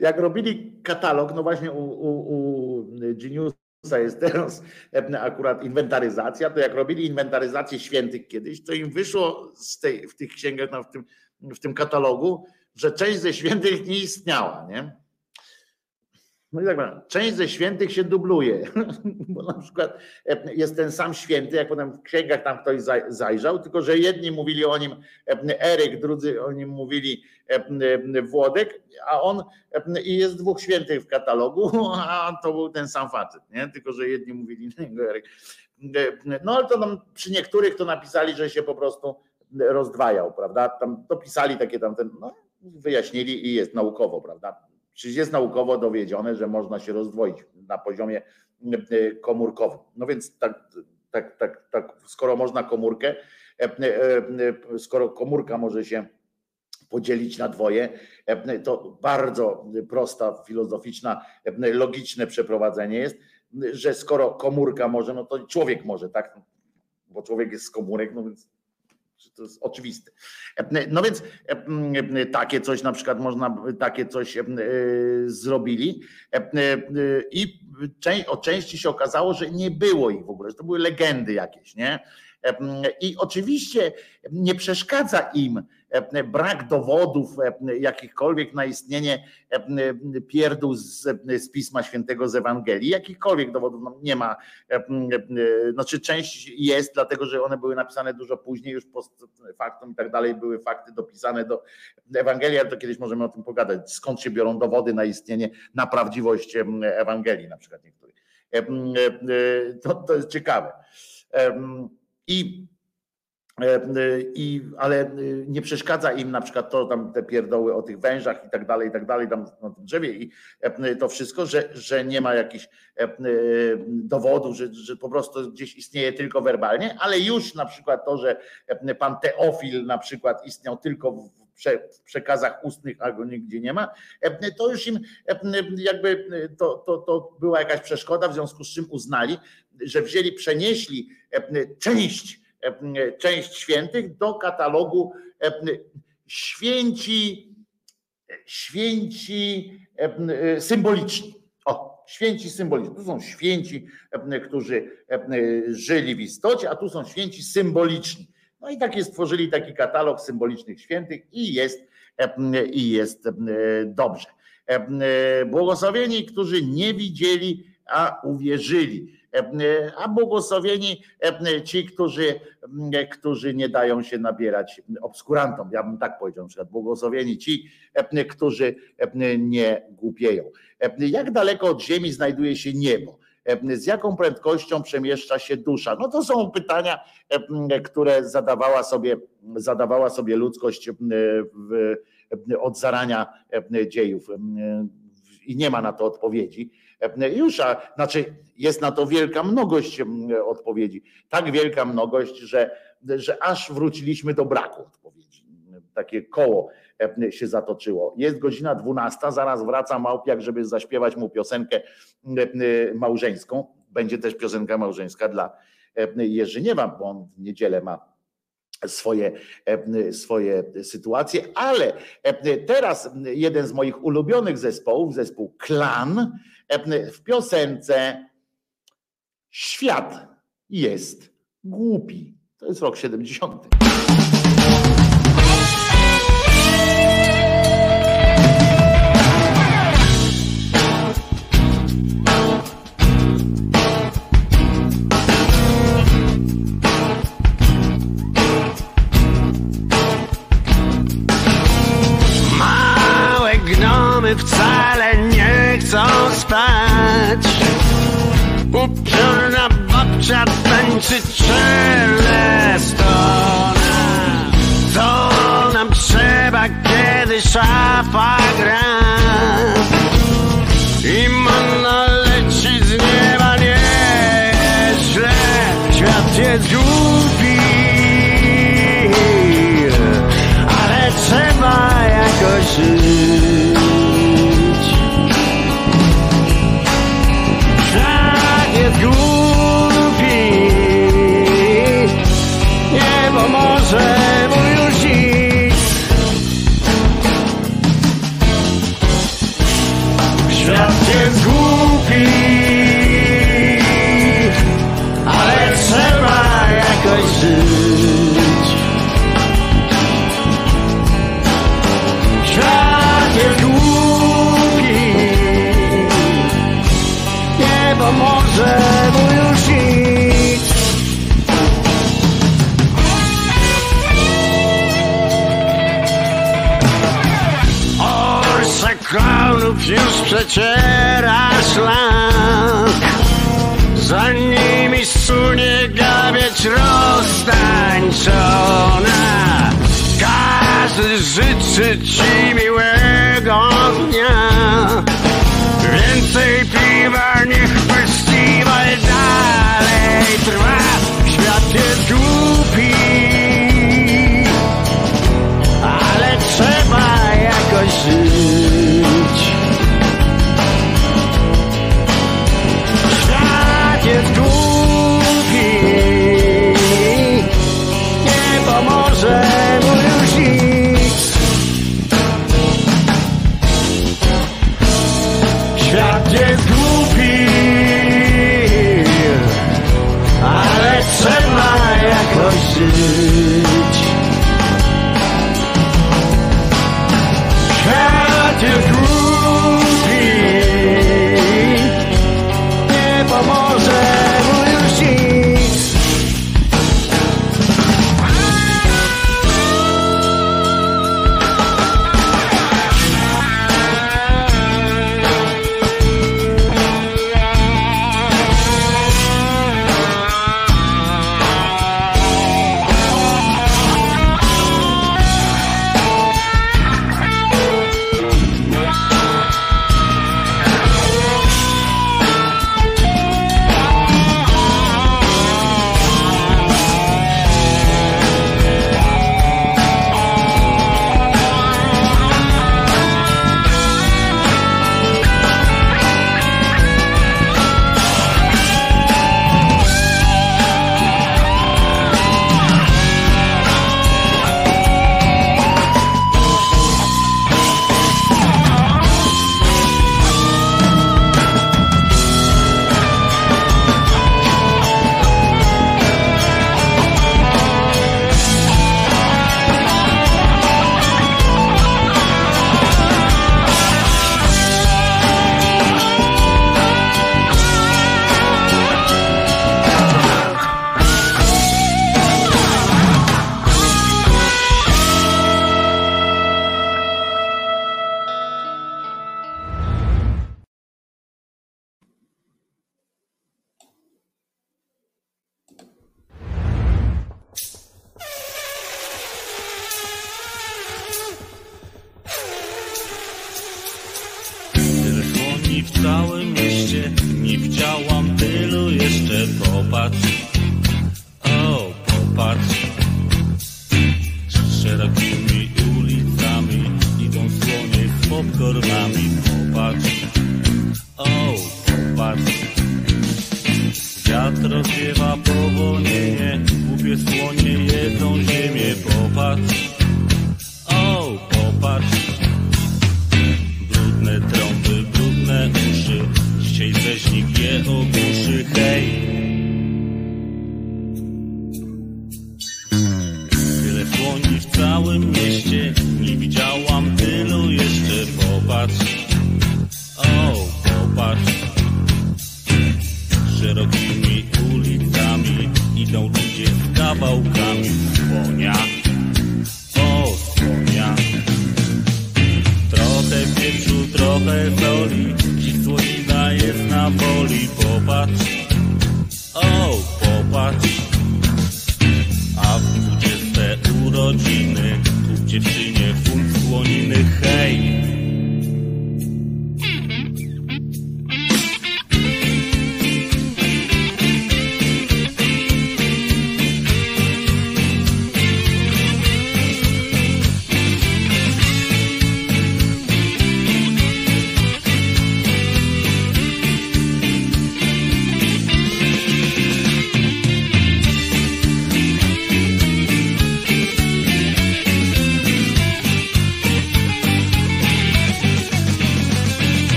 jak robili katalog, no właśnie u, u, u Geniusa jest teraz akurat inwentaryzacja, to jak robili inwentaryzację świętych kiedyś, to im wyszło tej, w tych księgach, no w, tym, w tym katalogu, że część ze świętych nie istniała, nie? No i tak powiem, część ze świętych się dubluje, bo na przykład e, jest ten sam święty, jak potem w księgach tam ktoś zajrzał, tylko że jedni mówili o nim e, Eryk, drudzy o nim mówili e, Włodek, a on i jest dwóch świętych w katalogu, a to był ten sam facet, nie? tylko że jedni mówili na niego Eryk. No ale to tam przy niektórych to napisali, że się po prostu rozdwajał, prawda? Tam dopisali takie tam, ten, no, wyjaśnili i jest naukowo, prawda? Przecież jest naukowo dowiedzione, że można się rozdwoić na poziomie komórkowym. No więc tak, tak, tak, tak skoro można komórkę, skoro komórka może się podzielić na dwoje. To bardzo prosta, filozoficzna, logiczne przeprowadzenie jest, że skoro komórka może, no to człowiek może, tak? Bo człowiek jest z komórek, no więc to jest oczywiste. No więc takie coś na przykład można, takie coś e, zrobili i o części się okazało, że nie było ich w ogóle, że to były legendy jakieś, nie? I oczywiście nie przeszkadza im E, brak dowodów e, jakichkolwiek na istnienie e, pierdół z, z Pisma Świętego z Ewangelii, jakichkolwiek dowodów no nie ma. Znaczy część jest, dlatego że one były napisane dużo później, już post faktum i tak dalej, były fakty dopisane do Ewangelii, ale to kiedyś możemy o tym pogadać, skąd się biorą dowody na istnienie, na prawdziwość Ewangelii na przykład niektórych. To, to jest ciekawe. I E, e, I, ale e, nie przeszkadza im na przykład to, tam te pierdoły o tych wężach i tak dalej, i tak dalej, tam na tym drzewie i to wszystko, że, że nie ma jakichś dowodów, że, że po prostu gdzieś istnieje tylko werbalnie, ale już na przykład to, że pan Teofil na przykład istniał tylko w przekazach ustnych, a go nigdzie nie ma, to już im jakby to, to, to była jakaś przeszkoda, w związku z czym uznali, że wzięli, przenieśli część E, część świętych do katalogu e, święci, święci e, symboliczni. O, święci symboliczni. Tu są święci, którzy żyli w istocie, a tu są święci symboliczni. No i takie stworzyli taki katalog symbolicznych świętych i jest, i jest dobrze. Błogosławieni, którzy nie widzieli, a uwierzyli. A błogosławieni ci, którzy, którzy nie dają się nabierać obskurantom. Ja bym tak powiedział, na przykład błogosławieni ci, którzy nie głupieją. Jak daleko od ziemi znajduje się niebo? z jaką prędkością przemieszcza się dusza? No to są pytania, które zadawała sobie, zadawała sobie ludzkość od zarania dziejów i nie ma na to odpowiedzi. Już, a znaczy jest na to wielka mnogość odpowiedzi. Tak wielka mnogość, że, że aż wróciliśmy do braku odpowiedzi. Takie koło się zatoczyło. Jest godzina 12, zaraz wraca Małpiak, żeby zaśpiewać mu piosenkę małżeńską. Będzie też piosenka małżeńska dla Jerzyniewa, bo on w niedzielę ma swoje, swoje sytuacje, ale teraz jeden z moich ulubionych zespołów, zespół Klan, w piosence Świat jest głupi. To jest rok 70. trzeba, kiedy szafa gra. I manna leci z nieba nieźle Świat jest głupi Ale trzeba jakoś żyć przeciera szlak Za nimi sunie gawieć roztańczona. Każdy życzy ci miłego dnia. Więcej piwa, niech festiwal dalej trwa. Świat jest głupi Ale trzeba jakoś żyć.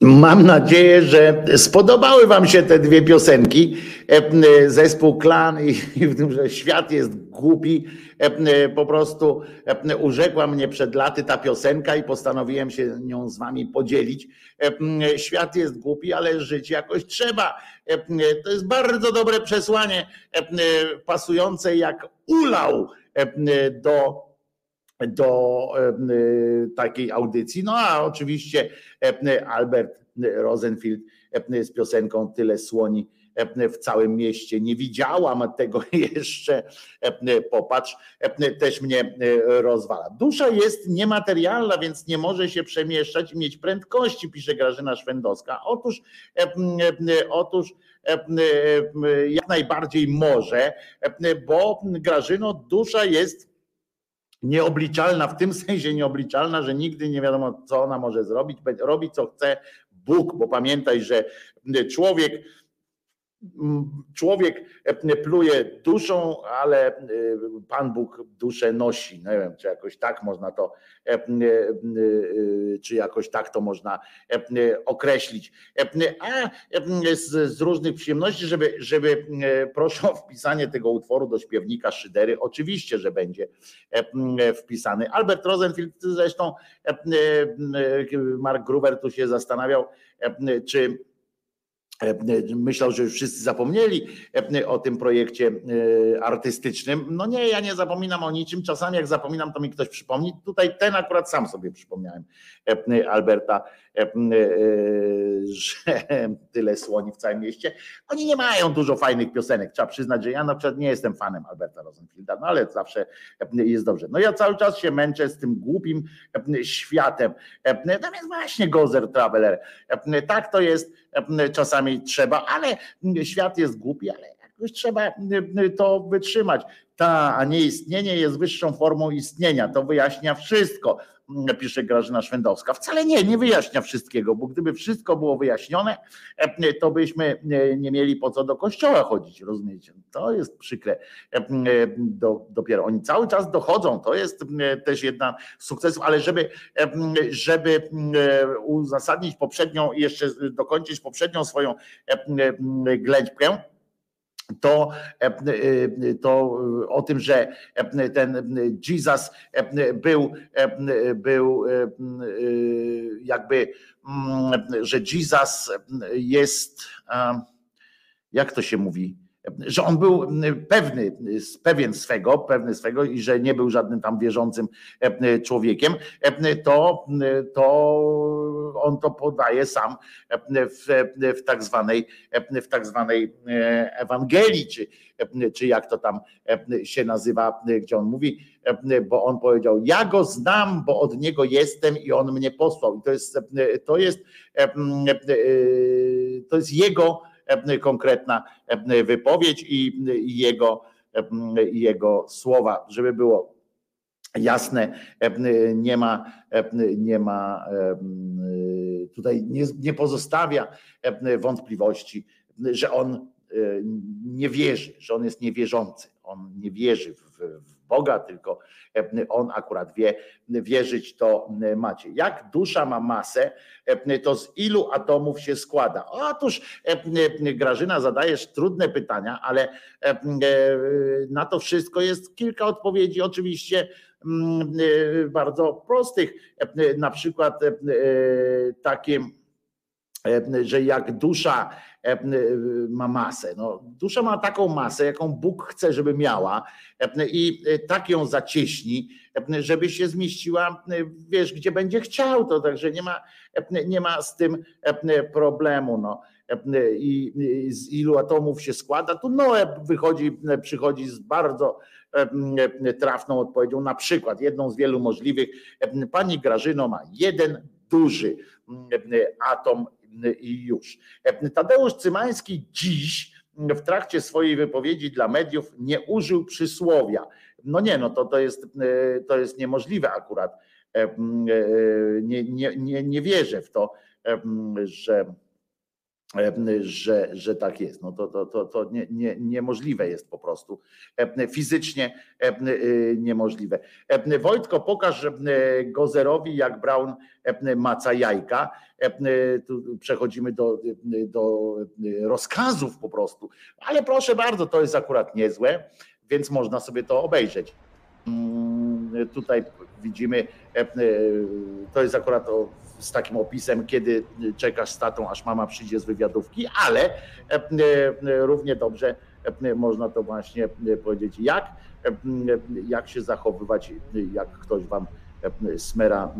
Mam nadzieję, że spodobały Wam się te dwie piosenki. E, zespół Klan i w tym, że świat jest głupi. E, po prostu e, urzekła mnie przed laty ta piosenka i postanowiłem się nią z Wami podzielić. Świat jest głupi, ale żyć jakoś trzeba. To jest bardzo dobre przesłanie, pasujące jak ulał do do takiej audycji. No a oczywiście Albert Rosenfield z piosenką Tyle słoni w całym mieście. Nie widziałam tego jeszcze. Popatrz, też mnie rozwala. Dusza jest niematerialna, więc nie może się przemieszczać i mieć prędkości, pisze Grażyna Szwendowska. Otóż, otóż jak najbardziej może, bo Grażyno, dusza jest nieobliczalna, w tym sensie nieobliczalna, że nigdy nie wiadomo, co ona może zrobić, robi co chce Bóg, bo pamiętaj, że człowiek Człowiek e, pluje duszą, ale e, Pan Bóg duszę nosi. Nie wiem, czy jakoś tak można to, e, czy jakoś tak to można określić. A z, różnych przyjemności, żeby, żeby proszę o wpisanie tego utworu do śpiewnika Szydery. Oczywiście, że będzie wpisany. Albert Rosenfield zresztą, Mark Gruber tu się zastanawiał, czy E, myślał, że już wszyscy zapomnieli e, o tym projekcie e, artystycznym. No nie, ja nie zapominam o niczym. Czasami jak zapominam, to mi ktoś przypomni. Tutaj ten akurat sam sobie przypomniałem Alberta, że tyle słoni w całym mieście. Oni nie mają dużo fajnych piosenek. Trzeba przyznać, że ja na przykład nie jestem fanem Alberta Rosenfielda, no ale zawsze jest dobrze. No ja cały czas się męczę z tym głupim światem. No więc właśnie Gozer Traveler. Tak to jest czasami trzeba, ale świat jest głupi, ale jakoś trzeba to wytrzymać. Ta, a nie istnienie jest wyższą formą istnienia. To wyjaśnia wszystko pisze Grażyna Szwendowska. Wcale nie, nie wyjaśnia wszystkiego, bo gdyby wszystko było wyjaśnione, to byśmy nie mieli po co do kościoła chodzić, rozumiecie? To jest przykre. Do, dopiero oni cały czas dochodzą, to jest też jedna z sukcesów, ale żeby, żeby uzasadnić poprzednią, jeszcze dokończyć poprzednią swoją ględźbkę, to, to o tym, że ten Jesus był, był jakby, że Jesus jest, jak to się mówi, że on był pewny, pewien swego, pewny swego i że nie był żadnym tam wierzącym człowiekiem, to, to on to podaje sam w, w tak zwanej, w tak zwanej Ewangelii, czy, czy jak to tam się nazywa, gdzie on mówi, bo on powiedział, ja go znam, bo od niego jestem i on mnie posłał. I to jest, to jest, to jest jego konkretna wypowiedź i jego, jego słowa, żeby było jasne, nie ma, nie ma tutaj nie, nie pozostawia wątpliwości, że on nie wierzy, że on jest niewierzący. On nie wierzy w, w Boga, tylko e, on akurat wie, wierzyć to e, macie. Jak dusza ma masę, e, to z ilu atomów się składa? Otóż Grażyna zadajesz trudne pytania, ale na to wszystko jest kilka odpowiedzi, oczywiście mm, bardzo prostych. Na przykład takie, że jak dusza E, e, ma masę. No, dusza ma taką masę, jaką Bóg chce, żeby miała e, i tak ją zacieśni, żeby się zmieściła, wiesz, gdzie będzie chciał, to także nie ma, nie ma z tym problemu. No. I z ilu atomów się składa, tu Noe wychodzi, przychodzi z bardzo trafną odpowiedzią. Na przykład, jedną z wielu możliwych, pani Grażyno ma jeden duży atom i już. Tadeusz Cymański dziś w trakcie swojej wypowiedzi dla mediów nie użył przysłowia. No nie, no to, to, jest, to jest niemożliwe akurat. E, nie, nie, nie, nie wierzę w to, że że, że tak jest. No to, to, to, to nie, nie, niemożliwe jest po prostu. Fizycznie niemożliwe. Wojtko, pokaż Gozerowi, jak Brown maca jajka. Tu przechodzimy do, do rozkazów po prostu. Ale proszę bardzo, to jest akurat niezłe, więc można sobie to obejrzeć. Mm, tutaj widzimy, to jest akurat o z takim opisem, kiedy czekasz z tatą, aż mama przyjdzie z wywiadówki, ale e, e, równie dobrze e, można to właśnie powiedzieć, jak, jak się zachowywać, jak ktoś wam smera,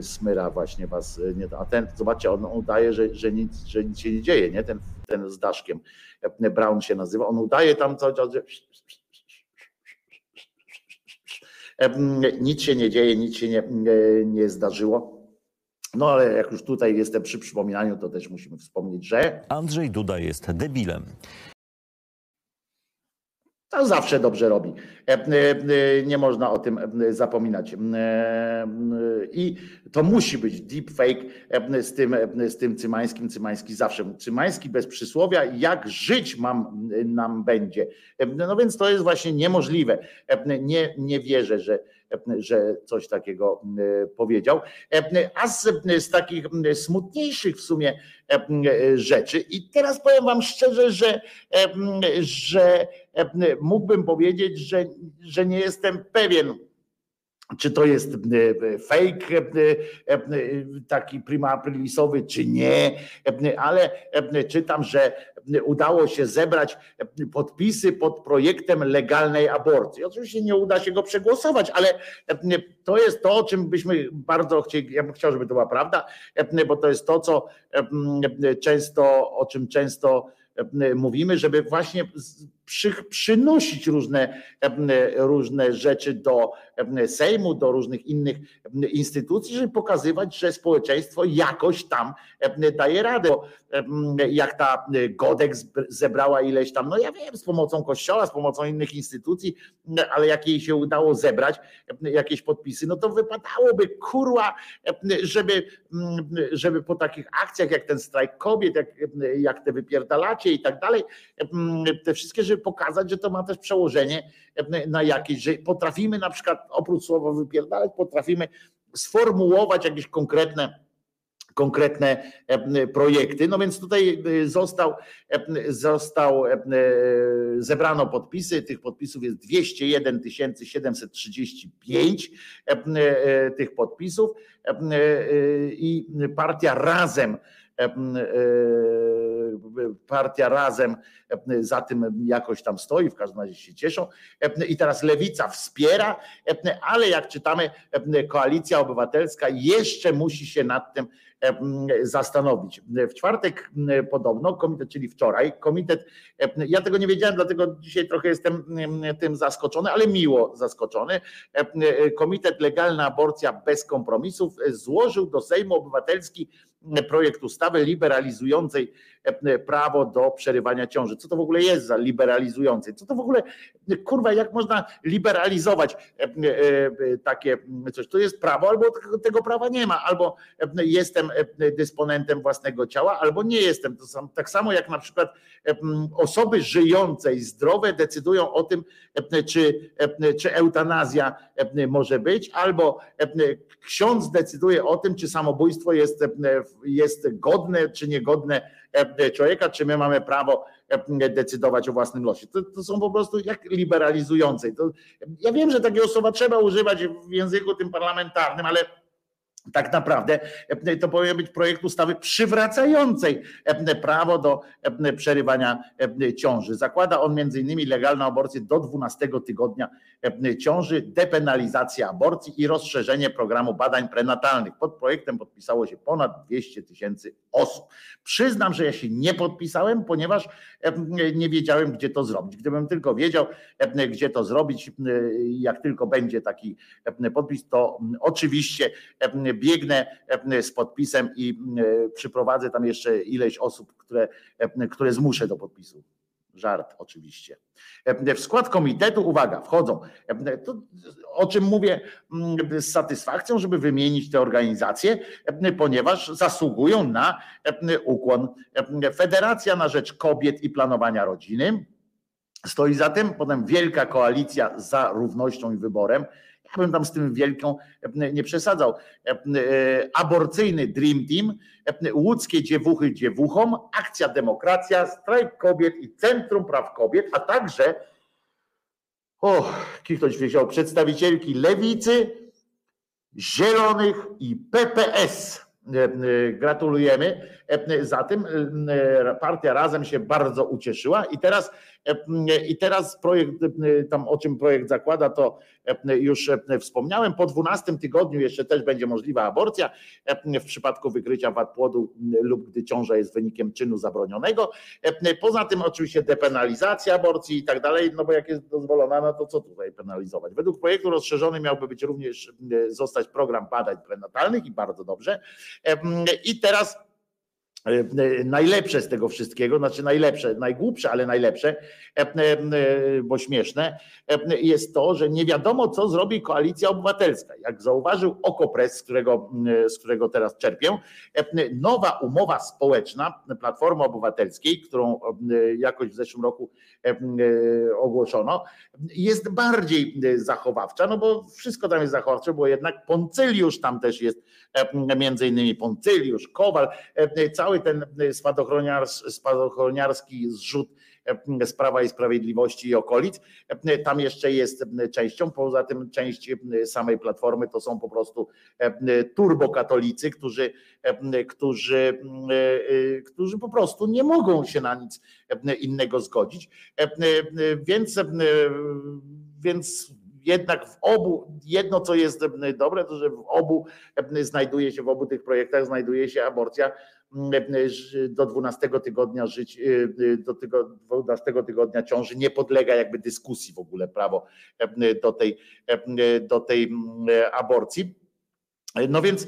smera właśnie was. A ten, zobaczcie, on udaje, że, że, nic, że nic się nie dzieje, nie? Ten, ten z Daszkiem, Brown się nazywa, on udaje tam cały czas, że nic się nie dzieje, nic się nie, nie zdarzyło. No ale jak już tutaj jestem przy przypominaniu, to też musimy wspomnieć, że. Andrzej Duda jest debilem. To zawsze dobrze robi. E, e, nie można o tym e, zapominać. I to musi być deepfake z tym, z tym Cymańskim. Cymański zawsze. Cymański bez przysłowia, jak żyć mam, nam będzie. No więc to jest właśnie niemożliwe. Nie, nie wierzę, że że coś takiego e, powiedział. E, a z, z takich smutniejszych w sumie e, rzeczy, i teraz powiem Wam szczerze, że, że mógłbym powiedzieć, że, że nie jestem pewien czy to jest fake taki prima aprilisowy, czy nie, ale czytam, że udało się zebrać podpisy pod projektem legalnej aborcji. Oczywiście nie uda się go przegłosować, ale to jest to, o czym byśmy bardzo chcieli, ja bym chciał, żeby to była prawda, bo to jest to, co często, o czym często mówimy, żeby właśnie przy, przynosić różne, różne rzeczy do Sejmu, do różnych innych instytucji, żeby pokazywać, że społeczeństwo jakoś tam daje radę. Jak ta Godek zebrała ileś tam, no ja wiem, z pomocą Kościoła, z pomocą innych instytucji, ale jak jej się udało zebrać jakieś podpisy, no to wypadałoby kurła, żeby, żeby po takich akcjach jak ten strajk kobiet, jak, jak te wypierdalacie i tak dalej, te wszystkie, żeby pokazać, że to ma też przełożenie na jakieś, że potrafimy na przykład oprócz słowa wypierdalać, potrafimy sformułować jakieś konkretne konkretne projekty. No więc tutaj został, został zebrano podpisy, tych podpisów jest 201 735 tych podpisów i partia razem partia razem za tym jakoś tam stoi, w każdym razie się cieszą. I teraz lewica wspiera, ale jak czytamy, koalicja obywatelska jeszcze musi się nad tym zastanowić. W czwartek podobno, komitet, czyli wczoraj, komitet, ja tego nie wiedziałem, dlatego dzisiaj trochę jestem tym zaskoczony, ale miło zaskoczony. Komitet Legalna Aborcja bez kompromisów złożył do Sejmu Obywatelski projekt ustawy liberalizującej prawo do przerywania ciąży. Co to w ogóle jest za liberalizującej? Co to w ogóle, kurwa, jak można liberalizować takie coś? To jest prawo, albo tego prawa nie ma, albo jestem dysponentem własnego ciała, albo nie jestem. To sam, tak samo jak na przykład osoby żyjące i zdrowe decydują o tym, czy, czy eutanazja może być, albo ksiądz decyduje o tym, czy samobójstwo jest, jest godne, czy niegodne człowieka, czy my mamy prawo decydować o własnym losie. To, to są po prostu jak liberalizujące. To, ja wiem, że takiego słowa trzeba używać w języku tym parlamentarnym, ale tak naprawdę e, to powinien być projekt ustawy przywracającej e, prawo do e, przerywania ciąży. Zakłada on innymi legalną aborcję do 12 tygodnia ciąży, depenalizację aborcji i rozszerzenie programu badań prenatalnych. Pod projektem podpisało się ponad 200 tysięcy osób. Przyznam, że ja się nie podpisałem, ponieważ nie wiedziałem, gdzie to zrobić. Gdybym tylko wiedział, gdzie to zrobić, jak tylko będzie taki podpis, to oczywiście biegnę z podpisem i przyprowadzę tam jeszcze ileś osób, które, które zmuszę do podpisu. Żart oczywiście. W skład komitetu, uwaga, wchodzą, to, o czym mówię mm, z satysfakcją, żeby wymienić te organizacje, ponieważ zasługują na ukłon. Federacja na rzecz kobiet i planowania rodziny, stoi za tym, potem Wielka Koalicja za Równością i Wyborem, ja bym tam z tym wielką nie przesadzał. Aborcyjny Dream Team, łódzkie dziewuchy dziewuchom, Akcja Demokracja, Strajk Kobiet i Centrum Praw Kobiet, a także o, ktoś wiedział, przedstawicielki Lewicy, Zielonych i PPS. Gratulujemy. Za tym partia razem się bardzo ucieszyła i teraz i teraz projekt, tam o czym projekt zakłada, to już wspomniałem. Po 12 tygodniu jeszcze też będzie możliwa aborcja w przypadku wykrycia wad płodu lub gdy ciąża jest wynikiem czynu zabronionego. Poza tym oczywiście depenalizacja aborcji i tak dalej, no bo jak jest dozwolona, no to co tutaj penalizować? Według projektu rozszerzony miałby być również zostać program badań prenatalnych i bardzo dobrze. I teraz najlepsze z tego wszystkiego, znaczy najlepsze, najgłupsze, ale najlepsze, e, e, bo śmieszne, jest to, że nie wiadomo, co zrobi koalicja obywatelska. Jak zauważył Okopres, z którego, z którego teraz czerpię, nowa umowa społeczna Platformy Obywatelskiej, którą jakoś w zeszłym roku ogłoszono, jest bardziej zachowawcza, no bo wszystko tam jest zachowawcze, bo jednak Poncyliusz tam też jest, między innymi Poncyliusz, Kowal, cały cały ten spadochroniarski zrzut z Prawa i Sprawiedliwości i okolic, tam jeszcze jest częścią, poza tym część samej Platformy to są po prostu turbokatolicy, którzy, którzy, którzy po prostu nie mogą się na nic innego zgodzić, więc więc jednak w obu, jedno co jest dobre, to że w obu znajduje się, w obu tych projektach znajduje się aborcja do 12 tygodnia żyć, do tego 12 tygodnia ciąży nie podlega jakby dyskusji w ogóle prawo do tej, do tej aborcji. No więc,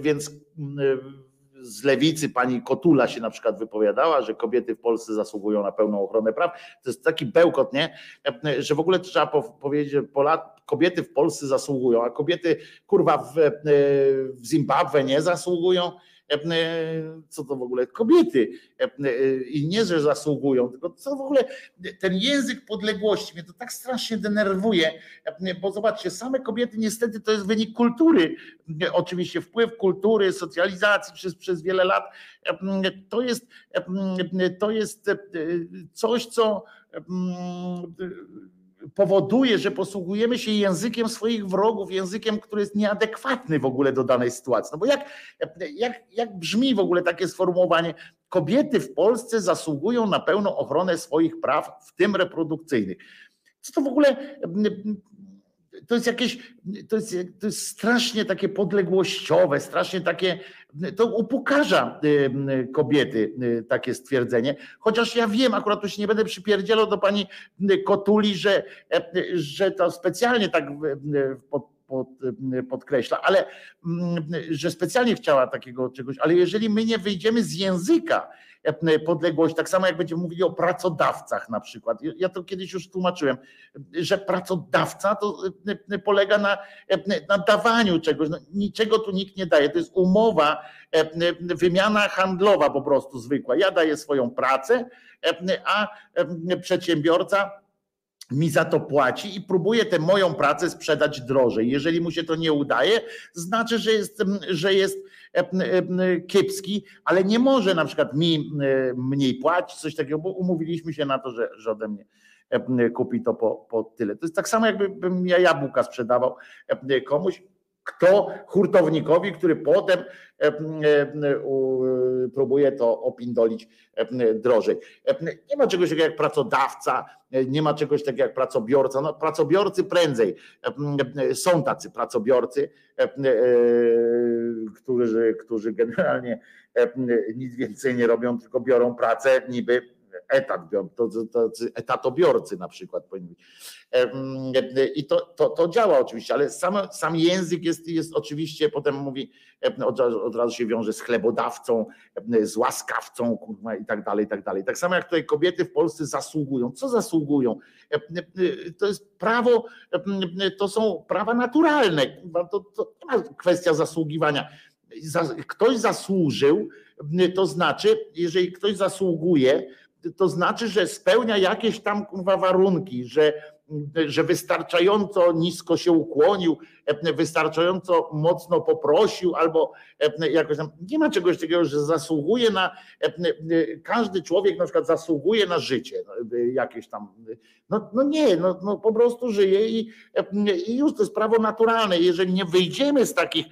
więc z lewicy pani Kotula się na przykład wypowiadała, że kobiety w Polsce zasługują na pełną ochronę praw. To jest taki bełkot, nie? Że w ogóle trzeba powiedzieć, że kobiety w Polsce zasługują, a kobiety kurwa w, w Zimbabwe nie zasługują co to w ogóle kobiety? I nie, że zasługują, tylko co w ogóle ten język podległości mnie to tak strasznie denerwuje, bo zobaczcie, same kobiety niestety to jest wynik kultury, oczywiście wpływ kultury, socjalizacji przez, przez wiele lat, to jest, to jest coś, co powoduje, że posługujemy się językiem swoich wrogów, językiem, który jest nieadekwatny w ogóle do danej sytuacji. No bo jak, jak, jak brzmi w ogóle takie sformułowanie? Kobiety w Polsce zasługują na pełną ochronę swoich praw, w tym reprodukcyjnych. Co to w ogóle to jest jakieś, to jest, to jest strasznie takie podległościowe, strasznie takie, to upokarza y, kobiety y, takie stwierdzenie. Chociaż ja wiem, akurat tu się nie będę przypierdzielał do pani Kotuli, że, że to specjalnie tak pod, podkreśla, ale że specjalnie chciała takiego czegoś, ale jeżeli my nie wyjdziemy z języka podległości, tak samo jak będziemy mówili o pracodawcach na przykład. Ja to kiedyś już tłumaczyłem, że pracodawca to polega na, na dawaniu czegoś. No, niczego tu nikt nie daje. To jest umowa, wymiana handlowa po prostu zwykła. Ja daję swoją pracę, a przedsiębiorca mi za to płaci i próbuje tę moją pracę sprzedać drożej. Jeżeli mu się to nie udaje, znaczy, że jest, że jest kiepski, ale nie może na przykład mi mniej płacić, coś takiego, bo umówiliśmy się na to, że, że ode mnie kupi to po, po tyle. To jest tak samo, jakbym ja jabłka sprzedawał komuś, kto hurtownikowi, który potem próbuje to opindolić drożej. Nie ma czegoś takiego jak pracodawca, nie ma czegoś takiego jak pracobiorca. No, pracobiorcy prędzej. Są tacy pracobiorcy, którzy, którzy generalnie nic więcej nie robią, tylko biorą pracę niby etat, to, etatobiorcy na przykład powinni. I to, to, to działa oczywiście, ale sam, sam język jest, jest oczywiście, potem mówi, od, od razu się wiąże z chlebodawcą, z łaskawcą, kurwa i tak dalej, i tak dalej. Tak samo jak tutaj kobiety w Polsce zasługują. Co zasługują? To jest prawo, to są prawa naturalne. To, to nie ma kwestia zasługiwania. Ktoś zasłużył, to znaczy, jeżeli ktoś zasługuje, to znaczy, że spełnia jakieś tam kurwa warunki, że, że wystarczająco nisko się ukłonił, wystarczająco mocno poprosił, albo jakoś tam. Nie ma czegoś takiego, że zasługuje na. Każdy człowiek na przykład zasługuje na życie jakieś tam. No, no nie, no, no po prostu żyje i, i już to jest prawo naturalne. Jeżeli nie wyjdziemy z takich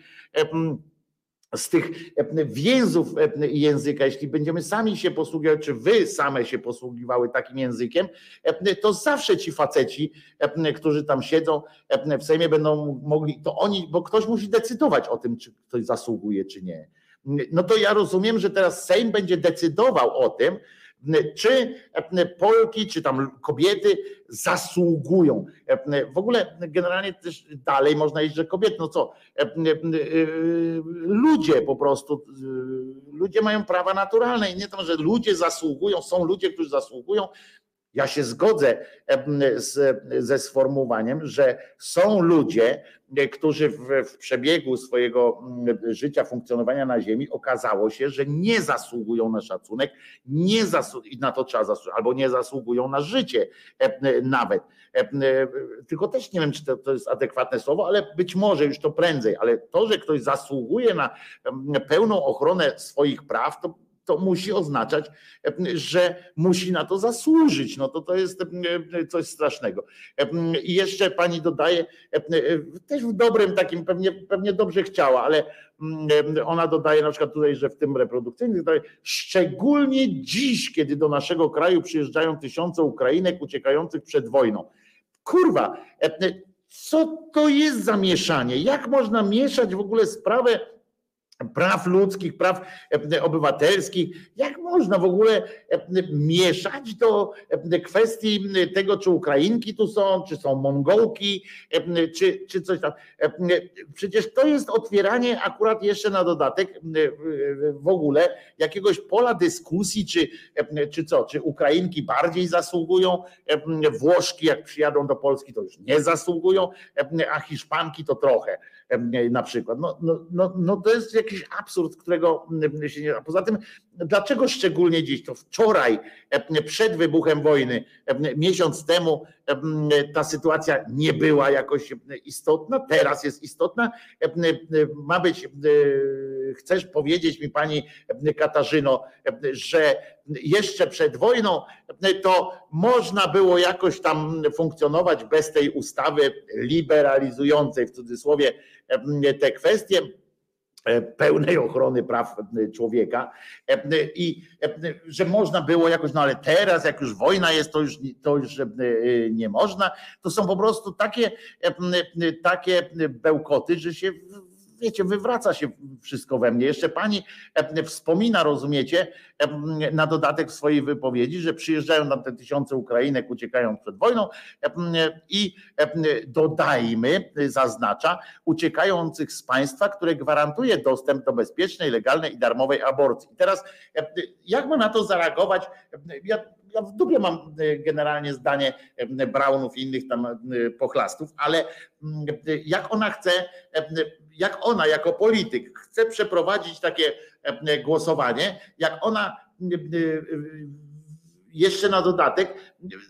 z tych e, więzów e, języka, jeśli będziemy sami się posługiwać, czy wy same się posługiwały takim językiem, e, to zawsze ci faceci, którzy tam siedzą w Sejmie będą mogli, to oni, bo ktoś musi decydować o tym, czy ktoś zasługuje, czy nie. No to ja rozumiem, że teraz Sejm będzie decydował o tym, czy Polki, czy tam kobiety zasługują. W ogóle generalnie też dalej można iść, że kobiety, no co, ludzie po prostu, ludzie mają prawa naturalne i nie to, że ludzie zasługują, są ludzie, którzy zasługują ja się zgodzę z, ze sformułowaniem, że są ludzie, którzy w, w, przebiegu swojego życia, funkcjonowania na Ziemi okazało się, że nie zasługują na szacunek, nie na to trzeba zasłużyć, albo nie zasługują na życie nawet. Tylko też nie wiem, czy to, to jest adekwatne słowo, ale być może już to prędzej, ale to, że ktoś zasługuje na pełną ochronę swoich praw, to to musi oznaczać, że musi na to zasłużyć. No to to jest coś strasznego. I jeszcze pani dodaje, też w dobrym takim, pewnie, pewnie dobrze chciała, ale ona dodaje na przykład tutaj, że w tym reprodukcyjnym, szczególnie dziś, kiedy do naszego kraju przyjeżdżają tysiące Ukrainek uciekających przed wojną. Kurwa, co to jest za mieszanie? Jak można mieszać w ogóle sprawę praw ludzkich, praw e, obywatelskich. Jak można w ogóle e, mieszać do e, kwestii tego, czy Ukrainki tu są, czy są Mongołki, czy, czy coś tam. Przecież to jest otwieranie akurat jeszcze na dodatek w ogóle jakiegoś pola dyskusji, czy, czy co, czy Ukrainki bardziej zasługują, Włoszki jak przyjadą do Polski to już nie zasługują, a Hiszpanki to trochę na przykład. No, no, no, no to jest jakiś absurd, którego się nie. A poza tym, dlaczego szczególnie dziś? To wczoraj, przed wybuchem wojny, miesiąc temu, ta sytuacja nie była jakoś istotna, teraz jest istotna. Ma być, chcesz powiedzieć mi, pani Katarzyno, że jeszcze przed wojną to można było jakoś tam funkcjonować bez tej ustawy liberalizującej w cudzysłowie te kwestie E, pełnej ochrony praw e, człowieka e, i że można było jakoś, no ale teraz jak już wojna jest, to już, to już nie można. To są po prostu takie, takie bełkoty, że się wiecie, wywraca się wszystko we mnie. Jeszcze pani e, wspomina, rozumiecie, e, na dodatek w swojej wypowiedzi, że przyjeżdżają tam te tysiące Ukrainek, uciekają przed wojną e, i dodajmy, zaznacza, uciekających z państwa, które gwarantuje dostęp do bezpiecznej, legalnej i darmowej aborcji. I teraz jak ma na to zareagować? Ja ja w dupie mam generalnie zdanie Brownów i innych tam pochlastów, ale jak ona chce jak ona jako polityk chce przeprowadzić takie e, głosowanie, jak ona e, e, jeszcze na dodatek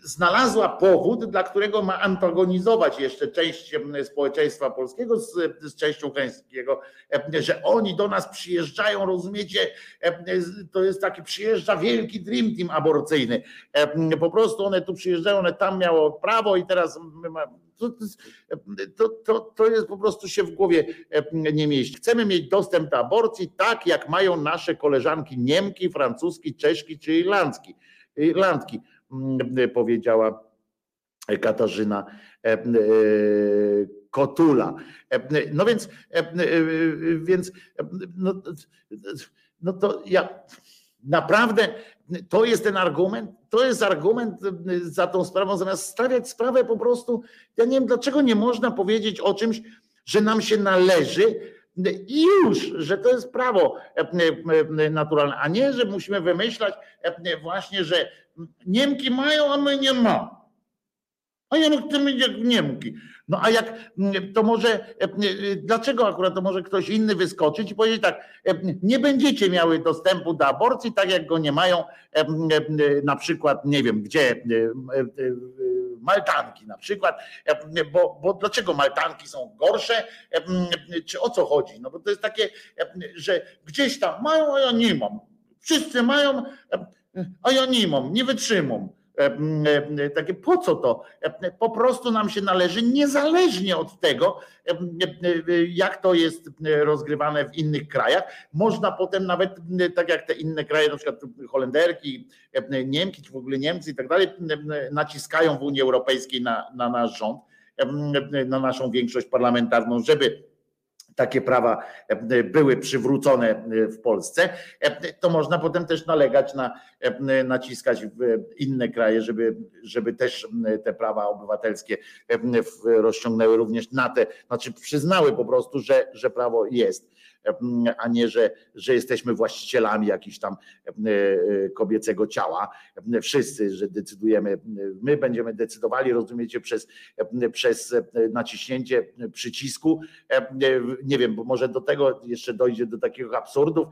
znalazła powód, dla którego ma antagonizować jeszcze część społeczeństwa polskiego z, z częścią ukraińskiego, że oni do nas przyjeżdżają, rozumiecie, to jest taki, przyjeżdża wielki dream team aborcyjny. Po prostu one tu przyjeżdżają, one tam miało prawo i teraz to, to, to, to jest po prostu się w głowie nie mieści. Chcemy mieć dostęp do aborcji tak, jak mają nasze koleżanki Niemki, Francuski, Czeszki czy Irlandki. Irlandki, mm, powiedziała Katarzyna e, e, Kotula. E, no więc, więc no, no to ja Naprawdę to jest ten argument, to jest argument za tą sprawą, zamiast stawiać sprawę po prostu, ja nie wiem dlaczego nie można powiedzieć o czymś, że nam się należy i już, że to jest prawo naturalne, a nie, że musimy wymyślać właśnie, że Niemki mają, a my nie mamy. A ja chcemy jak Niemki. No a jak to może, dlaczego akurat to może ktoś inny wyskoczyć i powiedzieć tak, nie będziecie miały dostępu do aborcji, tak jak go nie mają na przykład, nie wiem gdzie, Maltanki na przykład, bo, bo dlaczego Maltanki są gorsze, czy o co chodzi? No bo to jest takie, że gdzieś tam mają, a ja nie mam. Wszyscy mają, a ja nie mam, nie wytrzymam. E, e, takie po co to? E, po prostu nam się należy, niezależnie od tego, jak to jest rozgrywane w innych krajach. Można potem nawet, tak jak te inne kraje, na przykład Holenderki, Niemki, czy w ogóle Niemcy i tak dalej, naciskają w Unii Europejskiej na, na nasz rząd, na naszą większość parlamentarną, żeby takie prawa e, były przywrócone e, w Polsce, e, to można potem też nalegać na, naciskać inne kraje, żeby, żeby też te prawa obywatelskie rozciągnęły również na te, znaczy przyznały po prostu, że, że prawo jest a nie, że, że jesteśmy właścicielami jakiś tam kobiecego ciała. Wszyscy, że decydujemy, my będziemy decydowali, rozumiecie, przez, przez naciśnięcie przycisku. Nie wiem, bo może do tego jeszcze dojdzie do takich absurdów,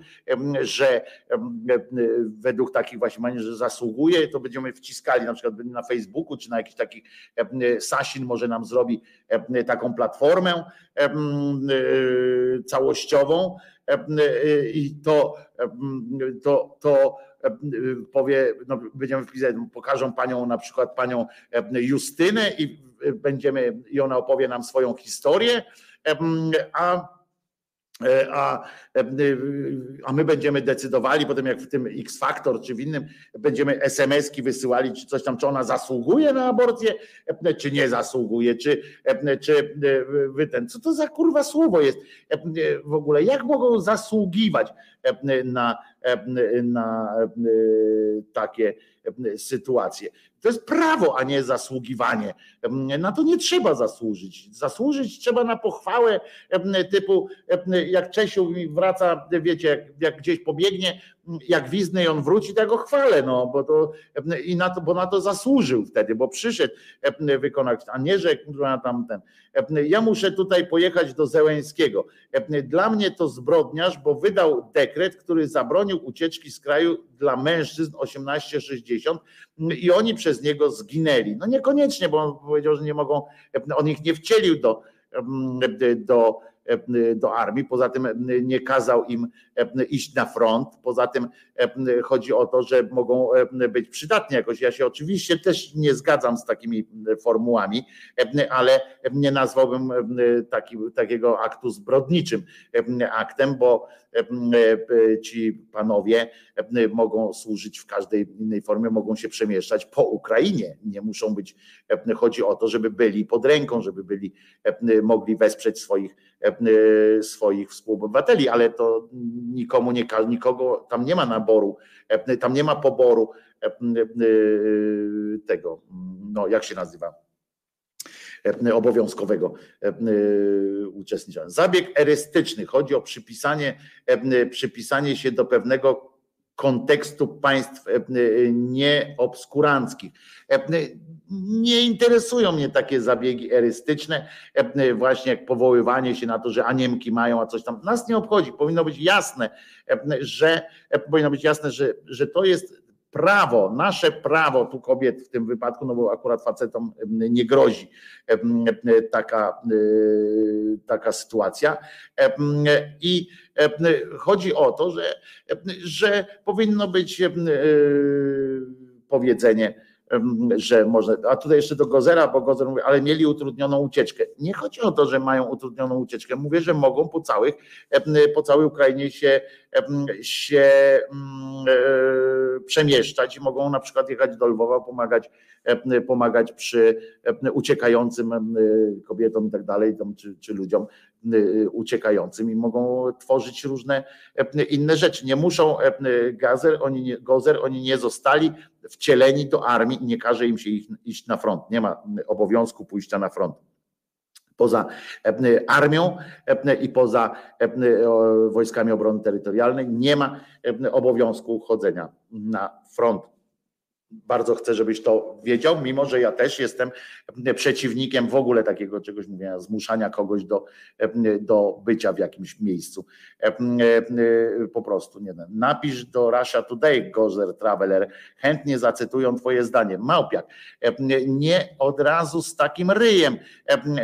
że według takich właśnie, że zasługuje, to będziemy wciskali na przykład na Facebooku, czy na jakiś taki Sasin może nam zrobi taką platformę całościową, i to, to, to powie, no będziemy wpisać, pokażą panią na przykład panią Justynę i będziemy, i ona opowie nam swoją historię, a E, a, e, a my będziemy decydowali potem, jak w tym X Factor czy w innym, będziemy SMS-ki wysyłali, czy coś tam, czy ona zasługuje na aborcję, e, czy nie zasługuje, czy, czy wy ten, co to za kurwa słowo jest w ogóle, jak mogą zasługiwać na, na takie sytuacje. To jest prawo, a nie zasługiwanie. Na to nie trzeba zasłużyć. Zasłużyć trzeba na pochwałę typu, jak Czesiu wraca, wiecie, jak, jak gdzieś pobiegnie, jak wizny on wróci, to ja go chwalę, no, bo to, i na to, bo na to zasłużył wtedy, bo przyszedł wykonać, a nie, że na tamten. Ja muszę tutaj pojechać do Zełęskiego. Dla mnie to zbrodniarz, bo wydał dekret, który zabronił ucieczki z kraju dla mężczyzn 18-60 i oni przez niego zginęli. No niekoniecznie, bo on powiedział, że nie mogą, on ich nie wcielił do, do E, do armii, poza tym e, nie kazał im e, iść na front, poza tym chodzi o to, że mogą być przydatni jakoś. Ja się oczywiście też nie zgadzam z takimi formułami, ale nie nazwałbym taki, takiego aktu zbrodniczym aktem, bo ci panowie mogą służyć w każdej innej formie, mogą się przemieszczać po Ukrainie. Nie muszą być, chodzi o to, żeby byli pod ręką, żeby byli, mogli wesprzeć swoich E, swoich współobywateli, ale to nikomu nie nikogo tam nie ma naboru, e, tam nie ma poboru e, tego, no jak się nazywa? obowiązkowego uczestniczenia. Zabieg erystyczny. Chodzi o przypisanie, przypisanie się do pewnego kontekstu państw nieobskuranckich nie interesują mnie takie zabiegi erystyczne, e, właśnie jak powoływanie się na to, że Aniemki mają, a coś tam. Nas nie obchodzi. Powinno być jasne, e, że e, powinno być jasne, że, że to jest prawo, nasze prawo tu kobiet w tym wypadku, no bo akurat facetom nie grozi taka, taka sytuacja. I chodzi o to, że, że powinno być powiedzenie, że może, a tutaj jeszcze do Gozera, bo Gozer mówi, ale mieli utrudnioną ucieczkę. Nie chodzi o to, że mają utrudnioną ucieczkę. Mówię, że mogą po całych, po całej Ukrainie się, się e, przemieszczać i mogą na przykład jechać do Lwowa, pomagać, pomagać przy uciekającym kobietom i tak dalej, czy ludziom uciekającym i mogą tworzyć różne inne rzeczy. Nie muszą gazer, oni nie, gozer, oni nie zostali wcieleni do armii nie każe im się iść na front. Nie ma obowiązku pójścia na front poza armią i poza wojskami obrony terytorialnej nie ma obowiązku chodzenia na front bardzo chcę, żebyś to wiedział, mimo że ja też jestem przeciwnikiem w ogóle takiego czegoś mówienia, zmuszania kogoś do, do bycia w jakimś miejscu. Po prostu nie wiem. Napisz do Russia Today, Gozer Traveler, chętnie zacytują twoje zdanie. Małpiak, nie od razu z takim ryjem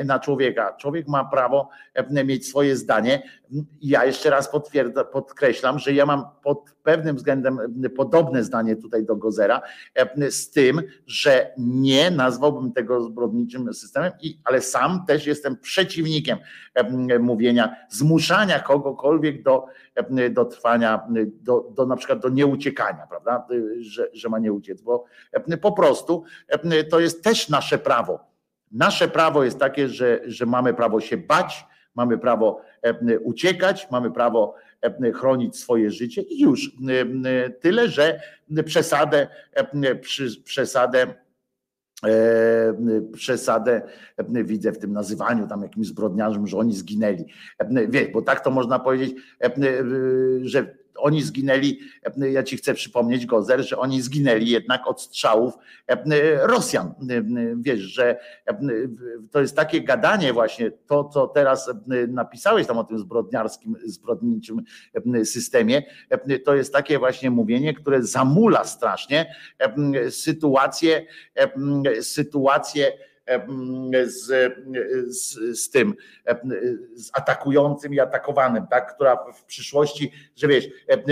na człowieka. Człowiek ma prawo mieć swoje zdanie. Ja jeszcze raz podkreślam, że ja mam pod pewnym względem podobne zdanie tutaj do Gozera, z tym, że nie nazwałbym tego zbrodniczym systemem, ale sam też jestem przeciwnikiem mówienia, zmuszania kogokolwiek do, do trwania, do, do na przykład do nieuciekania, prawda, że, że ma nie uciec, bo po prostu to jest też nasze prawo. Nasze prawo jest takie, że, że mamy prawo się bać, mamy prawo uciekać, mamy prawo chronić swoje życie i już. Tyle, że przesadę, przesadę przesadę widzę w tym nazywaniu tam jakimś zbrodniarzem, że oni zginęli. Wie, bo tak to można powiedzieć, że oni zginęli, ja ci chcę przypomnieć, Gozer, że oni zginęli jednak od strzałów Rosjan. Wiesz, że to jest takie gadanie właśnie, to co teraz napisałeś tam o tym zbrodniarskim, zbrodniczym systemie, to jest takie właśnie mówienie, które zamula strasznie sytuację, sytuację z, z, z tym, z atakującym i atakowanym, tak, która w przyszłości, że wiesz,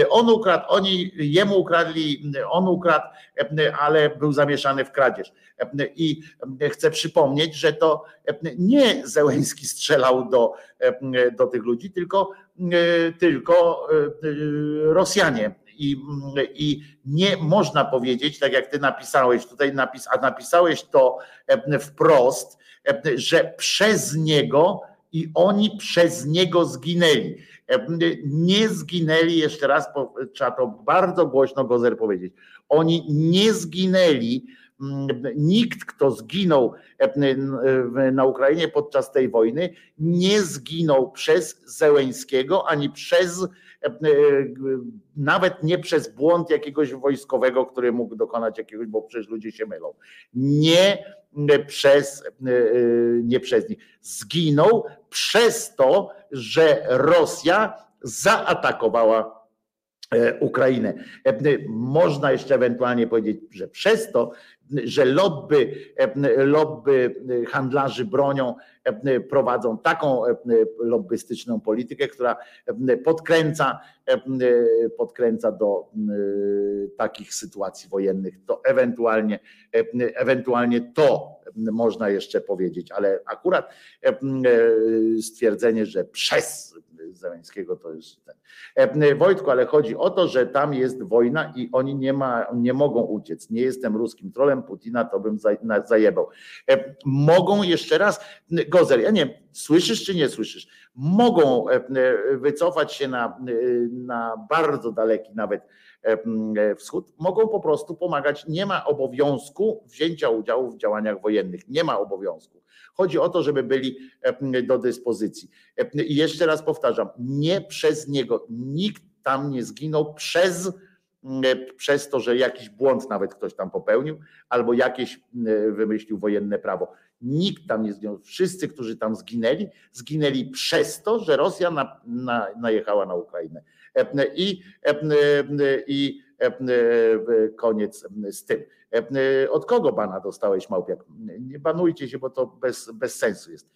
on ukradł, oni jemu ukradli, on ukradł, ale był zamieszany w kradzież. I chcę przypomnieć, że to nie Zełęski strzelał do, do tych ludzi, tylko, tylko Rosjanie i, i nie można powiedzieć, tak jak ty napisałeś tutaj, napis, a napisałeś to e, wprost, e, że przez niego i oni przez niego zginęli. E, nie zginęli, jeszcze raz trzeba to bardzo głośno Gozer powiedzieć. Oni nie zginęli. Nikt, kto zginął na Ukrainie podczas tej wojny, nie zginął przez Zełęńskiego ani przez nawet nie przez błąd jakiegoś wojskowego, który mógł dokonać jakiegoś, bo przecież ludzie się mylą. Nie przez, e, nie przez nich. Zginął przez to, że Rosja zaatakowała e, Ukrainę. Można jeszcze ewentualnie powiedzieć, że przez to, że lobby, lobby handlarzy bronią prowadzą taką lobbystyczną politykę, która podkręca, podkręca do takich sytuacji wojennych. To ewentualnie, ewentualnie to można jeszcze powiedzieć, ale akurat stwierdzenie, że przez Zeleńskiego to jest ten. E, Wojtku, ale chodzi o to, że tam jest wojna i oni nie, ma, nie mogą uciec. Nie jestem ruskim trolem, Putina to bym zajebał. E, mogą jeszcze raz, Gozer, ja nie słyszysz czy nie słyszysz, mogą e, wycofać się na, na bardzo daleki nawet wschód, mogą po prostu pomagać. Nie ma obowiązku wzięcia udziału w działaniach wojennych. Nie ma obowiązku. Chodzi o to, żeby byli do dyspozycji. I jeszcze raz powtarzam, nie przez niego, nikt tam nie zginął przez, przez to, że jakiś błąd nawet ktoś tam popełnił, albo jakieś wymyślił wojenne prawo. Nikt tam nie zginął. Wszyscy, którzy tam zginęli, zginęli przez to, że Rosja na, na, najechała na Ukrainę. I, i koniec z tym. Od kogo bana dostałeś, Małpiak? Nie banujcie się, bo to bez, bez sensu jest.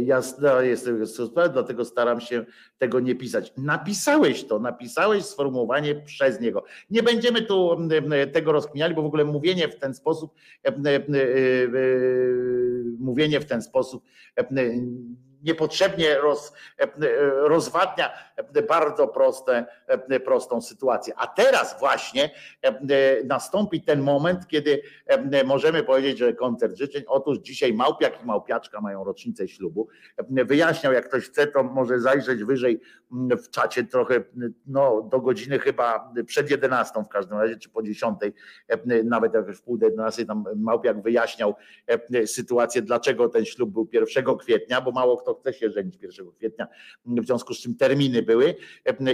Ja jestem dlatego staram się tego nie pisać. Napisałeś to, napisałeś sformułowanie przez niego. Nie będziemy tu tego rozkminiali, bo w ogóle mówienie w ten sposób, mówienie w ten sposób niepotrzebnie roz, rozwadnia bardzo proste, prostą sytuację. A teraz właśnie nastąpi ten moment, kiedy możemy powiedzieć, że koncert życzeń. Otóż dzisiaj Małpiak i Małpiaczka mają rocznicę ślubu. Wyjaśniał, jak ktoś chce, to może zajrzeć wyżej w czacie trochę, no do godziny chyba przed 11 w każdym razie, czy po 10, nawet jak w pół do 11 tam Małpiak wyjaśniał sytuację, dlaczego ten ślub był 1 kwietnia, bo mało kto chce się żenić 1 kwietnia, w związku z czym terminy były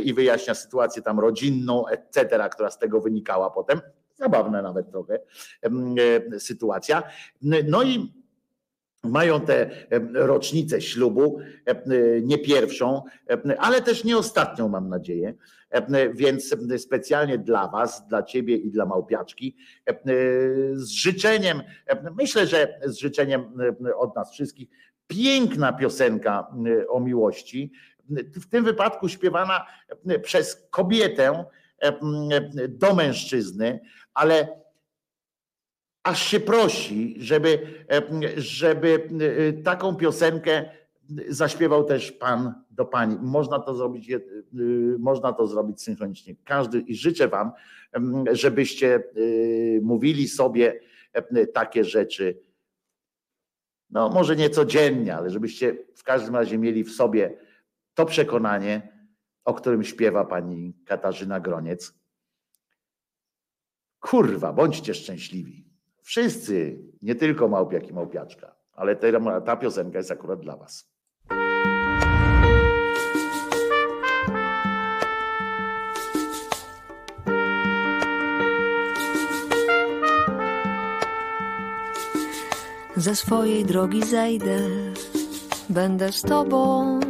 i wyjaśnia sytuację tam rodzinną, etc., która z tego wynikała potem. Zabawna nawet trochę sytuacja. No i mają tę rocznicę ślubu, nie pierwszą, ale też nie ostatnią, mam nadzieję. Więc specjalnie dla Was, dla Ciebie i dla Małpiaczki, z życzeniem, myślę, że z życzeniem od nas wszystkich, piękna piosenka o miłości, w tym wypadku śpiewana przez kobietę do mężczyzny, ale aż się prosi, żeby, żeby taką piosenkę zaśpiewał też pan do pani. Można to zrobić, można to zrobić synchronicznie. Każdy i życzę wam, żebyście mówili sobie takie rzeczy. No, może nie codziennie, ale żebyście w każdym razie mieli w sobie to przekonanie, o którym śpiewa pani Katarzyna Groniec. Kurwa, bądźcie szczęśliwi. Wszyscy, nie tylko małpiak i małpiaczka, ale ta, ta piosenka jest akurat dla was. Ze swojej drogi zejdę, będę z tobą.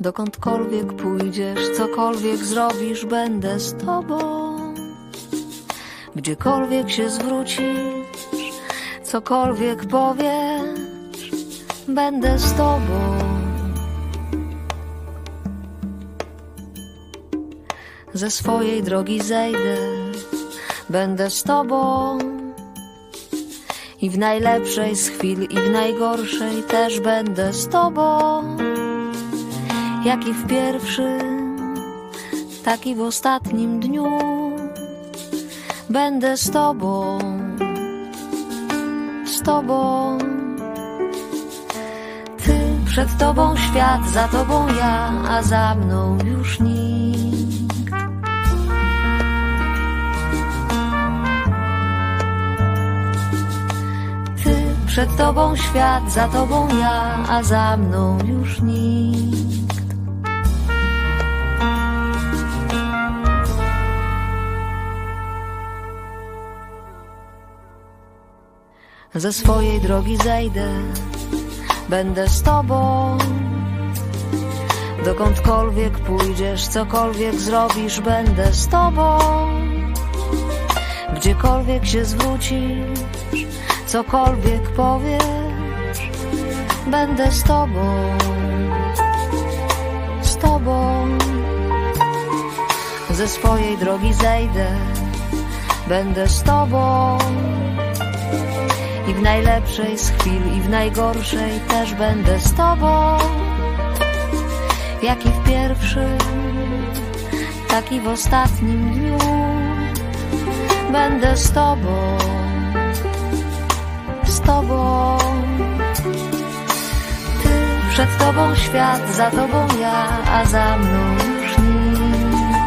Dokądkolwiek pójdziesz, cokolwiek zrobisz, będę z tobą. Gdziekolwiek się zwrócisz, cokolwiek powiesz, będę z tobą. Ze swojej drogi zejdę, będę z tobą. I w najlepszej z chwil, i w najgorszej też będę z tobą. Jak i w pierwszym, tak i w ostatnim dniu będę z tobą, z tobą. Ty przed tobą świat, za tobą ja, a za mną już nikt. Przed tobą świat, za tobą ja, a za mną już nikt. ze swojej drogi zejdę, będę z tobą. Dokądkolwiek pójdziesz, cokolwiek zrobisz, będę z tobą. Gdziekolwiek się zwrócisz, cokolwiek powiesz, będę z tobą. Z tobą. Ze swojej drogi zejdę, będę z tobą. I w najlepszej z chwil, i w najgorszej też będę z tobą. Jak i w pierwszym, tak i w ostatnim dniu będę z tobą, tobą. Ty przed tobą świat, za tobą ja, a za mną już nikt.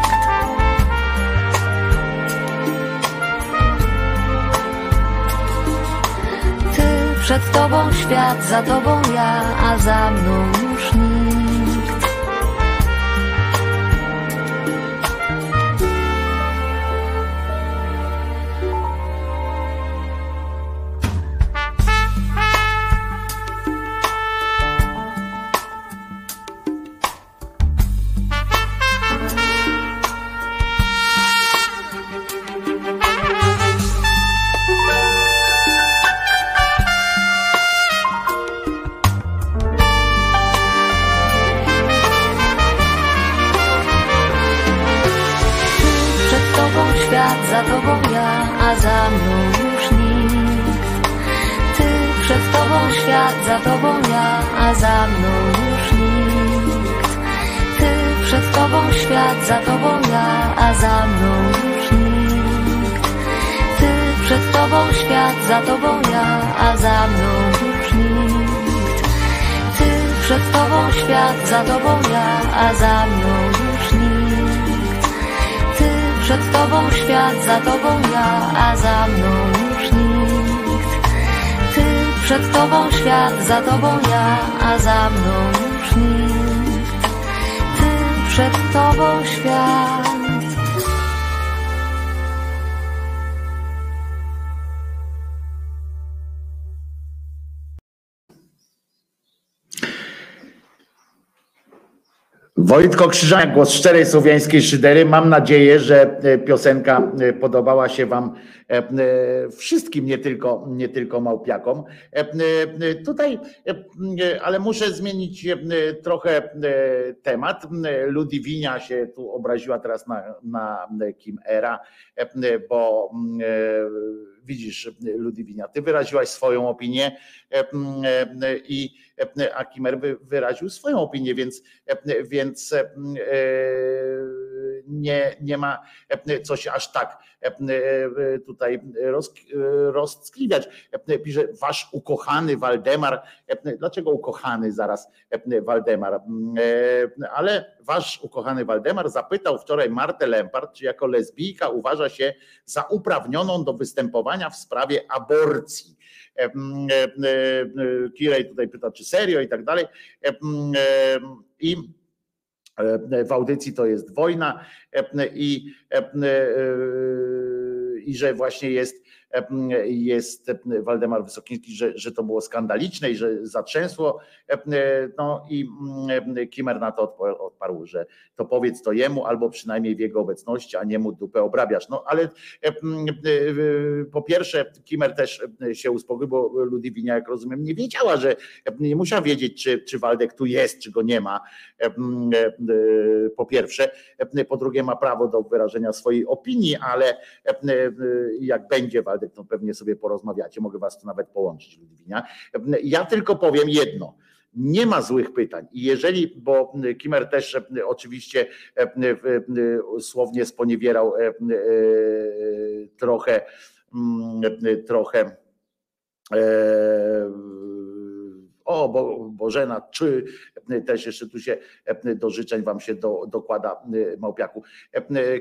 Ty przed tobą świat, za tobą ja, a za mną za tobą ja, a za mną już nikt. Ty przed tobą świat. Wojtko Krzyżaniak, głos szczerej słowiańskiej szydery. Mam nadzieję, że piosenka e, podobała się Wam wszystkim, nie tylko, nie tylko małpiakom. Tutaj, ale muszę zmienić trochę temat. Ludwinia się tu obraziła teraz na, na Kim Era, bo widzisz, Ludwinia, ty wyraziłaś swoją opinię i a Kimer wyraził swoją opinię, więc, więc nie, nie ma co się aż tak tutaj roz. Pisze wasz ukochany Waldemar. Dlaczego ukochany zaraz Waldemar? Ale wasz ukochany Waldemar zapytał wczoraj Martę Lempart, czy jako lesbijka uważa się za uprawnioną do występowania w sprawie aborcji. Kirej tutaj pyta, czy serio i tak dalej. I w audycji to jest wojna i, i że właśnie jest jest Waldemar Wysokiński, że, że to było skandaliczne i że zatrzęsło. No i Kimer na to odparł, że to powiedz to jemu, albo przynajmniej w jego obecności, a nie mu dupę obrabiasz. No ale po pierwsze, Kimer też się uspokoił, bo Ludwina, jak rozumiem, nie wiedziała, że nie musiała wiedzieć, czy, czy Waldek tu jest, czy go nie ma. Po pierwsze. Po drugie, ma prawo do wyrażenia swojej opinii, ale jak będzie Waldek, Waldek, to pewnie sobie porozmawiacie, mogę was tu nawet połączyć, Ludwinia. Ja tylko powiem jedno nie ma złych pytań. I jeżeli, bo Kimer też oczywiście słownie sponiewierał trochę, trochę o Bo, Bożena, czy też jeszcze tu się do życzeń wam się do, dokłada Małpiaku.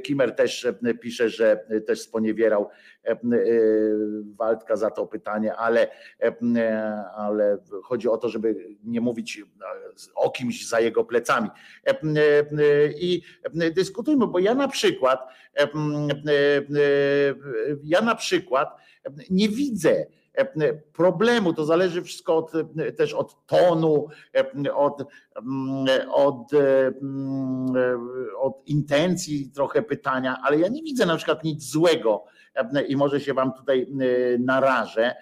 Kimer też pisze, że też sponiewierał Waldka za to pytanie, ale, ale chodzi o to, żeby nie mówić o kimś za jego plecami. I dyskutujmy, bo ja na przykład ja na przykład nie widzę problemu. To zależy wszystko od, też od tonu, od, od, od intencji trochę pytania, ale ja nie widzę na przykład nic złego i może się wam tutaj narażę,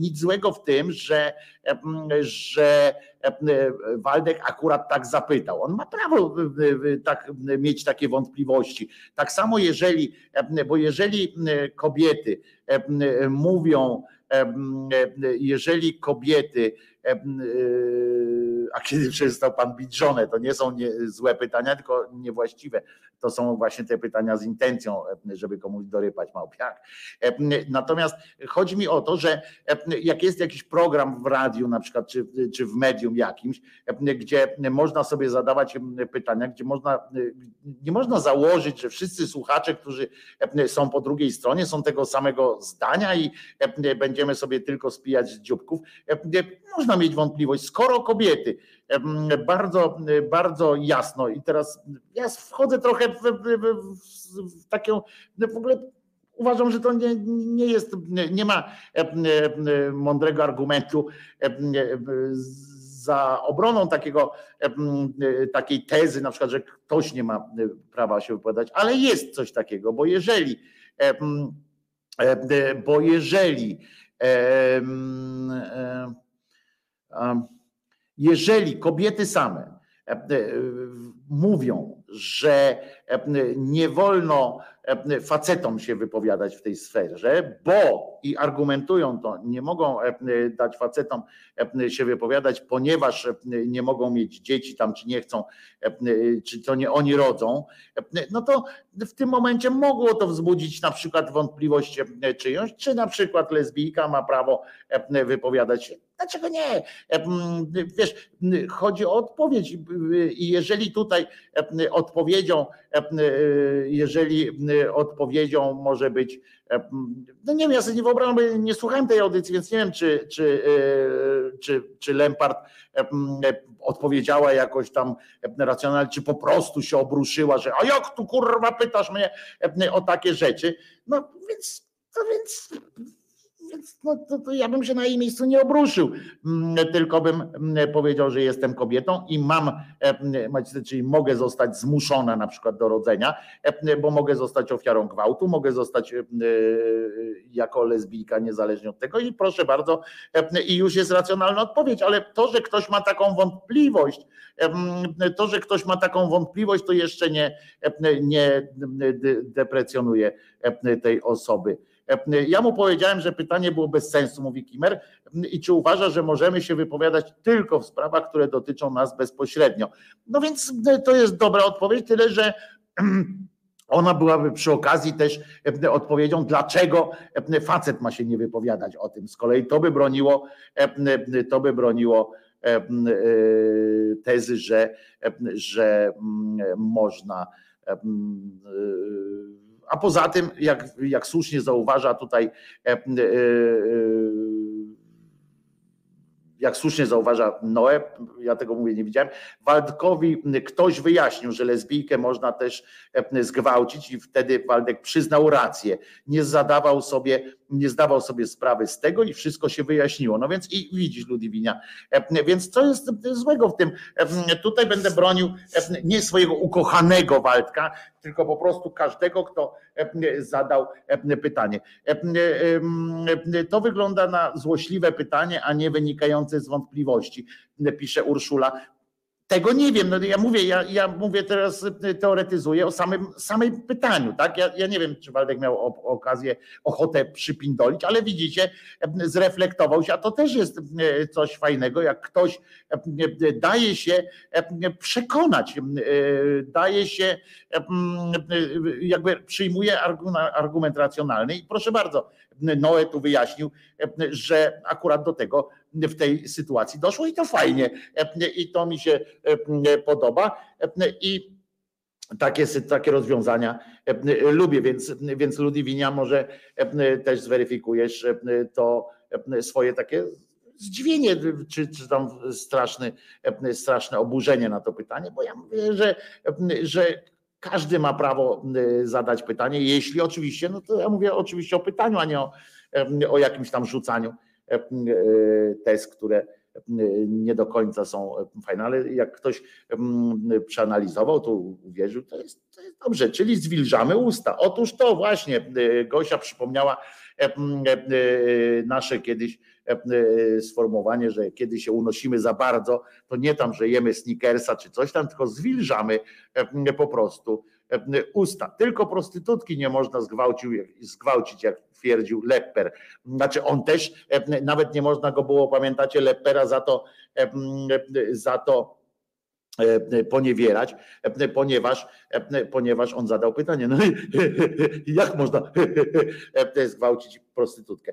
nic złego w tym, że, że Waldek akurat tak zapytał. On ma prawo tak, mieć takie wątpliwości. Tak samo jeżeli, bo jeżeli kobiety mówią, jeżeli kobiety, a kiedy przestał pan bić żonę, to nie są nie, złe pytania, tylko niewłaściwe. To są właśnie te pytania z intencją, żeby komuś dorypać małpiak. Natomiast chodzi mi o to, że jak jest jakiś program w radiu na przykład, czy, czy w medium jakimś, gdzie można sobie zadawać pytania, gdzie można, nie można założyć, że wszyscy słuchacze, którzy są po drugiej stronie, są tego samego zdania i będziemy sobie tylko spijać z dzióbków. Można mieć wątpliwość, skoro kobiety bardzo, bardzo jasno i teraz ja wchodzę trochę w, w, w taką w ogóle uważam, że to nie, nie jest, nie ma mądrego argumentu za obroną takiego, takiej tezy, na przykład, że ktoś nie ma prawa się wypowiadać, ale jest coś takiego, bo jeżeli, bo jeżeli jeżeli kobiety same mówią, że nie wolno facetom się wypowiadać w tej sferze, bo i argumentują to, nie mogą dać facetom się wypowiadać, ponieważ nie mogą mieć dzieci tam, czy nie chcą, czy to nie oni rodzą, no to w tym momencie mogło to wzbudzić na przykład wątpliwość czyjąś, czy na przykład lesbijka ma prawo wypowiadać się Dlaczego nie? Wiesz, chodzi o odpowiedź i jeżeli tutaj odpowiedzią, jeżeli odpowiedzią może być, no nie wiem, ja sobie nie wyobrażam, nie słuchałem tej audycji, więc nie wiem, czy, czy, czy, czy Lempart odpowiedziała jakoś tam racjonalnie, czy po prostu się obruszyła, że a jak tu kurwa pytasz mnie o takie rzeczy? No więc, to więc więc no, to, to ja bym się na jej miejscu nie obruszył, mm, tylko bym mm, powiedział, że jestem kobietą i mam, e, czyli mogę zostać zmuszona na przykład do rodzenia, e, bo mogę zostać ofiarą gwałtu, mogę zostać e, jako lesbijka niezależnie od tego i proszę bardzo, i już jest racjonalna odpowiedź, ale to, że ktoś ma taką wątpliwość, to, że ktoś ma taką wątpliwość, to jeszcze nie, nie deprecjonuje tej osoby. Ja mu powiedziałem, że pytanie było bez sensu, mówi Kimer, i czy uważa, że możemy się wypowiadać tylko w sprawach, które dotyczą nas bezpośrednio. No więc to jest dobra odpowiedź, tyle że ona byłaby przy okazji też odpowiedzią, dlaczego facet ma się nie wypowiadać o tym. Z kolei to by broniło, to by broniło tezy, że, że można a poza tym, jak, jak słusznie zauważa tutaj e, e, jak słusznie zauważa Noe, ja tego mówię, nie widziałem, Waldkowi ktoś wyjaśnił, że lesbijkę można też e, zgwałcić i wtedy Waldek przyznał rację. Nie zadawał sobie, nie zdawał sobie sprawy z tego i wszystko się wyjaśniło. No więc i widzisz Ludwinia, e, więc co jest złego w tym? E, tutaj będę bronił nie swojego ukochanego Waldka, tylko po prostu każdego, kto zadał pytanie. To wygląda na złośliwe pytanie, a nie wynikające z wątpliwości, pisze Urszula. Tego nie wiem. No ja mówię, ja, ja mówię teraz, teoretyzuję o samym, samym pytaniu, tak? Ja, ja nie wiem, czy Waldek miał okazję, ochotę przypindolić, ale widzicie, zreflektował się, a to też jest coś fajnego, jak ktoś daje się przekonać, daje się, jakby przyjmuje argument racjonalny i proszę bardzo, Noe tu wyjaśnił, że akurat do tego w tej sytuacji doszło i to fajnie. I to mi się podoba. I takie, takie rozwiązania lubię, więc, więc Ludwinia może też zweryfikujesz to swoje takie zdziwienie, czy, czy tam straszny, straszne oburzenie na to pytanie, bo ja mówię, że, że każdy ma prawo zadać pytanie, jeśli oczywiście, no to ja mówię oczywiście o pytaniu, a nie o, o jakimś tam rzucaniu E, e, test, które e, nie do końca są fajne, ale jak ktoś przeanalizował, to uwierzył, to jest, to jest dobrze, czyli zwilżamy usta. Otóż to właśnie Gosia przypomniała nasze kiedyś sformułowanie, że kiedy się unosimy za bardzo, to nie tam, że jemy snickersa czy coś tam, tylko zwilżamy po prostu usta. Tylko prostytutki nie można zgwałcić, jak twierdził Lepper. Znaczy on też, nawet nie można go było, pamiętacie, Leppera za to, za to poniewierać, ponieważ, ponieważ on zadał pytanie, no jak można zgwałcić prostytutkę.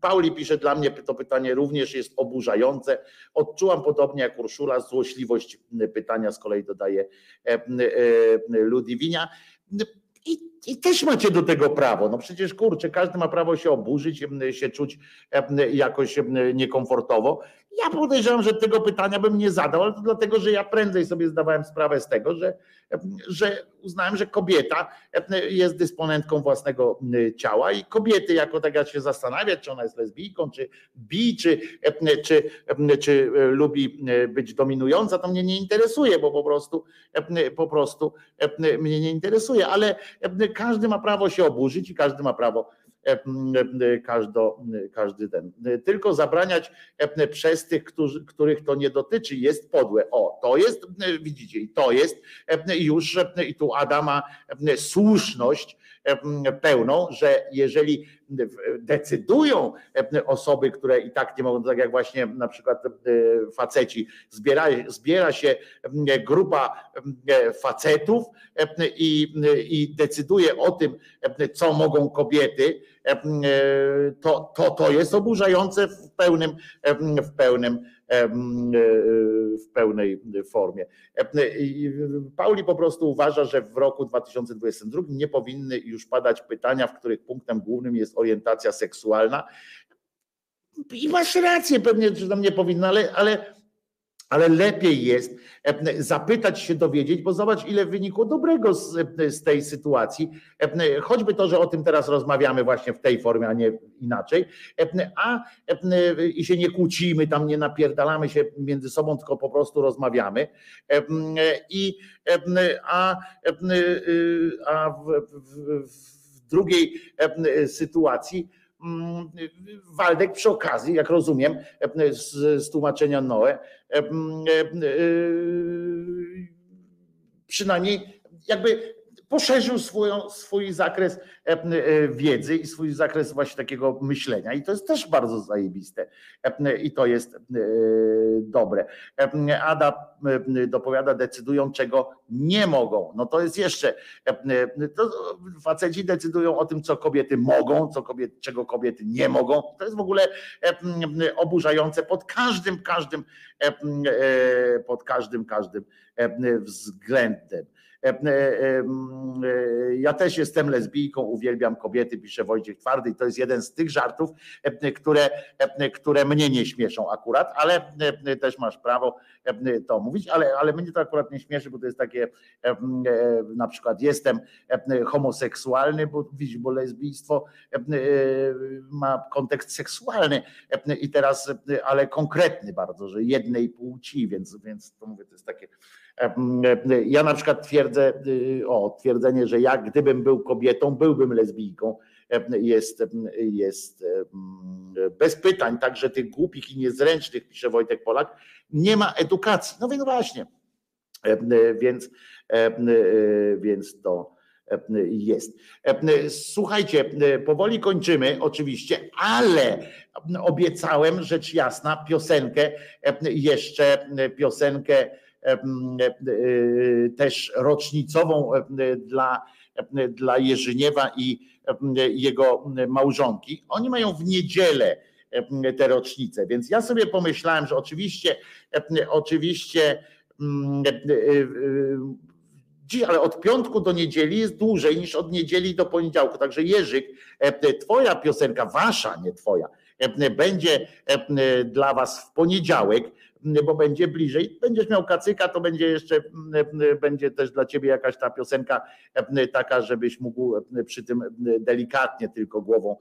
Pauli pisze, dla mnie to pytanie również jest oburzające. Odczułam podobnie jak Urszula złośliwość pytania, z kolei dodaje Ludwinia. I, I też macie do tego prawo. No przecież kurczę, każdy ma prawo się oburzyć, się czuć jakoś niekomfortowo. Ja podejrzewam, że tego pytania bym nie zadał, ale to dlatego, że ja prędzej sobie zdawałem sprawę z tego, że, że uznałem, że kobieta jest dysponentką własnego ciała i kobiety jako tak jak się zastanawiać, czy ona jest lesbijką, czy bi, czy, czy, czy lubi być dominująca, to mnie nie interesuje, bo po prostu po prostu mnie nie interesuje, ale każdy ma prawo się oburzyć i każdy ma prawo każdo, każdy ten. Tylko zabraniać przez tych, którzy, których to nie dotyczy, jest podłe. O, to jest, widzicie, i to jest już, i tu Adama słuszność pełną, że jeżeli decydują osoby, które i tak nie mogą, tak jak właśnie na przykład faceci, zbiera, zbiera się grupa facetów i, i decyduje o tym, co mogą kobiety, to, to, to jest oburzające w pełnym, w pełnym w pełnej formie. Pauli po prostu uważa, że w roku 2022 nie powinny już padać pytania, w których punktem głównym jest orientacja seksualna. I masz rację, pewnie, że tam nie powinno, ale, ale ale lepiej jest e, zapytać się, dowiedzieć, bo zobacz, ile wynikło dobrego z, e, z, tej sytuacji. E, choćby to, że o tym teraz rozmawiamy właśnie w tej formie, a nie inaczej, a i się nie kłócimy, tam nie napierdalamy się między sobą, tylko po prostu rozmawiamy. I a, a w, w, w drugiej sytuacji Waldek przy okazji, jak rozumiem, z, z tłumaczenia Noe, mm, przynajmniej jakby poszerzył swoją, swój zakres e, e, wiedzy i swój zakres właśnie takiego myślenia. I to jest też bardzo zajebiste. E, I to jest dobre. Ada dopowiada, decydują, czego nie mogą. No to jest jeszcze, to faceci decydują o tym, co kobiety mogą, co kobiety, czego kobiety nie mogą. To jest w ogóle oburzające pod każdym, każdym, pod każdym, każdym względem. E, e, e, ja też jestem lesbijką, uwielbiam kobiety, pisze Wojciech Twardy i to jest jeden z tych żartów, które, które mnie nie śmieszą akurat, ale też masz prawo to mówić, ale, ale mnie to akurat nie śmieszy, bo to jest takie na przykład jestem homoseksualny, bo widzisz, bo lesbijstwo ma kontekst seksualny i teraz, ale konkretny bardzo, że jednej płci, więc, więc to mówię, to jest takie ja na przykład twierdzę, y, o twierdzenie, że ja gdybym był kobietą, byłbym lesbijką, jest, jest bez pytań, także tych głupich i niezręcznych, pisze Wojtek Polak, nie ma edukacji. No więc właśnie, więc, więc to jest. Słuchajcie, powoli kończymy oczywiście, ale obiecałem rzecz jasna piosenkę, jeszcze piosenkę E, też rocznicową dla, dla Jerzyniewa i jego małżonki. Oni mają w niedzielę te rocznice, więc ja sobie pomyślałem, że oczywiście, oczywiście dziś, ale od piątku do niedzieli jest dłużej niż od niedzieli do poniedziałku. Także Jerzyk, twoja piosenka, wasza, nie twoja, będzie dla was w poniedziałek bo będzie bliżej. Będziesz miał kacyka, to będzie jeszcze, będzie też dla ciebie jakaś ta piosenka taka, żebyś mógł przy tym delikatnie tylko głową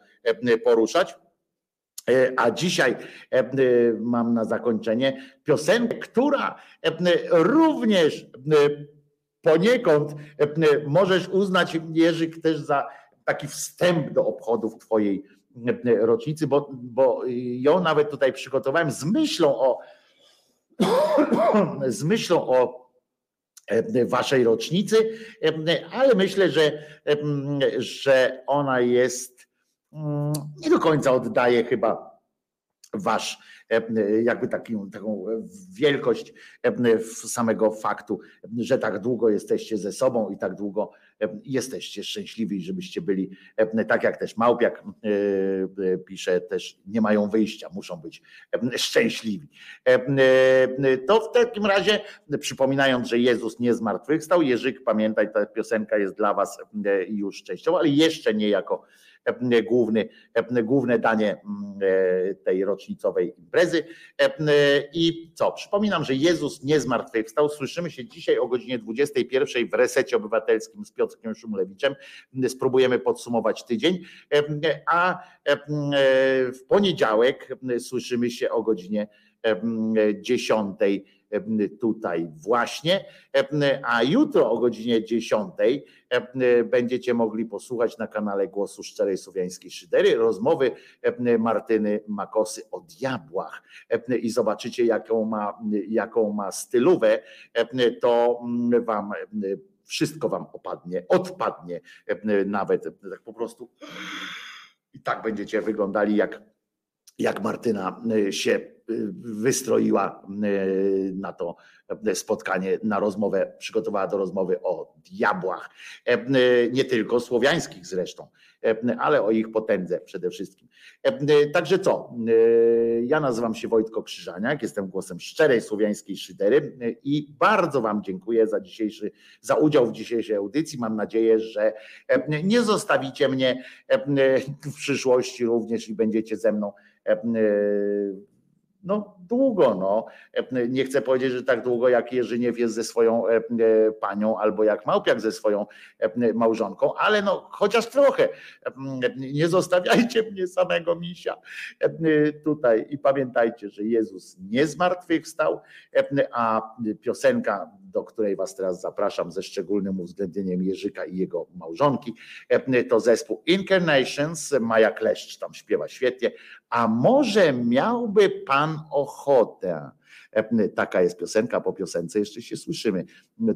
poruszać. A dzisiaj mam na zakończenie piosenkę, która również poniekąd możesz uznać, Jerzyk, też za taki wstęp do obchodów Twojej rocznicy, bo, bo ją nawet tutaj przygotowałem z myślą o, z myślą o e, waszej rocznicy, e, ale myślę, że, e, że ona jest mm, nie do końca oddaje chyba wasz jakby taką, taką wielkość samego faktu, że tak długo jesteście ze sobą i tak długo jesteście szczęśliwi, żebyście byli, tak jak też Małpiak pisze, też nie mają wyjścia, muszą być szczęśliwi. To w takim razie, przypominając, że Jezus nie zmartwychwstał, Jerzyk, pamiętaj, ta piosenka jest dla was już częścią, ale jeszcze nie jako główny, główne danie mm, e, tej rocznicowej imprezy. I co? Przypominam, że Jezus nie zmartwychwstał. Słyszymy się dzisiaj o godzinie 21 w resecie obywatelskim z Piotrkiem Szumlewiczem. Spróbujemy podsumować tydzień, a e, w poniedziałek słyszymy się o godzinie 10 tutaj właśnie, a jutro o godzinie 10 będziecie mogli posłuchać na kanale Głosu Szczerej Słowiańskiej Szydery rozmowy Martyny Makosy o diabłach i zobaczycie jaką ma, jaką ma stylówę, to wam wszystko wam opadnie, odpadnie nawet tak po prostu i tak będziecie wyglądali jak jak Martyna się wystroiła na to spotkanie, na rozmowę, przygotowała do rozmowy o diabłach, nie tylko słowiańskich zresztą, ale o ich potędze przede wszystkim. Także co, ja nazywam się Wojtko Krzyżaniak, jestem głosem szczerej słowiańskiej szydery i bardzo Wam dziękuję za dzisiejszy, za udział w dzisiejszej audycji. Mam nadzieję, że nie zostawicie mnie w przyszłości również i będziecie ze mną no długo, no. Nie chcę powiedzieć, że tak długo jak Jerzyniew jest ze swoją e, e, panią, albo jak Małpiak ze swoją e, małżonką, ale no chociaż trochę. Nie zostawiajcie mnie samego misia tutaj i pamiętajcie, że Jezus nie zmartwychwstał, a piosenka do której Was teraz zapraszam ze szczególnym uwzględnieniem Jerzyka i jego małżonki. To zespół Incarnations, Maja Kleszcz tam śpiewa świetnie. A może miałby Pan ochotę? Taka jest piosenka, po piosence jeszcze się słyszymy.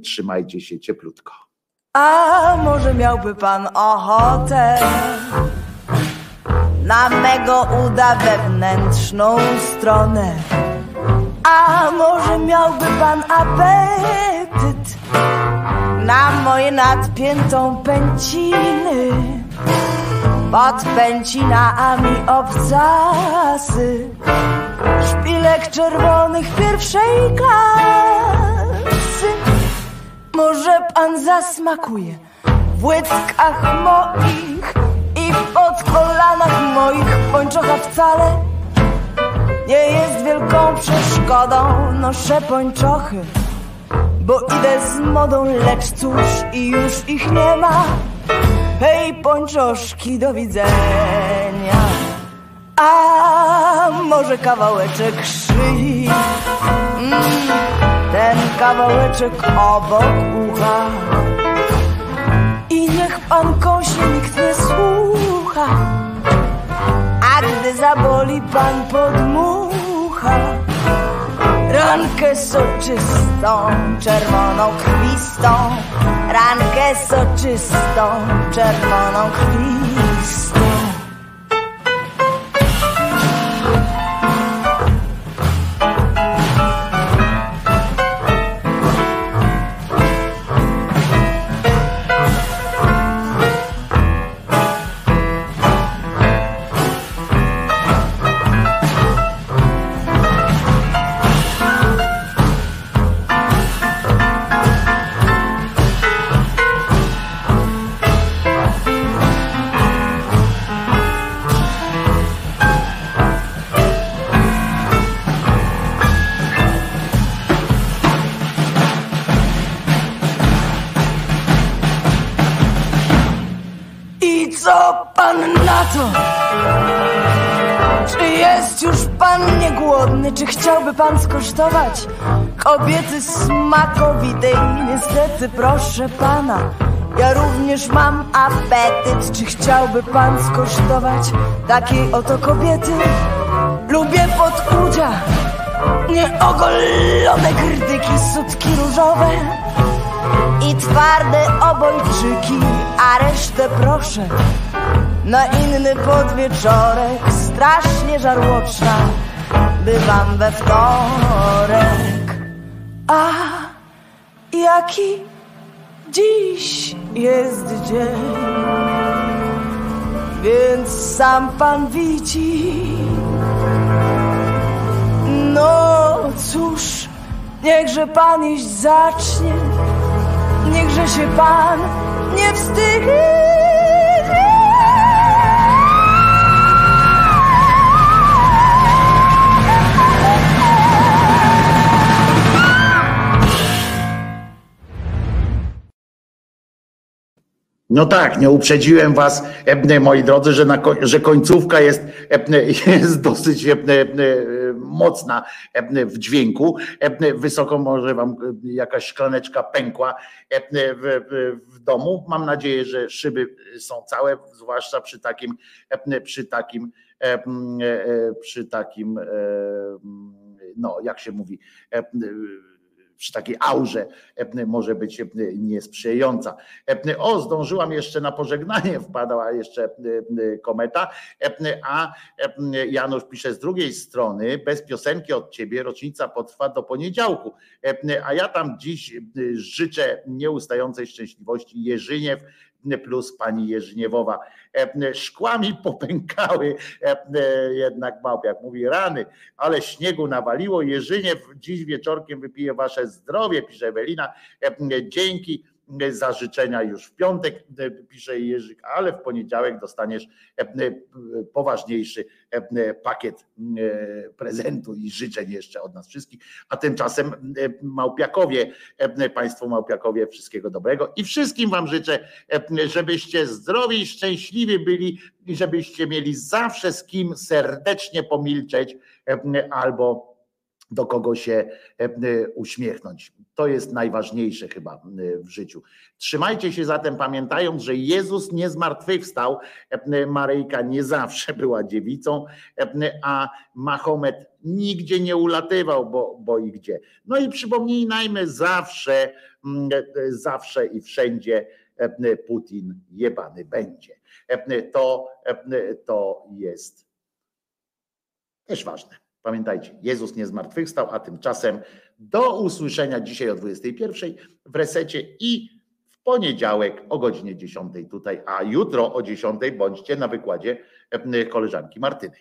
Trzymajcie się cieplutko. A może miałby Pan ochotę na mego uda wewnętrzną stronę? A może miałby pan apetyt na moje nadpiętą pęciny? Pod pęcinami obcasy Szpilek czerwonych pierwszej klasy Może pan zasmakuje w łydkach moich I pod kolanach moich pończocha wcale nie jest wielką przeszkodą Noszę pończochy, bo idę z modą Lecz cóż i już ich nie ma. Hej pończoszki, do widzenia. A może kawałeczek szyi? Mm, Ten kawałeczek obok ucha. I niech pan kąśnie, nikt nie słucha a gdy zaboli pan podmucha Rankę soczystą, czerwoną krwistą. Rankę soczystą, czerwoną krwistą pan skosztować kobiety smakowitej? Niestety, proszę pana, ja również mam apetyt. Czy chciałby pan skosztować takiej oto kobiety? Lubię podkudzia, nieogolone grdyki, sutki różowe i twarde obojczyki, a resztę proszę na inny podwieczorek, strasznie żarłoczna bywam we wtorek. A jaki dziś jest dzień, więc sam pan widzi. No cóż, niechże pan iść zacznie, niechże się pan nie wstydzi. No tak, nie uprzedziłem was, e, moi drodzy, że, na, że końcówka jest, e, jest dosyć e, mocna w dźwięku. Wysoko może wam jakaś szklaneczka pękła w, domu. Mam nadzieję, że szyby są całe, zwłaszcza przy takim, przy takim, przy takim, no jak się mówi, przy takiej aurze może być niesprzyjająca. O, zdążyłam jeszcze na pożegnanie, wpadła jeszcze kometa, a Janusz pisze z drugiej strony, bez piosenki od ciebie rocznica potrwa do poniedziałku, a ja tam dziś życzę nieustającej szczęśliwości Jerzyniew, plus pani Jerzniewowa. E, szkłami popękały jednak małpiak. Mówi rany, ale śniegu nawaliło. Jerzyniew dziś wieczorkiem wypije wasze zdrowie, pisze Ewelina. Dzięki za życzenia już w piątek, e, pisze Jerzyk, ale w poniedziałek dostaniesz e, e, poważniejszy pakiet prezentu i życzeń jeszcze od nas wszystkich. A tymczasem Małpiakowie, Państwo Małpiakowie, wszystkiego dobrego i wszystkim Wam życzę, żebyście zdrowi i szczęśliwi byli i żebyście mieli zawsze z kim serdecznie pomilczeć albo do kogo się e, e, uśmiechnąć. To jest najważniejsze chyba e, w życiu. Trzymajcie się zatem, pamiętając, że Jezus nie zmartwychwstał. Maryjka nie zawsze była dziewicą, a Mahomet nigdzie nie ulatywał, bo, bo i gdzie. No i przypomnijmy zawsze, zawsze i wszędzie Putin jebany będzie. To, to jest też ważne. Pamiętajcie, Jezus nie zmartwychwstał, a tymczasem do usłyszenia dzisiaj o 21 w resecie i w poniedziałek o godzinie 10 tutaj, a jutro o 10 bądźcie na wykładzie e, koleżanki Martyny.